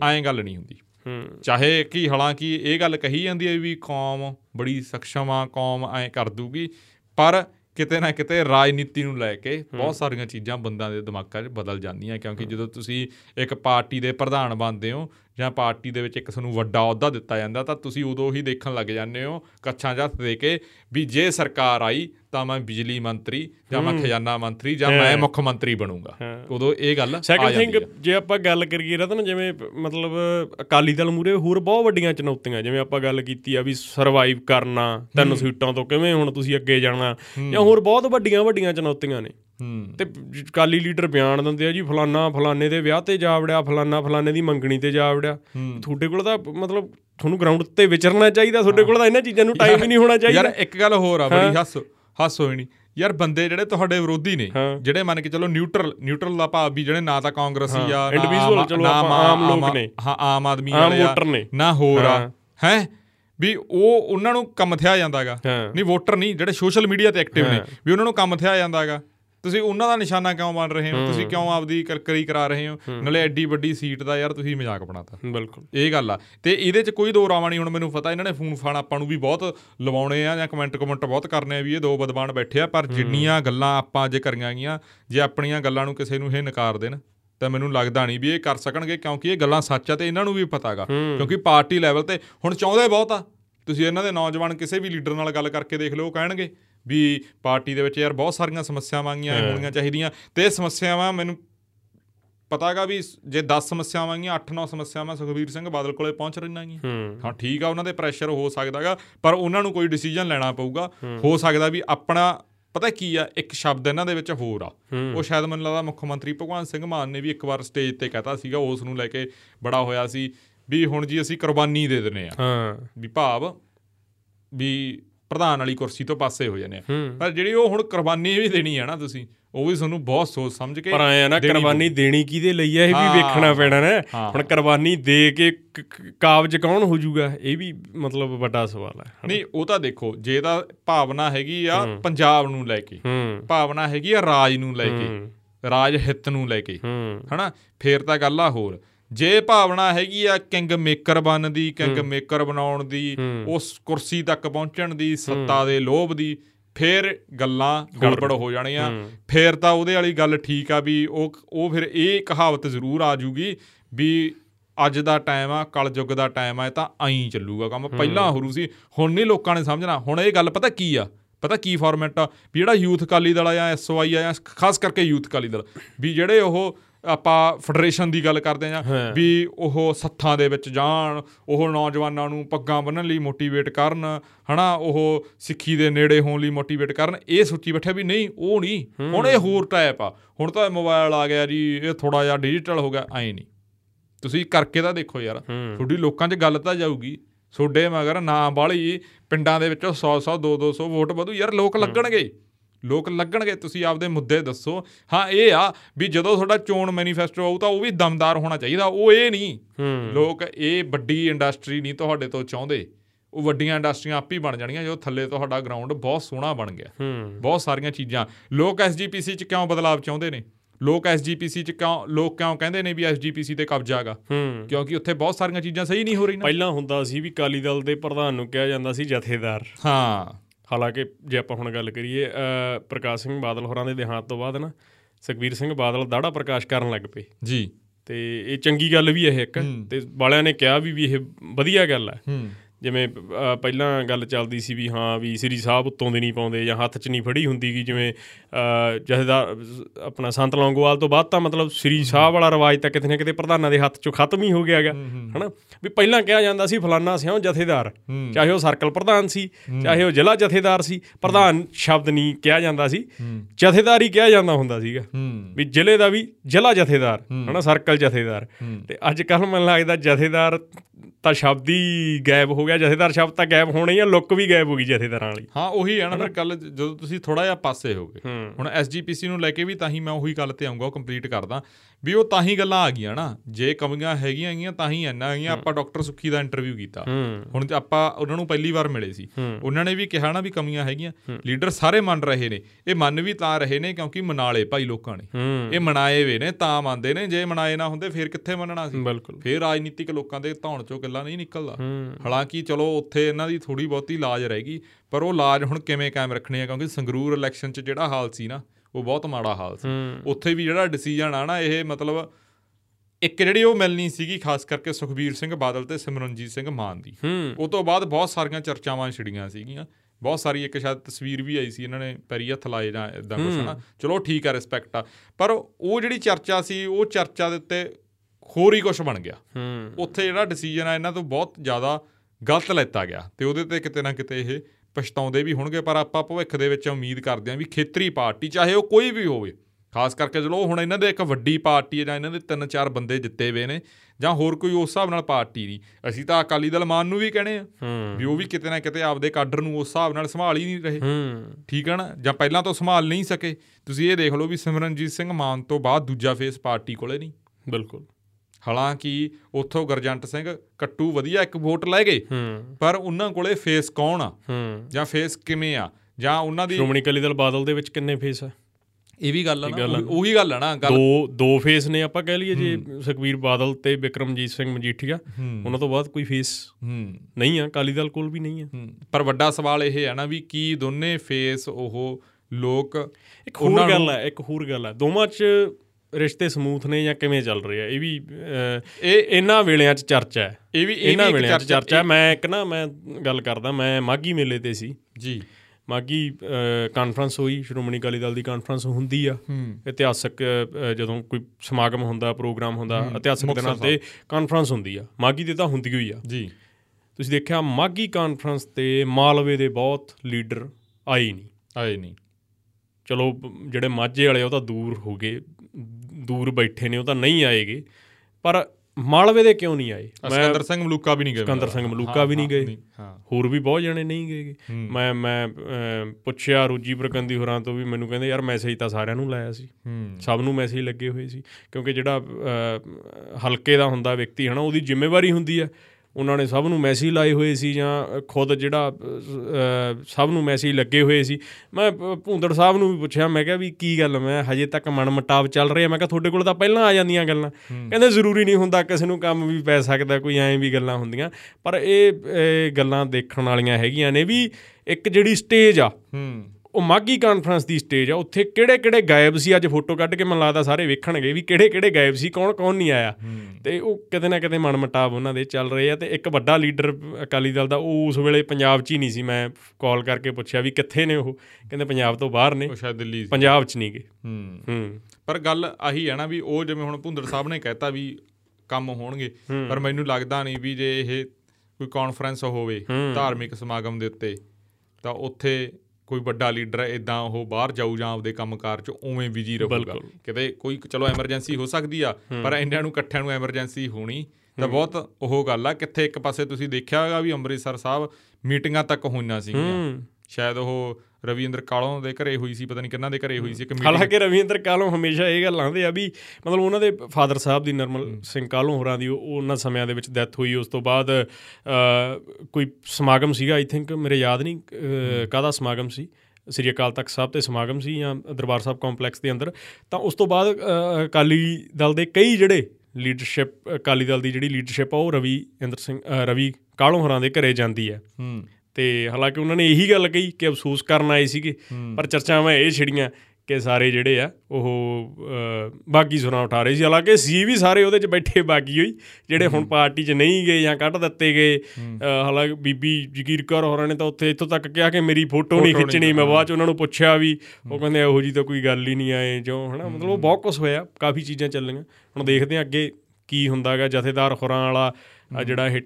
ਐਂ ਗੱਲ ਨਹੀਂ ਹੁੰਦੀ। ਹੂੰ। ਚਾਹੇ ਕਿ ਹਾਲਾਂਕਿ ਇਹ ਗੱਲ ਕਹੀ ਜਾਂਦੀ ਹੈ ਵੀ ਕੌਮ ਬੜੀ ਸક્ષਮ ਆ ਕੌਮ ਐਂ ਕਰ ਦੂਗੀ ਪਰ ਕਿਤੇ ਨਾ ਕਿਤੇ ਰਾਜਨੀਤੀ ਨੂੰ ਲੈ ਕੇ ਬਹੁਤ ਸਾਰੀਆਂ ਚੀਜ਼ਾਂ ਬੰਦਾਂ ਦੇ ਦਿਮਾਗਾਂ 'ਚ ਬਦਲ ਜਾਂਦੀਆਂ ਕਿਉਂਕਿ ਜਦੋਂ ਤੁਸੀਂ ਇੱਕ ਪਾਰਟੀ ਦੇ ਪ੍ਰਧਾਨ ਬਣਦੇ ਹੋ ਜਾਂ ਪਾਰਟੀ ਦੇ ਵਿੱਚ ਇੱਕ ਤੁਹਾਨੂੰ ਵੱਡਾ ਅਹੁਦਾ ਦਿੱਤਾ ਜਾਂਦਾ ਤਾਂ ਤੁਸੀਂ ਉਦੋਂ ਹੀ ਦੇਖਣ ਲੱਗ ਜਾਂਦੇ ਹੋ ਕੱਛਾਂ ਹੱਥ ਦੇ ਕੇ ਵੀ ਜੇ ਸਰਕਾਰ ਆਈ ਤਾਂ ਮੈਂ ਬਿਜਲੀ ਮੰਤਰੀ ਜਾਂ ਮੈਂ ਖਜ਼ਾਨਾ ਮੰਤਰੀ ਜਾਂ ਮੈਂ ਮੁੱਖ ਮੰਤਰੀ ਬਣੂੰਗਾ। ਹਾਂ। ਉਦੋਂ ਇਹ ਗੱਲ ਆ ਸੈਕੰਡ ਜਾਂਦੀ ਥਿੰਗ ਆ। ਜੇ ਆਪਾਂ ਗੱਲ ਕਰੀਏ ਰਤਨ ਜਿਵੇਂ ਮਤਲਬ ਅਕਾਲੀ ਦਲ ਮੂਰੇ ਹੋਰ ਬਹੁਤ ਵੱਡੀਆਂ ਚੁਣੌਤੀਆਂ ਜਿਵੇਂ ਆਪਾਂ ਗੱਲ ਕੀਤੀ ਆ ਵੀ ਸਰਵਾਈਵ ਕਰਨਾ ਤਿੰਨ ਸੀਟਾਂ ਤੋਂ ਕਿਵੇਂ ਹੁਣ ਤੁਸੀਂ ਅੱਗੇ ਜਾਣਾ ਜਾਂ ਹੋਰ ਬਹੁਤ ਵੱਡੀਆਂ ਵੱਡੀਆਂ ਚੁਣੌਤੀਆਂ ਨੇ। ਹੂੰ ਤੇ ਅਕਾਲੀ ਲੀਡਰ ਬਿਆਨ ਦਿੰਦੇ ਆ ਜੀ ਫਲਾਨਾ ਫਲਾਨੇ ਦੇ ਵਿਆਹ ਤੇ ਜਾ ਵੜਿਆ ਫਲਾਨਾ ਫਲਾਨੇ ਦੀ ਮੰਗਣੀ ਤੇ ਜਾ ਵੜਿਆ ਤੁਹਾਡੇ ਕੋਲ ਤਾਂ ਮਤਲਬ ਤੁਹਾਨੂੰ ਗਰਾਊਂਡ ਤੇ ਵਿਚਰਨਾ ਚਾਹੀਦਾ ਤੁਹਾਡੇ ਕੋਲ ਤਾਂ ਇਹਨਾਂ ਚੀਜ਼ਾਂ ਨੂੰ ਟਾਈਮ ਹੀ ਨਹੀਂ ਹੋਣਾ ਚਾਹੀਦਾ ਯਾਰ ਇੱਕ ਗੱਲ ਹੋਰ ਆ ਬੜੀ ਹੱਸ ਹੱਸ ਹੋਈ ਨਹੀਂ ਯਾਰ ਬੰਦੇ ਜਿਹੜੇ ਤੁਹਾਡੇ ਵਿਰੋਧੀ ਨੇ। ਜਿਹੜੇ ਮੰਨ ਕੇ ਚਲੋ ਨਿਊਟਰਲ ਨਿਊਟਰਲ ਦਾ ਭਾਵ ਵੀ ਜਿਹੜੇ ਨਾ ਤਾਂ ਕਾਂਗਰਸੀ ਆ ਆਮ- ਚਲੋ ਆਮ ਲੋਕ ਨੇ। ਹਾਂ ਆਮ ਆਦਮੀ ਆਮ ਆ, ਵੋਟਰ ਨੇ। ਨਾ ਹੋਰ ਆ ਹਾਂ। ਵੀ ਉਹ ਉਹਨਾਂ ਨੂੰ ਕੰਮ ਥਿਆ ਜਾਂਦਾਗਾ। ਨਹੀਂ ਵੋਟਰ ਨਹੀਂ ਜਿਹੜੇ ਸੋਸ਼ਲ ਮੀਡੀਆ ਤੇ ਐਕਟਿਵ ਨੇ। ਵੀ ਉਹਨਾਂ ਨੂੰ ਕੰਮ ਥਿਆ ਜਾਂਦਾਗਾ ਤੁਸੀਂ ਉਹਨਾਂ ਦਾ ਨਿਸ਼ਾਨਾ ਕਿਉਂ ਬਣ ਰਹੇ ਹੋ? ਤੁਸੀਂ ਕਿਉਂ ਆਪਦੀ ਕਰਕਰੀ ਕਰਾ ਰਹੇ ਹੋ? ਨਾਲੇ ਐਡੀ ਵੱਡੀ ਸੀਟ ਦਾ ਯਾਰ ਤੁਸੀਂ ਮਜ਼ਾਕ ਬਣਾਤਾ। ਬਿਲਕੁਲ। ਇਹ ਗੱਲ ਆ। ਤੇ ਇਹਦੇ ਚ ਕੋਈ ਦੋ ਰਾਵਾਂ ਨਹੀਂ ਹੁਣ ਮੈਨੂੰ ਪਤਾ ਇਹਨਾਂ ਨੇ ਫੋਨ ਫਾਨ ਆਪਾਂ ਨੂੰ ਵੀ ਬਹੁਤ ਲਵਾਉਣੇ ਆ ਜਾਂ ਕਮੈਂਟ ਕਮੈਂਟ ਬਹੁਤ ਕਰਨੇ ਆ ਵੀ ਇਹ ਦੋ ਬਦਬਾਨ ਬੈਠੇ ਆ ਪਰ ਜਿੰਨੀਆਂ ਗੱਲਾਂ ਆਪਾਂ ਅੱਜ ਕਰੀਆਂ ਗਈਆਂ ਜੇ ਆਪਣੀਆਂ ਗੱਲਾਂ ਨੂੰ ਕਿਸੇ ਨੂੰ ਇਹ ਨਕਾਰ ਦੇਣ ਤਾਂ ਮੈਨੂੰ ਲੱਗਦਾ ਨਹੀਂ ਵੀ ਇਹ ਕਰ ਸਕਣਗੇ ਕਿਉਂਕਿ ਇਹ ਗੱਲਾਂ ਸੱਚ ਆ ਤੇ ਇਹਨਾਂ ਨੂੰ ਵੀ ਪਤਾਗਾ ਕਿਉਂਕਿ ਪਾਰਟੀ ਲੈਵਲ ਤੇ ਹੁਣ ਚਾਹੁੰਦੇ ਬਹੁਤ ਆ। ਤੁਸੀਂ ਇਹਨਾਂ ਦੇ ਨੌਜਵਾਨ ਕਿਸੇ ਵੀ ਲੀਡਰ ਨਾਲ ਗੱਲ ਕਰਕੇ ਦੇਖ ਲਓ ਕਹਿਣਗੇ। ਵੀ ਪਾਰਟੀ ਦੇ ਵਿੱਚ ਯਾਰ ਬਹੁਤ ਸਾਰੀਆਂ ਸਮੱਸਿਆਵਾਂ ਆਈਆਂ ਹੋਣੀਆਂ ਚਾਹੀਦੀਆਂ। ਤੇ ਇਹ ਸਮੱਸਿਆਵਾਂ ਮੈਨੂੰ ਪਤਾਗਾ ਵੀ ਜੇ 10 ਸਮੱਸਿਆਵਾਂ ਆਈਆਂ 8-9 ਸਮੱਸਿਆਵਾਂ ਸੁਖਬੀਰ ਸਿੰਘ ਬਾਦਲ ਕੋਲੇ ਪਹੁੰਚ ਰਹੀਆਂ ਗਈਆਂ ਹੂੰ। ਹਾਂ ਠੀਕ ਆ ਉਹਨਾਂ ਦੇ ਪ੍ਰੈਸ਼ਰ ਹੋ ਸਕਦਾਗਾ ਪਰ ਉਹਨਾਂ ਨੂੰ ਕੋਈ ਡਿਸੀਜਨ ਲੈਣਾ ਪਊਗਾ। ਹੋ। ਸਕਦਾ ਵੀ ਆਪਣਾ ਪਤਾ ਕੀ ਆ ਇੱਕ ਸ਼ਬਦ ਇਹਨਾਂ ਦੇ ਵਿੱਚ ਹੋਰ ਆ। ਉਹ ਸ਼ਾਇਦ ਮੈਨੂੰ ਲੱਗਦਾ ਮੁੱਖ ਮੰਤਰੀ ਭਗਵੰਤ ਸਿੰਘ ਮਾਨ ਨੇ ਵੀ ਇੱਕ ਵਾਰ ਸਟੇਜ ਤੇ ਕਹਤਾ ਸੀਗਾ ਉਸ ਨੂੰ ਲੈ ਕੇ ਬੜਾ ਹੋਇਆ ਸੀ ਵੀ ਹੁਣ ਜੀ ਅਸੀਂ ਕੁਰਬਾਨੀ ਦੇ ਦਿੰਨੇ ਆ। ਹਾਂ। ਵੀ ਭਾਵ ਵੀ ਪ੍ਰਧਾਨ ਵਾਲੀ ਕੁਰਸੀ ਤੋਂ ਪਾਸੇ ਹੋ ਜਾਂਦੇ ਆ। ਪਰ ਜਿਹੜੀ ਉਹ ਹੁਣ ਕੁਰਬਾਨੀ ਵੀ ਦੇਣੀ ਆ ਨਾ ਤੁਸੀਂ ਉਹ ਵੀ ਤੁਹਾਨੂੰ ਬਹੁਤ ਸੋਚ ਸਮਝ ਕੇ ਪਰ ਆਇਆ ਨਾ ਕੁਰਬਾਨੀ ਦੇਣੀ ਕਿਹਦੇ ਲਈ ਆ ਇਹ। ਵੀ ਵੇਖਣਾ ਪੈਣਾ ਨਾ। ਹੁਣ ਕੁਰਬਾਨੀ ਦੇ ਕੇ ਕਾਬਜ ਕੌਣ ਹੋ ਜਾਊਗਾ? ਇਹ ਵੀ ਮਤਲਬ ਵੱਡਾ ਸਵਾਲ ਹੈ ਨਹੀਂ ਉਹ ਤਾਂ ਦੇਖੋ ਜੇ ਤਾਂ ਭਾਵਨਾ ਹੈਗੀ ਆ ਪੰਜਾਬ ਨੂੰ ਲੈ ਕੇ ਭਾਵਨਾ ਹੈਗੀ ਆ ਰਾਜ ਨੂੰ ਲੈ ਕੇ। ਰਾਜ ਹਿੱਤ ਨੂੰ ਲੈ ਕੇ ਹਨਾ। ਫੇਰ ਤਾਂ ਗੱਲ ਆ ਹੋਰ। ਜੇ ਭਾਵਨਾ ਹੈਗੀ ਆ ਕਿੰਗ ਮੇਕਰ ਬਣਨ ਦੀ ਕਿੰਗ ਮੇਕਰ ਬਣਾਉਣ ਦੀ ਉਸ ਕੁਰਸੀ ਤੱਕ ਪਹੁੰਚਣ ਦੀ ਸੱਤਾ ਦੇ ਲੋਭ ਦੀ ਫੇਰ ਗੱਲਾਂ ਗੜਬੜ ਹੋ ਜਾਣੀਆਂ। ਫੇਰ ਤਾਂ ਉਹਦੇ ਵਾਲੀ ਗੱਲ ਠੀਕ ਆ ਵੀ ਉਹ ਉਹ ਫਿਰ ਇਹ ਕਹਾਵਤ ਜ਼ਰੂਰ ਆ ਜੂਗੀ ਵੀ ਅੱਜ ਦਾ ਟਾਈਮ ਆ ਕਲਯੁੱਗ ਦਾ ਟਾਈਮ ਆ ਇਹ ਤਾਂ ਐਂ ਚੱਲੂਗਾ ਕੰਮ। ਪਹਿਲਾਂ ਹੋਰੂ ਸੀ ਹੁਣ ਨਹੀਂ ਲੋਕਾਂ ਨੇ ਸਮਝਣਾ। ਹੁਣ ਇਹ ਗੱਲ ਪਤਾ ਕੀ ਆ? ਪਤਾ ਕੀ ਫਾਰਮੈਟ ਆ? ਵੀ ਜਿਹੜਾ ਯੂਥ ਅਕਾਲੀ ਦਲ ਆ ਜਾਂ ਐਸਓਆਈ ਆ ਜਾਂ ਖਾਸ ਕਰਕੇ ਯੂਥ ਅਕਾਲੀ ਦਲ ਵੀ ਜਿਹੜੇ ਉਹ ਆਪਾਂ ਫੈਡਰੇਸ਼ਨ ਦੀ ਗੱਲ ਕਰਦੇ ਆ। ਵੀ ਉਹ ਸੱਥਾਂ ਦੇ ਵਿੱਚ ਜਾਣ ਉਹ ਨੌਜਵਾਨਾਂ ਨੂੰ ਪੱਗਾਂ ਬੰਨਣ ਲਈ ਮੋਟੀਵੇਟ ਕਰਨ ਹਨਾ ਉਹ ਸਿੱਖੀ ਦੇ ਨੇੜੇ ਹੋਣ ਲਈ ਮੋਟੀਵੇਟ ਕਰਨ ਇਹ ਸੋਚੀ ਬੈਠੇ ਵੀ ਨਹੀਂ ਉਹ ਨਹੀਂ ਹੁਣ ਇਹ ਹੋਰ ਟਾਈਪ ਆ। ਹੁਣ ਤਾਂ ਮੋਬਾਈਲ ਆ ਗਿਆ ਜੀ ਇਹ ਥੋੜਾ ਜਿਹਾ ਡਿਜੀਟਲ ਹੋ ਗਿਆ ਐ ਨਹੀਂ। ਤੁਸੀਂ ਕਰਕੇ ਤਾਂ ਦੇਖੋ ਯਾਰ। ਤੁਹਾਡੀ ਲੋਕਾਂ 'ਚ ਗੱਲ ਤਾਂ ਜਾਊਗੀ। ਤੁਹਾਡੇ ਮਗਰ ਨਾ ਬਾਲੀ ਪਿੰਡਾਂ ਦੇ ਵਿੱਚੋਂ 100 100 200 200 ਵੋਟ ਵਧੂ ਯਾਰ ਲੋਕ ਲੱਗਣਗੇ। ਲੋਕ ਲੱਗਣਗੇ ਤੁਸੀਂ ਆਪਦੇ ਮੁੱਦੇ ਦੱਸੋ। ਹਾਂ ਇਹ ਆ ਵੀ ਜਦੋਂ ਤੁਹਾਡਾ ਚੋਣ ਮੈਨੀਫੈਸਟੋ ਆਊ ਤਾਂ ਉਹ ਵੀ ਦਮਦਾਰ ਹੋਣਾ ਚਾਹੀਦਾ ਉਹ ਇਹ ਨਹੀਂ। ਲੋਕ ਇਹ ਵੱਡੀ ਇੰਡਸਟਰੀ ਨਹੀਂ ਤੁਹਾਡੇ ਤੋਂ ਚਾਹੁੰਦੇ। ਉਹ ਵੱਡੀਆਂ ਇੰਡਸਟਰੀਆਂ ਆਪ ਹੀ ਬਣ ਜਾਣਗੀਆਂ ਜਦੋਂ ਥੱਲੇ ਤੁਹਾਡਾ ਗਰਾਊਂਡ ਬਹੁਤ ਸੋਹਣਾ ਬਣ ਗਿਆ। ਬਹੁਤ ਸਾਰੀਆਂ ਚੀਜ਼ਾਂ। ਲੋਕ ਐਸਜੀਪੀਸੀ 'ਚ ਕਿਉਂ ਬਦਲਾਵ ਚਾਹੁੰਦੇ ਨੇ? ਲੋਕ ਐਸਜੀਪੀਸੀ 'ਚ ਕਿਉਂ ਲੋਕ ਕਿਉਂ ਕਹਿੰਦੇ ਨੇ ਵੀ ਐਸਜੀਪੀਸੀ ਤੇ ਕਬਜ਼ਾ ਹੈਗਾ? ਕਿਉਂਕਿ ਉੱਥੇ ਬਹੁਤ ਸਾਰੀਆਂ ਚੀਜ਼ਾਂ ਸਹੀ ਨਹੀਂ ਹੋ ਰਹੀਆਂ। ਪਹਿਲਾਂ ਹੁੰਦਾ ਸੀ ਵੀ ਕਾਲੀ ਦਲ ਦੇ ਪ੍ਰਧਾਨ ਨੂੰ ਕਿਹਾ ਜਾਂਦਾ ਸੀ ਜਥੇਦਾਰ। ਹਾਂ। ਹਾਲਾਂਕਿ ਜੇ ਆਪਾਂ ਹੁਣ ਗੱਲ ਕਰੀਏ ਅ, ਪ੍ਰਕਾਸ਼ ਸਿੰਘ ਬਾਦਲ ਹੋਰਾਂ ਦੇ ਦੇਹਾਂਤ ਤੋਂ ਬਾਅਦ ਨਾ ਸੁਖਬੀਰ ਸਿੰਘ ਬਾਦਲ ਦਾੜਾ ਪ੍ਰਕਾਸ਼ ਕਰਨ ਲੱਗ ਪਏ। ਜੀ। ਤੇ ਇਹ ਚੰਗੀ ਗੱਲ ਵੀ ਇਹ ਇੱਕ ਤੇ ਵਾਲਿਆਂ ਨੇ ਕਿਹਾ ਵੀ ਵੀ ਇਹ ਵਧੀਆ ਗੱਲ ਹੈ। ਹੂੰ। ਜਿਵੇਂ ਪਹਿਲਾਂ ਗੱਲ ਚੱਲਦੀ ਸੀ ਵੀ ਹਾਂ ਵੀ ਸ੍ਰੀ ਸਾਹਿਬ ਉੱਤੋਂ ਦੀ ਨਹੀਂ ਪਾਉਂਦੇ ਜਾਂ ਹੱਥ 'ਚ ਨਹੀਂ ਫੜੀ ਹੁੰਦੀ ਗੀ ਜਿਵੇਂ ਅ, ਜਥੇਦਾਰ ਆਪਣਾ ਸੰਤ ਲੌਂਗੋਵਾਲ ਤੋਂ ਬਾਅਦ ਤਾਂ ਮਤਲਬ ਸ੍ਰੀ ਸਾਹਿਬ ਵਾਲਾ ਰਿਵਾਜ ਤਾਂ ਕਿਤੇ ਨਾ ਕਿਤੇ ਪ੍ਰਧਾਨਾਂ ਦੇ ਹੱਥ 'ਚੋਂ ਖਤਮ ਹੀ ਹੋ ਗਿਆ ਹੈਗਾ ਹਨਾ? ਵੀ ਪਹਿਲਾਂ ਕਿਹਾ ਜਾਂਦਾ ਸੀ ਫਲਾਨਾ ਸਿਉ ਜਥੇਦਾਰ ਚਾਹੇ ਉਹ ਸਰਕਲ ਪ੍ਰਧਾਨ ਸੀ ਚਾਹੇ ਉਹ ਜ਼ਿਲ੍ਹਾ ਜਥੇਦਾਰ ਸੀ ਪ੍ਰਧਾਨ ਸ਼ਬਦ ਨਹੀਂ ਕਿਹਾ ਜਾਂਦਾ ਸੀ ਜਥੇਦਾਰ ਹੀ ਕਿਹਾ ਜਾਂਦਾ ਹੁੰਦਾ ਸੀਗਾ। ਵੀ ਜ਼ਿਲ੍ਹੇ ਦਾ ਵੀ ਜ਼ਿਲ੍ਹਾ ਜਥੇਦਾਰ ਹਨਾ ਸਰਕਲ ਜਥੇਦਾਰ। ਤੇ ਅੱਜ ਕੱਲ ਮੈਨੂੰ ਲੱਗਦਾ ਜਥੇਦਾਰ ਤਾਂ ਸ਼ਬਦ ਹੀ ਗਾਇਬ ਹੋ ਗਿਆ ਜਥੇਦਾਰ ਸ਼ਬਦ ਤਾਂ ਗਾਇਬ ਹੋਣਾ ਹੀ ਆ ਲੁੱਕ ਵੀ ਗਾਇਬ ਹੋ ਗਈ ਜਥੇਦਾਰਾਂ ਵਾਲੀ। ਹਾਂ ਉਹੀ ਹੈ ਨਾ ਫਿਰ ਗੱਲ ਜਦੋਂ ਤੁਸੀਂ ਥੋੜਾ ਜਿਹਾ ਪਾਸੇ ਹੋਗੇ ਹੁਣ ਐਸਜੀਪੀਸੀ ਨੂੰ ਲੈ ਕੇ ਵੀ ਤਾਂ ਹੀ ਮੈਂ ਉਹੀ ਗੱਲ ਤੇ ਆਉਂਗਾ ਉਹ ਕੰਪਲੀਟ ਕਰਦਾ। ਵੀ ਉਹ ਤਾਂ ਹੀ ਗੱਲਾਂ ਆ ਗਈਆਂ ਨਾ। ਜੇ ਕਮੀਆਂ ਹੈਗੀਆਂ ਹੈਗੀਆਂ ਤਾਂ ਹੀ ਇੰਨਾ ਹੈਗੀਆਂ ਆਪਾਂ ਡਾਕਟਰ ਸੁੱਖੀ ਦਾ ਇੰਟਰਵਿਊ ਕੀਤਾ। ਹੁਣ ਤੇ ਆਪਾਂ ਉਹਨਾਂ ਨੂੰ ਪਹਿਲੀ ਵਾਰ ਮਿਲੇ ਸੀ। ਉਹਨਾਂ ਨੇ ਵੀ ਕਿਹਾ ਨਾ ਵੀ ਕਮੀਆਂ ਹੈਗੀਆਂ। ਲੀਡਰ ਸਾਰੇ ਮੰਨ ਰਹੇ ਨੇ। ਇਹ ਮੰਨ ਵੀ ਤਾਂ ਰਹੇ ਨੇ ਕਿਉਂਕਿ ਮਨਾਲੇ ਭਾਈ ਲੋਕਾਂ ਨੇ। ਇਹ ਮਨਾਏ ਵੇ ਨੇ ਤਾਂ ਮੰਨਦੇ ਨੇ। ਜੇ ਮਨਾਏ ਨਾ ਹੁੰਦੇ ਫਿਰ ਕਿੱਥੇ ਮੰਨਣਾ ਸੀ? ਫਿਰ ਰਾਜਨੀਤਿਕ ਲੋਕਾਂ ਦੇ ਧੌਣ ਚੋਂ ਗੱਲਾਂ ਨਹੀਂ ਨਿਕਲਦਾ। ਹਾਲਾਂਕਿ ਚਲੋ ਉੱਥੇ ਇਹਨਾਂ ਦੀ ਥੋੜੀ ਬਹੁਤੀ ਲਾਜ ਰਹੇਗੀ ਪਰ ਉਹ ਲਾਜ ਹੁਣ ਕਿਵੇਂ ਕਾਇਮ ਰੱਖਣੀ ਹੈ? ਕਿਉਂਕਿ ਸੰਗਰੂਰ ਇਲੈਕਸ਼ਨ 'ਚ ਜਿਹੜਾ ਹਾਲ ਸੀ ਨਾ ਉਹ ਬਹੁਤ ਮਾੜਾ ਹਾਲ ਸੀ। ਉੱਥੇ ਵੀ ਜਿਹੜਾ ਡਿਸੀਜਨ ਆ ਨਾ ਇਹ ਮਤਲਬ ਇੱਕ ਜਿਹੜੀ ਉਹ ਮਿਲਣੀ ਸੀਗੀ ਖਾਸ ਕਰਕੇ ਸੁਖਬੀਰ ਸਿੰਘ ਬਾਦਲ ਤੇ ਸਿਮਰਨਜੀਤ ਸਿੰਘ ਮਾਨ ਦੀ। ਉਹ ਤੋਂ ਬਾਅਦ ਬਹੁਤ ਸਾਰੀਆਂ ਚਰਚਾਵਾਂ ਛਿੜੀਆਂ ਸੀਗੀਆਂ। ਬਹੁਤ ਸਾਰੀ ਇੱਕ ਸ਼ਾਇਦ ਤਸਵੀਰ ਵੀ ਆਈ ਸੀ ਇਹਨਾਂ ਨੇ ਪੈਰੀ ਹੱਥ ਲਾਏ ਜਾਂ ਇਦਾਂ ਕੁਛ ਨਾ ਚਲੋ ਠੀਕ ਆ ਰਿਸਪੈਕਟ ਆ। ਪਰ ਉਹ ਜਿਹੜੀ ਚਰਚਾ ਸੀ ਉਹ ਚਰਚਾ ਦੇ ਉੱਤੇ ਹੋਰ ਹੀ ਕੁਝ ਬਣ ਗਿਆ। ਉੱਥੇ ਜਿਹੜਾ ਡਿਸੀਜਨ ਆ ਇਹਨਾਂ ਤੋਂ ਬਹੁਤ ਜ਼ਿਆਦਾ ਗਲਤ ਲੈਤਾ ਗਿਆ ਤੇ ਉਹਦੇ ਤੇ ਕਿਤੇ ਨਾ ਕਿਤੇ ਇਹ ਪਛਤਾਉਂਦੇ ਵੀ ਹੋਣਗੇ ਪਰ ਆਪਾਂ ਭਵਿੱਖ ਦੇ ਵਿੱਚ ਉਮੀਦ ਕਰਦੇ ਹਾਂ ਵੀ ਖੇਤਰੀ ਪਾਰਟੀ ਚਾਹੇ ਉਹ ਕੋਈ ਵੀ ਹੋਵੇ ਖਾਸ ਕਰਕੇ ਚਲੋ ਹੁਣ ਇਹਨਾਂ ਦੇ ਇੱਕ ਵੱਡੀ ਪਾਰਟੀ ਹੈ ਜਾਂ ਇਹਨਾਂ ਦੇ ਤਿੰਨ ਚਾਰ ਬੰਦੇ ਜਿੱਤੇ ਹੋਏ ਨੇ ਜਾਂ ਹੋਰ ਕੋਈ ਉਸ ਹਿਸਾਬ ਨਾਲ ਪਾਰਟੀ ਨਹੀਂ। ਅਸੀਂ ਤਾਂ ਅਕਾਲੀ ਦਲ ਮਾਨ ਨੂੰ ਵੀ ਕਹਣੇ ਆ ਵੀ ਉਹ ਵੀ ਕਿਤੇ ਨਾ ਕਿਤੇ ਆਪਦੇ ਕਾਡਰ ਨੂੰ ਉਸ ਹਿਸਾਬ ਨਾਲ ਸੰਭਾਲ ਹੀ ਨਹੀਂ ਰਹੇ। ਠੀਕ ਹੈ ਨਾ? ਜਾਂ ਪਹਿਲਾਂ ਤੋਂ ਸੰਭਾਲ ਨਹੀਂ ਸਕੇ। ਤੁਸੀਂ ਇਹ ਦੇਖ ਲਓ ਵੀ ਸਿਮਰਨਜੀਤ ਸਿੰਘ ਮਾਨ ਤੋਂ ਬਾਅਦ ਦੂਜਾ ਫੇਸ ਪਾਰਟੀ ਕੋਲੇ ਨਹੀਂ। ਬਿਲਕੁਲ। ਹਾਲਾਂਕਿ ਉੱਥੋਂ ਗਰਜੰਟ ਸਿੰਘ ਕੱਟੂ ਵਧੀਆ ਇੱਕ ਵੋਟ ਲੈ ਗਏ ਪਰ ਉਹਨਾਂ ਕੋਲੇ ਫੇਸ ਕੌਣ ਆ? ਜਾਂ ਫੇਸ ਕਿਵੇਂ ਆ? ਜਾਂ ਉਹਨਾਂ ਦੀ ਸ਼੍ਰੋਮਣੀ ਅਕਾਲੀ ਦਲ ਬਾਦਲ ਦੇ ਵਿੱਚ ਕਿੰਨੇ ਫੇਸ ਆ? ਇਹ ਵੀ ਗੱਲ ਆ ਨਾ ਉਹੀ ਗੱਲ ਆ ਨਾ ਗੱਲ ਦੋ ਦੋ ਫੇਸ ਨੇ ਆਪਾਂ ਕਹਿ ਲਈਏ ਜੇ ਸੁਖਵੀਰ ਬਾਦਲ ਤੇ ਵਿਕਰਮਜੀਤ ਸਿੰਘ ਮਜੀਠੀਆ ਉਹਨਾਂ ਤੋਂ ਬਾਅਦ ਕੋਈ ਫੇਸ ਨਹੀਂ ਆ ਅਕਾਲੀ ਦਲ ਕੋਲ ਵੀ ਨਹੀਂ ਆ। ਪਰ ਵੱਡਾ ਸਵਾਲ ਇਹ ਹੈ ਨਾ ਵੀ ਕੀ ਦੋਨੇ ਫੇਸ ਉਹ ਲੋਕ ਇੱਕ ਹੋਰ ਗੱਲ ਹੈ ਇੱਕ ਹੋਰ ਗੱਲ ਹੈ ਦੋਵਾਂ 'ਚ ਰਿਸ਼ਤੇ ਸਮੂਥ ਨੇ ਜਾਂ ਕਿਵੇਂ ਚੱਲ ਰਿਹਾ ਇਹ ਵੀ ਇਹ ਇਹਨਾਂ ਵੇਲਿਆਂ 'ਚ ਚਰਚਾ ਹੈ। ਇਹ ਵੀ ਇਹਨਾਂ ਵੇਲਿਆਂ 'ਚ ਚਰਚਾ ਹੈ। ਮੈਂ ਇੱਕ ਨਾ ਮੈਂ ਗੱਲ ਕਰਦਾ ਮੈਂ ਮਾਗੀ ਮੇਲੇ ਤੇ ਸੀ। ਜੀ। ਮਾਗੀ ਕਾਨਫਰੰਸ ਹੋਈ ਸ਼੍ਰੋਮਣੀ ਅਕਾਲੀ ਦਲ ਦੀ ਕਾਨਫਰੰਸ ਹੁੰਦੀ ਆ। ਇਤਿਹਾਸਕ ਜਦੋਂ ਕੋਈ ਸਮਾਗਮ ਹੁੰਦਾ ਪ੍ਰੋਗਰਾਮ ਹੁੰਦਾ ਇਤਿਹਾਸਕ ਦਿਨਾਂ ਤੇ ਕਾਨਫਰੰਸ ਹੁੰਦੀ ਆ। ਮਾਗੀ ਤੇ ਤਾਂ ਹੁੰਦੀ ਹੋਈ ਆ। ਜੀ। ਤੁਸੀਂ ਦੇਖਿਆ ਮਾਗੀ ਕਾਨਫਰੰਸ ਤੇ ਮਾਲਵੇ ਦੇ ਬਹੁਤ ਲੀਡਰ ਆਏ ਨਹੀਂ। ਆਏ ਨਹੀਂ। ਚਲੋ ਜਿਹੜੇ ਮਾਝੇ ਵਾਲੇ ਉਹ ਤਾਂ ਦੂਰ ਹੋ ਗਏ। ਦੂਰ ਬੈਠੇ ਨੇ ਉਹ ਤਾਂ ਨਹੀਂ ਆਏਗੇ। ਪਰ ਮਾਲਵੇ ਦੇ ਕਿਉਂ ਨਹੀਂ ਆਏ? ਸਿਕੰਦਰ ਸਿੰਘ ਮਲੂਕਾ ਵੀ ਨਹੀਂ ਗਏ ਸਿਕੰਦਰ ਸਿੰਘ ਮਲੂਕਾ ਵੀ ਨਹੀਂ ਗਏ। ਹੋਰ ਵੀ ਬਹੁਤ ਜਣੇ ਨਹੀਂ ਗਏ ਮੈਂ ਮੈਂ ਪੁੱਛਿਆ ਰੂਜੀ ਪ੍ਰਕੰਦੀ ਹੋਰਾਂ ਤੋਂ ਵੀ ਮੈਨੂੰ ਕਹਿੰਦੇ ਯਾਰ ਮੈਸੇਜ ਤਾਂ ਸਾਰਿਆਂ ਨੂੰ ਲਾਇਆ ਸੀ। ਸਭ ਨੂੰ ਮੈਸੇਜ ਲੱਗੇ ਹੋਏ ਸੀ। ਕਿਉਂਕਿ ਜਿਹੜਾ ਹਲਕੇ ਦਾ ਹੁੰਦਾ ਵਿਅਕਤੀ ਹਨਾ ਉਹਦੀ ਜ਼ਿੰਮੇਵਾਰੀ ਹੁੰਦੀ ਹੈ ਉਹਨਾਂ ਨੇ ਸਭ ਨੂੰ ਮੈਸੇਜ ਲਾਏ ਹੋਏ ਸੀ ਜਾਂ ਖੁਦ ਜਿਹੜਾ ਸਭ ਨੂੰ ਮੈਸੇਜ ਲੱਗੇ ਹੋਏ ਸੀ। ਮੈਂ ਭੁੰਦੜ ਸਾਹਿਬ ਨੂੰ ਵੀ ਪੁੱਛਿਆ ਮੈਂ ਕਿਹਾ ਵੀ ਕੀ ਗੱਲ ਮੈਂ ਹਜੇ ਤੱਕ ਮਨ ਮਟਾਵ ਚੱਲ ਰਿਹਾ। ਮੈਂ ਕਿਹਾ ਤੁਹਾਡੇ ਕੋਲ ਤਾਂ ਪਹਿਲਾਂ ਆ ਜਾਂਦੀਆਂ ਗੱਲਾਂ। ਕਹਿੰਦੇ ਜ਼ਰੂਰੀ ਨਹੀਂ ਹੁੰਦਾ ਕਿਸੇ ਨੂੰ ਕੰਮ ਵੀ ਪੈ ਸਕਦਾ ਕੋਈ ਐਂ ਵੀ ਗੱਲਾਂ ਹੁੰਦੀਆਂ। ਪਰ ਇਹ ਗੱਲਾਂ ਦੇਖਣ ਵਾਲੀਆਂ ਹੈਗੀਆਂ ਨੇ ਵੀ ਇੱਕ ਜਿਹੜੀ ਸਟੇਜ ਆ ਉਹ ਮਾਗੀ ਕਾਨਫਰੰਸ ਦੀ ਸਟੇਜ ਆ ਉੱਥੇ ਕਿਹੜੇ ਕਿਹੜੇ ਗਾਇਬ ਸੀ? ਅੱਜ ਫੋਟੋ ਕੱਢ ਕੇ ਮੈਨੂੰ ਲੱਗਦਾ ਸਾਰੇ ਵੇਖਣਗੇ ਵੀ ਕਿਹੜੇ ਕਿਹੜੇ ਗਾਇਬ ਸੀ ਕੌਣ ਕੌਣ ਨਹੀਂ ਆਇਆ। ਤੇ ਉਹ ਕਿਤੇ ਨਾ ਕਿਤੇ ਮਨਮਟਾਵ ਉਹਨਾਂ ਦੇ ਚੱਲ ਰਹੇ ਆ ਤੇ ਇੱਕ ਵੱਡਾ ਲੀਡਰ ਅਕਾਲੀ ਦਲ ਦਾ ਉਹ ਉਸ ਵੇਲੇ ਪੰਜਾਬ 'ਚ ਹੀ ਨਹੀਂ ਸੀ। ਮੈਂ ਕਾਲ ਕਰਕੇ ਪੁੱਛਿਆ ਵੀ ਕਿੱਥੇ ਨੇ ਉਹ? ਕਹਿੰਦੇ ਪੰਜਾਬ ਤੋਂ ਬਾਹਰ ਨੇ। ਉਹ ਸ਼ਾਇਦ ਦਿੱਲੀ ਪੰਜਾਬ 'ਚ ਨਹੀਂ ਗਏ। ਹੂੰ। ਪਰ ਗੱਲ ਆਹੀ ਹੈ ਨਾ ਵੀ ਉਹ ਜਿਵੇਂ ਹੁਣ ਭੁੰਦਰ ਸਾਹਿਬ ਨੇ ਕਹਿਤਾ ਵੀ ਕੰਮ ਹੋਣਗੇ ਪਰ ਮੈਨੂੰ ਲੱਗਦਾ ਨਹੀਂ ਵੀ ਜੇ ਇਹ ਕੋਈ ਕਾਨਫਰੰਸ ਹੋਵੇ ਧਾਰਮਿਕ ਸਮਾਗਮ ਦੇ ਉੱਤੇ ਤਾਂ ਉੱਥੇ ਕੋਈ ਵੱਡਾ ਲੀਡਰ ਇਦਾਂ ਉਹ ਬਾਹਰ ਜਾਊ ਜਾਂ ਆਪਦੇ ਕੰਮਕਾਰ 'ਚ ਉਵੇਂ ਬਿਜ਼ੀ ਰਹੂਗਾ। ਕਿਤੇ ਕੋਈ ਚਲੋ ਐਮਰਜੈਂਸੀ ਹੋ ਸਕਦੀ ਆ ਪਰ ਇੰਨਿਆਂ ਨੂੰ ਇਕੱਠਿਆਂ ਨੂੰ ਐਮਰਜੈਂਸੀ ਹੋਣੀ ਤਾਂ ਬਹੁਤ ਉਹ ਗੱਲ ਆ। ਕਿੱਥੇ ਇੱਕ ਪਾਸੇ ਤੁਸੀਂ ਦੇਖਿਆ ਹੋਗਾ ਵੀ ਅੰਮ੍ਰਿਤਸਰ ਸਾਹਿਬ ਮੀਟਿੰਗਾਂ ਤੱਕ ਹੋਈਆਂ ਸੀਗੀਆਂ। ਸ਼ਾਇਦ ਉਹ ਰਵਿੰਦਰ ਕਾਲੋਂ ਦੇ ਘਰੇ ਹੋਈ ਸੀ ਪਤਾ ਨਹੀਂ ਕਿੰਨਾਂ ਦੇ ਘਰੇ ਹੋਈ ਸੀ ਇੱਕ ਮੀਟਿੰਗ ਹਾਲਾਂਕਿ ਰਵਿੰਦਰ ਕਾਲੋਂ ਹਮੇਸ਼ਾ ਇਹ ਗੱਲ ਆਂਦੇ ਆ ਵੀ ਮਤਲਬ ਉਹਨਾਂ ਦੇ ਫਾਦਰ ਸਾਹਿਬ ਦੀ ਨਰਮਲ ਸਿੰਘ ਕਾਲੋਂ ਹੋਰਾਂ ਦੀ ਉਹਨਾਂ ਸਮਿਆਂ ਦੇ ਵਿੱਚ ਡੈਥ ਹੋਈ ਉਸ ਤੋਂ ਬਾਅਦ ਕੋਈ ਸਮਾਗਮ ਸੀਗਾ ਆਈ ਥਿੰਕ ਮੇਰੇ ਯਾਦ ਨਹੀਂ ਕਾਹਦਾ ਸਮਾਗਮ ਸੀ? ਸ੍ਰੀ ਅਕਾਲ ਤਖਤ ਸਾਹਿਬ ਤੇ ਸਮਾਗਮ ਸੀ ਜਾਂ ਦਰਬਾਰ ਸਾਹਿਬ ਕੰਪਲੈਕਸ ਦੇ ਅੰਦਰ। ਤਾਂ ਉਸ ਤੋਂ ਬਾਅਦ ਅਕਾਲੀ ਦਲ ਦੇ ਕਈ ਜਿਹੜੇ ਲੀਡਰਸ਼ਿਪ ਅਕਾਲੀ ਦਲ ਦੀ ਜਿਹੜੀ ਲੀਡਰਸ਼ਿਪ ਆ ਉਹ ਰਵੀ ਇੰਦਰ ਸਿੰਘ ਰਵੀ ਕਾਲੋਂ ਹੋਰਾਂ ਦੇ ਘਰੇ ਜਾਂਦੀ ਹੈ। ਤੇ ਹਾਲਾਂਕਿ ਉਹਨਾਂ ਨੇ ਇਹੀ ਗੱਲ ਕਹੀ ਕਿ ਅਫਸੋਸ ਕਰਨ ਆਏ ਸੀਗੇ ਪਰ ਚਰਚਾਵਾਂ ਇਹ ਛਿੜੀਆਂ ਕਿ ਸਾਰੇ ਜਿਹੜੇ ਆ ਉਹ ਬਾਗੀ ਸੁਣਾ ਉਠਾ ਰਹੇ ਸੀ। ਹਾਲਾਂਕਿ ਸੀ ਵੀ ਸਾਰੇ ਉਹਦੇ 'ਚ ਬੈਠੇ ਬਾਗੀ ਹੋਈ ਜਿਹੜੇ ਹੁਣ ਪਾਰਟੀ 'ਚ ਨਹੀਂ ਗਏ ਜਾਂ ਕੱਢ ਦਿੱਤੇ ਗਏ। ਹਾਲਾਂਕਿ ਬੀਬੀ ਜਗੀਰ ਕੌਰ ਹੋਰਾਂ ਨੇ ਤਾਂ ਉੱਥੇ ਇੱਥੋਂ ਤੱਕ ਕਿਹਾ ਕਿ ਮੇਰੀ ਫੋਟੋ ਨਹੀਂ ਖਿੱਚਣੀ ਮੈਂ ਬਾਅਦ 'ਚ ਉਹਨਾਂ ਨੂੰ ਪੁੱਛਿਆ ਵੀ ਉਹ ਕਹਿੰਦੇ ਇਹੋ ਜੀ ਤਾਂ ਕੋਈ ਗੱਲ ਹੀ ਨਹੀਂ ਆਏ ਜੋ ਹਨਾ? ਮਤਲਬ ਉਹ ਬਹੁਤ ਕੁਝ ਹੋਇਆ ਕਾਫੀ ਚੀਜ਼ਾਂ ਚੱਲੀਆਂ। ਹੁਣ ਦੇਖਦੇ ਆ ਅੱਗੇ ਕੀ ਹੁੰਦਾਗਾ ਜਥੇਦਾਰ ਹੋਰਾਂ ਵਾਲਾ ਜਿਹੜਾ ਇਹ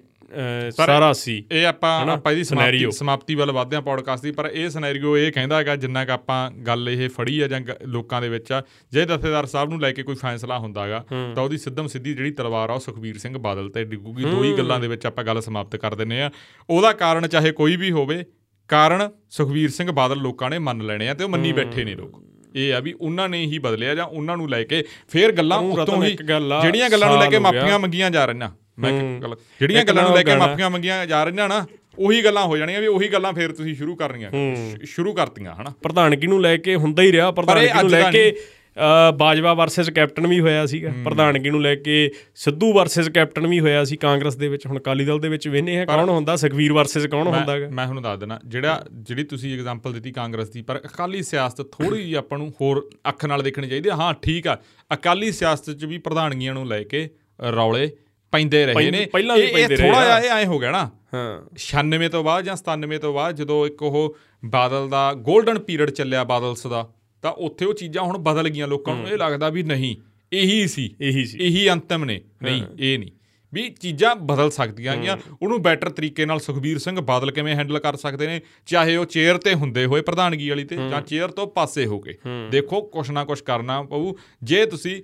ਸਾਰਾ ਸੀ। ਇਹ ਆਪਾਂ ਆਪਾਂ ਇਹਦੀ Scenario। ਸਮਾਪਤੀ ਵੱਲ ਵਧਦੇ ਹਾਂ ਪੋਡਕਾਸਟ ਦੀ ਪਰ ਇਹ ਸਿਨੈਰੀਓ ਇਹ ਕਹਿੰਦਾ ਹੈਗਾ ਜਿੰਨਾ ਕਿ ਆਪਾਂ ਗੱਲ ਇਹ ਫੜੀ ਆ ਜਾਂ ਲੋਕਾਂ ਦੇ ਵਿੱਚ ਆ ਜੇ ਦਫਤੇਦਾਰ ਸਾਹਿਬ ਨੂੰ ਲੈ ਕੇ ਕੋਈ ਫੈਸਲਾ ਹੁੰਦਾ ਹੈਗਾ ਤਾਂ ਉਹਦੀ ਸਿੱਧਮ ਸਿੱਧੀ ਜਿਹੜੀ ਤਲਵਾਰ ਆ ਉਹ ਸੁਖਬੀਰ ਸਿੰਘ ਬਾਦਲ ਤੇ ਡਿੱਗੂਗੀ। ਦੋ ਹੀ ਗੱਲਾਂ ਦੇ ਵਿੱਚ ਆਪਾਂ ਗੱਲ ਸਮਾਪਤ ਕਰ ਦਿੰਨੇ ਆ ਉਹਦਾ ਕਾਰਨ ਚਾਹੇ ਕੋਈ ਵੀ ਹੋਵੇ ਕਾਰਨ ਸੁਖਬੀਰ ਸਿੰਘ ਬਾਦਲ ਲੋਕਾਂ ਨੇ ਮੰਨ ਲੈਣੇ ਆ ਤੇ ਉਹ ਮੰਨੀ ਬੈਠੇ ਨੇ ਲੋਕ। ਇਹ ਆ ਵੀ ਉਹਨਾਂ ਨੇ ਹੀ ਬਦਲਿਆ ਜਾਂ ਉਹਨਾਂ ਨੂੰ ਲੈ ਕੇ ਫੇਰ ਗੱਲਾਂ ਉਤੋਂ ਹੀ ਆ, ਜਿਹੜੀਆਂ ਗੱਲਾਂ ਨੂੰ ਲੈ ਕੇ। ਮਾਫੀਆਂ ਮੰਗੀਆਂ ਜਾ ਰਹੀਆਂ। ਮੈਂ। ਗੱਲ ਜਿਹੜੀਆਂ ਗੱਲਾਂ ਨੂੰ ਲੈ ਕੇ ਮਾਫੀਆਂ ਮੰਗੀਆਂ ਜਾ ਰਹੀਆਂ ਨਾ ਉਹੀ ਗੱਲਾਂ ਹੋ ਜਾਣੀਆਂ ਵੀ ਉਹੀ ਗੱਲਾਂ ਫੇਰ ਤੁਸੀਂ ਸ਼ੁਰੂ ਕਰਨੀਆਂ। ਸ਼ੁਰੂ ਕਰਤੀਆਂ ਹਨਾ? ਪ੍ਰਧਾਨਗੀ ਨੂੰ ਲੈ ਕੇ ਹੁੰਦਾ ਹੀ ਰਿਹਾ ਪ੍ਰਧਾਨਗੀ ਨੂੰ ਲੈ ਕੇ ਬਾਜਵਾ ਵਰਸਸ ਕੈਪਟਨ ਵੀ ਹੋਇਆ ਸੀਗਾ। ਪ੍ਰਧਾਨਗੀ ਨੂੰ ਲੈ ਕੇ ਸਿੱਧੂ ਵਰਸਸ ਕੈਪਟਨ ਵੀ ਹੋਇਆ ਸੀ ਕਾਂਗਰਸ ਦੇ ਵਿੱਚ। ਹੁਣ ਅਕਾਲੀ ਦਲ ਦੇ ਵਿੱਚ ਵੇਨੇ ਹੈ ਕੌਣ ਹੁੰਦਾ? ਸੁਖਵੀਰ ਵਰਸਸ ਕੌਣ ਹੁੰਦਾ ਹੈਗਾ ਮੈਂ ਤੁਹਾਨੂੰ ਦੱਸ ਦੇਣਾ ਜਿਹੜਾ ਜਿਹੜੀ ਤੁਸੀਂ ਐਗਜ਼ਾਮਪਲ ਦਿੱਤੀ ਕਾਂਗਰਸ ਦੀ ਪਰ ਅਕਾਲੀ ਸਿਆਸਤ ਥੋੜੀ ਜਿਹੀ ਆਪਾਂ ਨੂੰ ਹੋਰ ਅੱਖ ਨਾਲ ਦੇਖਣੀ ਚਾਹੀਦੀ ਹੈ ਹਾਂ ਠੀਕ ਆ। ਅਕਾਲੀ ਸਿਆਸਤ 'ਚ ਵੀ ਪ੍ਰਧਾਨਗੀਆਂ ਨੂੰ ਲੈ ਕੇ ਰੌਲੇ ਪੈਂਦੇ ਰਹੇ ਨੇ। ਪਹਿਲਾਂ ਵੀ ਪੈਂਦੇ ਰਹੇ ਥੋੜਾ। ਜਿਹਾ ਇਹ ਐ ਹੋ ਗਿਆ ਨਾ। ਹਾਂ। 96 ਤੋਂ ਬਾਅਦ ਜਾਂ 97 ਤੋਂ ਬਾਅਦ ਜਦੋਂ ਇੱਕ ਉਹ ਬਾਦਲ ਦਾ 골ਡਨ ਪੀਰੀਅਡ ਚੱਲਿਆ ਬਾਦਲਸ ਦਾ ਤਾਂ ਉੱਥੇ ਉਹ ਚੀਜ਼ਾਂ ਹੁਣ ਬਦਲ ਗਈਆਂ ਲੋਕਾਂ ਨੂੰ। ਇਹ ਲੱਗਦਾ ਵੀ ਨਹੀਂ ਇਹੀ ਸੀ। ਇਹੀ ਸੀ। ਇਹੀ ਅੰਤਮ ਨੇ। ਨਹੀਂ ਇਹ ਨਹੀਂ। ਵੀ ਚੀਜ਼ਾਂ ਬਦਲ ਸਕਦੀਆਂ ਗੀਆਂ ਉਹਨੂੰ ਬੈਟਰ ਤਰੀਕੇ ਨਾਲ ਸੁਖਬੀਰ ਸਿੰਘ ਬਾਦਲ ਕਿਵੇਂ ਹੈਂਡਲ ਕਰ ਸਕਦੇ ਨੇ? ਚਾਹੇ ਉਹ ਚੇਅਰ ਤੇ ਹੁੰਦੇ ਹੋਏ ਪ੍ਰਧਾਨਗੀ ਵਾਲੀ ਤੇ ਜਾਂ ਚੇਅਰ ਤੋਂ ਪਾਸੇ ਹੋ ਕੇ। ਦੇਖੋ ਕੁਛ ਨਾ ਕੁਛ ਕਰਨਾ ਪਊ। ਜੇ ਤੁਸੀਂ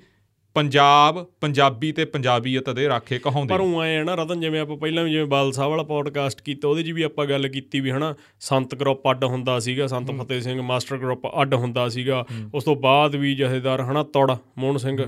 ਪੰਜਾਬ ਪੰਜਾਬੀ ਤੇ ਪੰਜਾਬੀਅਤ ਦੇ ਰਾਖੇ ਕਹਾਉਂਦੇ ਪਰ ਉਹ ਐ ਨਾ ਰਤਨ ਜਿਵੇਂ ਆਪਾਂ ਪਹਿਲਾਂ ਵੀ ਜਿਵੇਂ ਬਾਲ ਸਾਹਿਬ ਵਾਲਾ ਪੋਡਕਾਸਟ ਕੀਤਾ ਉਹਦੇ 'ਚ ਵੀ ਆਪਾਂ ਗੱਲ ਕੀਤੀ ਵੀ ਹਨਾ ਸੰਤ ਗਰੁੱਪ ਅੱਡ ਹੁੰਦਾ ਸੀਗਾ ਸੰਤ ਫਤਿਹ ਸਿੰਘ ਮਾਸਟਰ ਗਰੁੱਪ ਅੱਡ ਹੁੰਦਾ ਸੀਗਾ। ਉਸ ਤੋਂ ਬਾਅਦ ਵੀ ਜਥੇਦਾਰ ਹਨਾ ਤੌੜ ਮੋਹਨ ਸਿੰਘ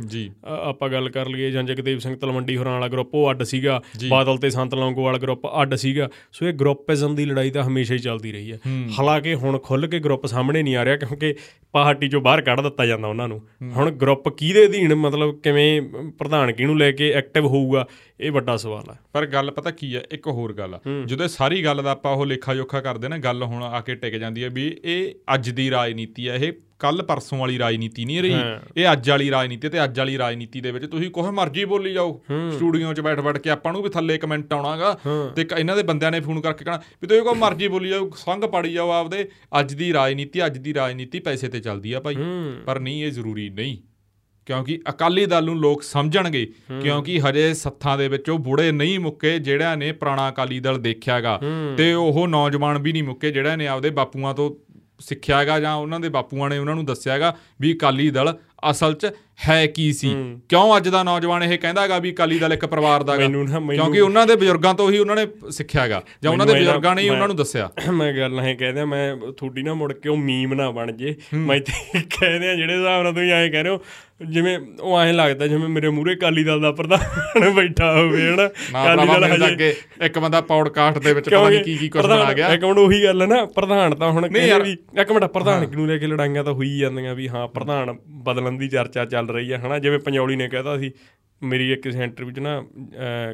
ਆਪਾਂ ਗੱਲ ਕਰ ਲਈਏ ਜਾਂ ਜਗਦੇਵ ਸਿੰਘ ਤਲਵੰਡੀ ਹੋਰਾਂ ਵਾਲਾ ਗਰੁੱਪ ਉਹ ਅੱਡ ਸੀਗਾ। ਬਾਦਲ ਤੇ ਸੰਤ ਲੌਂਗੋਵਾਲ ਗਰੁੱਪ ਅੱਡ ਸੀਗਾ। ਸੋ ਇਹ ਗਰੁੱਪਿਜ਼ਮ ਦੀ ਲੜਾਈ ਤਾਂ ਹਮੇਸ਼ਾ ਹੀ ਚੱਲਦੀ ਰਹੀ ਹੈ। ਹਾਲਾਂਕਿ ਹੁਣ ਖੁੱਲ ਕੇ ਗਰੁੱਪ ਸਾਹਮਣੇ ਨਹੀਂ ਆ ਰਿਹਾ ਕਿਉਂਕਿ ਪਾਰਟੀ ਚੋਂ ਬਾਹਰ ਕੱਢ ਦਿੱਤਾ ਜਾਂਦਾ ਉਹਨਾਂ ਨੂੰ। ਹੁਣ ਗਰੁੱਪ ਕਿਹਦੇ ਅਧੀਨ ਮਤਲਬ ਕਿਵੇਂ ਅਮ, ਪ੍ਰਧਾਨਗੀ ਨੂੰ ਲੈ ਕੇ ਐਕਟਿਵ ਹੋਊਗਾ ਇਹ ਵੱਡਾ ਸਵਾਲ ਹੈ ਪਰ ਗੱਲ ਪਤਾ ਕੀ ਹੈ ਇੱਕ ਹੋਰ ਗੱਲ ਆ। ਜਦੋਂ ਸਾਰੀ ਗੱਲ ਦਾ ਆਪਾਂ ਉਹ ਲੇਖਾ ਜੋਖਾ ਕਰਦੇ ਨਾ ਗੱਲ ਹੁਣ ਆ ਕੇ ਟਿਕ ਜਾਂਦੀ ਹੈ ਵੀ ਇਹ ਅੱਜ ਦੀ ਰਾਜਨੀਤੀ ਹੈ ਇਹ ਕੱਲ ਪਰਸੋਂ ਵਾਲੀ ਰਾਜਨੀਤੀ ਨਹੀਂ ਰਹੀ। ਇਹ ਅੱਜ ਵਾਲੀ ਰਾਜਨੀਤੀ ਤੇ ਅੱਜ ਵਾਲੀ ਰਾਜਨੀਤੀ ਦੇ ਵਿੱਚ ਤੁਸੀਂ ਕੋਹ ਮਰਜ਼ੀ ਬੋਲੀ ਜਾਓ। ਸਟੂਡੀਓ 'ਚ ਬੈਠ ਬੈਠ ਕੇ ਆਪਾਂ ਨੂੰ ਵੀ ਥੱਲੇ ਕਮੈਂਟ ਆਉਣਾਗਾ। ਤੇ ਇਹਨਾਂ ਦੇ ਬੰਦਿਆਂ ਨੇ ਫੋਨ ਕਰਕੇ ਕਹਣਾ ਵੀ ਤੁਸੀਂ ਕੋ ਮਰਜ਼ੀ ਬੋਲੀ ਜਾਓ ਸੰਗ ਪਾੜੀ ਜਾਓ ਆਪਦੇ। ਅੱਜ ਦੀ ਰਾਜਨੀਤੀ ਅੱਜ ਦੀ ਰਾਜਨੀਤੀ ਪੈਸੇ ਤੇ ਚੱਲਦੀ ਆ ਭਾਈ। ਪਰ ਨਹੀਂ ਇਹ ਜ਼ਰੂਰੀ ਨਹੀਂ। ਕਿਉਂਕਿ ਅਕਾਲੀ ਦਲ ਨੂੰ ਲੋਕ ਸਮਝਣਗੇ ਕਿਉਂਕਿ ਹਜੇ ਸੱਥਾਂ ਦੇ ਵਿੱਚ ਉਹ ਬੁੜੇ ਨਹੀਂ ਮੁੱਕੇ ਜਿਹੜਿਆਂ ਨੇ ਪੁਰਾਣਾ ਅਕਾਲੀ ਦਲ ਦੇਖਿਆਗਾ। ਤੇ ਉਹ ਨੌਜਵਾਨ ਵੀ ਨਹੀਂ ਮੁੱਕੇ ਜਿਹੜਿਆਂ ਨੇ ਆਪਦੇ ਬਾਪੂਆਂ ਤੋਂ ਸਿੱਖਿਆਗਾ ਜਾਂ ਉਹਨਾਂ ਦੇ ਬਾਪੂਆਂ ਨੇ ਉਹਨਾਂ ਨੂੰ ਦੱਸਿਆਗਾ ਵੀ ਅਕਾਲੀ ਦਲ ਅਸਲ 'ਚ ਹੈ ਕੀ ਸੀ? ਕਿਉਂ ਅੱਜ ਦਾ ਨੌਜਵਾਨ ਇਹ ਕਹਿੰਦਾਗਾ ਵੀ ਅਕਾਲੀ ਦਲ ਇੱਕ ਪਰਿਵਾਰ ਦਾ ਕਿਉਂਕਿ ਉਹਨਾਂ ਦੇ ਬਜ਼ੁਰਗਾਂ ਤੋਂ ਹੀ ਉਹਨਾਂ ਨੇ ਸਿੱਖਿਆਗਾ ਜਾਂ ਉਹਨਾਂ ਦੇ ਬਜ਼ੁਰਗਾਂ ਨੇ ਹੀ ਉਹਨਾਂ ਨੂੰ ਦੱਸਿਆ। [CLEARS THROAT] ਮੈਂ ਗੱਲ ਨਹੀਂ ਕਹਿੰਦਾ ਮੈਂ ਤੁਹਾਡੀ ਨਾ ਮੁੜ ਕੇ ਉਹ ਮੀਮ ਨਾ ਬਣ ਜੇ। ਮੈਂ ਤੇ ਕਹਿੰਦੇ ਆ ਜਿਹੜੇ ਹਿਸਾਬ ਨਾਲ ਤੁਸੀਂ ਐਂ ਕਹਿ ਰਹੇ ਹੋ ਜਿਵੇਂ ਉਹ ਐਂ ਲੱਗਦਾ ਜਿਵੇਂ ਮੇਰੇ ਮੂਹਰੇ ਕਾਲੀ ਦਲ ਦਾ ਪ੍ਰਧਾਨ [LAUGHS] ਬੈਠਾ ਹੋਵੇ ਹਨਾ? ਮੇਰੇ ਤਾਂ ਅੱਗੇ ਇੱਕ ਬੰਦਾ ਪੌਡਕਾਸਟ ਦੇ ਵਿੱਚ ਪਤਾ ਨਹੀਂ ਕੀ ਕੀ ਕੁਝ ਬਣਾ ਗਿਆ। ਇੱਕ ਮਿੰਟ ਉਹੀ ਗੱਲ ਹੈ ਨਾ ਪ੍ਰਧਾਨ ਤਾਂ ਹੁਣ ਕਹਿੰਦੇ। ਵੀ ਇੱਕ ਮਿੰਟ ਪ੍ਰਧਾਨ ਨੂੰ ਲੈ ਕੇ ਲੜਾਈਆਂ ਤਾਂ ਹੋਈ ਜਾਂਦੀਆਂ ਵੀ ਹਾਂ ਪ੍ਰਧਾਨ ਬਦਲਣ ਦੀ ਚਰਚਾ ਚੱਲ ਰਹੀ ਹੈ ਹਨਾ? ਜਿਵੇਂ ਪੰਜੌਲੀ ਨੇ ਕਹਿਤਾ ਸੀ ਮੇਰੀ ਇੱਕ ਕਿਸੇ ਇੰਟਰਵਿਊ 'ਚ ਨਾ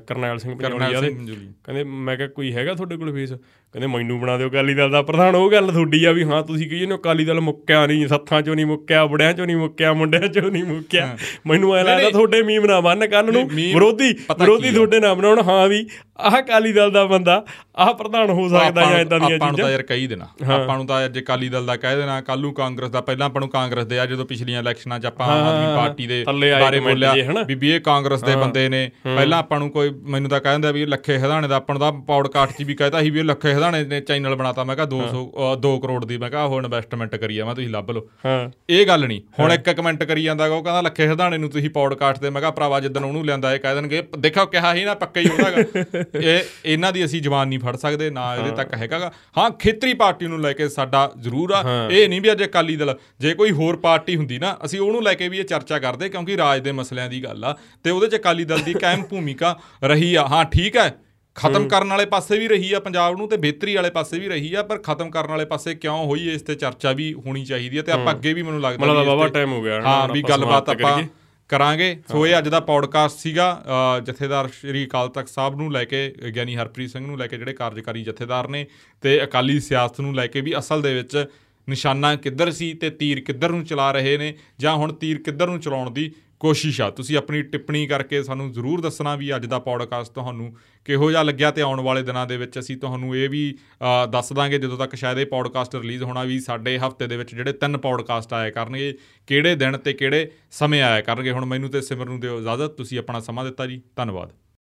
ਕਰਨੈਲ ਸਿੰਘ ਪੰਜੌਲੀ ਸਿੰਘ ਮੰਜੂਲੀ ਕਹਿੰਦੇ ਮੈਂ ਕਿਹਾ ਕੋਈ ਹੈਗਾ ਤੁਹਾਡੇ ਕੋਲ ਫੇਸ? ਕਹਿੰਦੇ ਮੈਨੂੰ ਬਣਾ ਦਿਓ ਅਕਾਲੀ ਦਲ ਦਾ ਪ੍ਰਧਾਨ ਉਹ ਗੱਲ ਤੁਹਾਡੀ ਆ ਵੀ ਹਾਂ ਤੁਸੀਂ ਕਹੀਏ ਨਾ ਅਕਾਲੀ ਦਲ ਮੁੱਕਿਆ ਨਹੀਂ ਸੱਥਾਂ ਚੋਂ ਨਹੀਂ ਮੁੱਕਿਆ ਬੁੜਿਆਂ ਚੋਂ ਨਹੀਂ ਮੁੱਕਿਆ ਮੁੰਡਿਆਂ ਚੋਂ ਨਹੀਂ ਮੁੱਕਿਆ। ਮੈਨੂੰ ਐ ਲੱਗਦਾ ਤੁਹਾਡੇ ਮੀਮ ਨਾ ਬਣ ਕੱਲ ਨੂੰ ਵਿਰੋਧੀ ਵਿਰੋਧੀ? ਤੁਹਾਡੇ ਨਾ ਬਣਾਉਣ ਹਾਂ ਵੀ ਆਹ ਅਕਾਲੀ ਦਲ ਦਾ ਬੰਦਾ ਆਹ ਪ੍ਰਧਾਨ ਹੋ ਸਕਦਾ ਜਾਂ ਇਦਾਂ ਦੀਆਂ ਆਪਾਂ ਨੂੰ ਤਾਂ ਚੀਜ਼ਾਂ। ਯਾਰ ਕਹੀ ਦੇਣਾ। ਆਪਾਂ ਨੂੰ ਤਾਂ ਅੱਜ ਅਕਾਲੀ ਦਲ ਦਾ ਕਹਿ ਦੇਣਾ ਕੱਲ ਨੂੰ ਕਾਂਗਰਸ ਦਾ ਪਹਿਲਾਂ ਆਪਾਂ ਨੂੰ ਕਾਂਗਰਸ ਦੇ ਆ ਜਦੋਂ ਪਿਛਲੀਆਂ ਇਲੈਕਸ਼ਨਾਂ 'ਚ ਆਪਾਂ ਆਮ ਆਦਮੀ ਪਾਰਟੀ ਦੇ ਬਾਰੇ ਬੋਲਿਆ? ਵੀ ਵੀ ਇਹ ਕਾਂਗਰਸ ਦੇ ਬੰਦੇ ਨੇ। ਪਹਿਲਾਂ ਆਪਾਂ ਨੂੰ ਕੋਈ ਮੈਨੂੰ ਤਾਂ ਕਹਿੰਦਾ ਵੀ ਇਹ ਲੱਖੇ ਹਦਾਣੇ ਦਾ ਆਪਾਂ ਨੂੰ ਤਾਂ ਪੌਡਕਾਸਟ 'ਚ ਵੀ ਕਹਿਤਾ ਸੀ ਵੀ ਲੱਖੇ ਹਦਾਣੇ ਨੇ ਚੈਨਲ ਬਣਾਤਾ। ਮੈਂ ਕਿਹਾ 200 2 ਕਰੋੜ ਦੀ। ਮੈਂ ਕਿਹਾ ਉਹ ਇਨਵੈਸਟਮੈਂਟ ਕਰੀ ਆ ਮੈਂ ਤੁਸੀਂ ਲੱਭ ਲਓ। ਹਾਂ। ਇਹ ਗੱਲ ਨਹੀਂ। ਹੁਣ ਇੱਕ ਕਮੈਂਟ ਕਰੀ ਜਾਂਦਾ ਉਹ ਕਹਿੰਦਾ ਲੱਖੇ ਹਦਾਣੇ ਨੂੰ ਤੁਸੀਂ ਪੌਡਕਾਸਟ ਤੇ ਮੈਂ ਕਿਹਾ ਭਰਾਵਾ ਜਿੱਦਣ ਉਹਨੂੰ ਲਿਆਂਦਾ ਇਹ ਕਹਿ ਦੇਣਗੇ ਦੇਖੋ ਕਿਹਾ ਹੀ ਨਾ ਪੱਕਾ ਹੀ ਉਹਦਾਗਾ [LAUGHS] ਇਹ ਇਹਨਾਂ ਦੀ ਅਸੀਂ ਜ਼ਬਾਨ ਨਹੀਂ ਫੜ ਸਕਦੇ ਨਾ ਇਹਦੇ ਤੱਕ ਹੈਗਾਗਾ ਹਾਂ ਖੇਤਰੀ ਪਾਰਟੀ ਨੂੰ ਲੈ ਕੇ ਸਾਡਾ ਜ਼ਰੂਰ ਆ। ਇਹ ਨਹੀਂ ਵੀ ਅੱਜ ਅਕਾਲੀ ਦਲ ਜੇ ਕੋਈ ਹੋਰ ਪਾਰਟੀ ਹੁੰਦੀ ਨਾ ਅਸੀਂ ਉਹਨੂੰ ਲੈ ਕੇ ਵੀ ਇਹ ਚਰਚਾ ਕਰਦੇ ਕਿਉਂਕਿ ਰਾਜ ਦੇ ਮਸਲਿਆਂ ਦੀ ਗੱਲ ਆ। ਤੇ ਉਹਦੇ ਚ ਅਕਾਲੀ ਦਲ ਦੀ [LAUGHS] ਕਾਇਮ ਭੂਮਿਕਾ ਰਹੀ ਆ। ਹਾਂ ਠੀਕ ਹੈ। ਖਤਮ ਕਰਨ ਵਾਲੇ ਪਾਸੇ ਵੀ ਰਹੀ ਆ ਪੰਜਾਬ ਨੂੰ ਤੇ ਬਿਹਤਰੀ ਵਾਲੇ ਪਾਸੇ ਵੀ ਰਹੀ ਆ ਪਰ ਖਤਮ ਕਰਨ ਵਾਲੇ ਪਾਸੇ ਕਿਉਂ ਹੋਈ ਇਸ ਤੇ ਚਰਚਾ ਵੀ ਹੋਣੀ ਚਾਹੀਦੀ ਹੈ ਤੇ ਆਪਾਂ ਅੱਗੇ ਵੀ ਮੈਨੂੰ ਲੱਗਦਾ ਮਤਲਬ ਬਾਬਾ ਟਾਈਮ ਹੋ ਗਿਆ ਹਾਂ ਵੀ ਗੱਲਬਾਤ ਆਪਾਂ। ਕਰਾਂਗੇ। ਸੋ ਇਹ ਅੱਜ ਦਾ ਪੌਡਕਾਸਟ ਸੀਗਾ ਜਥੇਦਾਰ ਸ਼੍ਰੀ ਅਕਾਲ ਤਖਤ ਸਾਹਿਬ ਨੂੰ ਲੈ ਕੇ ਗਿਆਨੀ ਹਰਪ੍ਰੀਤ ਸਿੰਘ ਨੂੰ ਲੈ ਕੇ ਜਿਹੜੇ ਕਾਰਜਕਾਰੀ ਜਥੇਦਾਰ ਨੇ ਤੇ ਅਕਾਲੀ ਸਿਆਸਤ ਨੂੰ ਲੈ ਕੇ ਵੀ ਅਸਲ ਦੇ ਵਿੱਚ ਨਿਸ਼ਾਨਾ ਕਿੱਧਰ ਸੀ ਤੇ ਤੀਰ ਕਿੱਧਰ ਨੂੰ ਚਲਾ ਰਹੇ ਨੇ ਜਾਂ ਹੁਣ ਤੀਰ ਕਿੱਧਰ ਨੂੰ ਚਲਾਉਣ ਦੀ ਕੋਸ਼ਿਸ਼ ਆ। ਤੁਸੀਂ ਆਪਣੀ ਟਿੱਪਣੀ ਕਰਕੇ ਸਾਨੂੰ ਜ਼ਰੂਰ ਦੱਸਣਾ ਵੀ ਅੱਜ ਦਾ ਪੌਡਕਾਸਟ ਤੁਹਾਨੂੰ ਕਿਹੋ ਜਿਹਾ ਲੱਗਿਆ ਤੇ ਆਉਣ ਵਾਲੇ ਦਿਨਾਂ ਦੇ ਵਿੱਚ ਅਸੀਂ ਤੁਹਾਨੂੰ ਇਹ ਵੀ ਅ, ਦੱਸ ਦਾਂਗੇ ਜਦੋਂ ਤੱਕ ਸ਼ਾਇਦ ਇਹ ਪੌਡਕਾਸਟ ਰਿਲੀਜ਼ ਹੋਣਾ ਵੀ ਸਾਡੇ ਹਫ਼ਤੇ ਦੇ ਵਿੱਚ ਜਿਹੜੇ ਤਿੰਨ ਪੌਡਕਾਸਟ ਆਇਆ ਕਰਨਗੇ ਕਿਹੜੇ ਦਿਨ ਤੇ ਕਿਹੜੇ ਸਮੇਂ ਆਇਆ ਕਰਨਗੇ। ਹੁਣ ਮੈਨੂੰ ਤੇ ਸਿਮਰ ਨੂੰ ਦਿਓ ਇਜਾਜ਼ਤ ਤੁਸੀਂ ਆਪਣਾ ਸਮਾਂ ਦਿੱਤਾ ਜੀ। ਧੰਨਵਾਦ।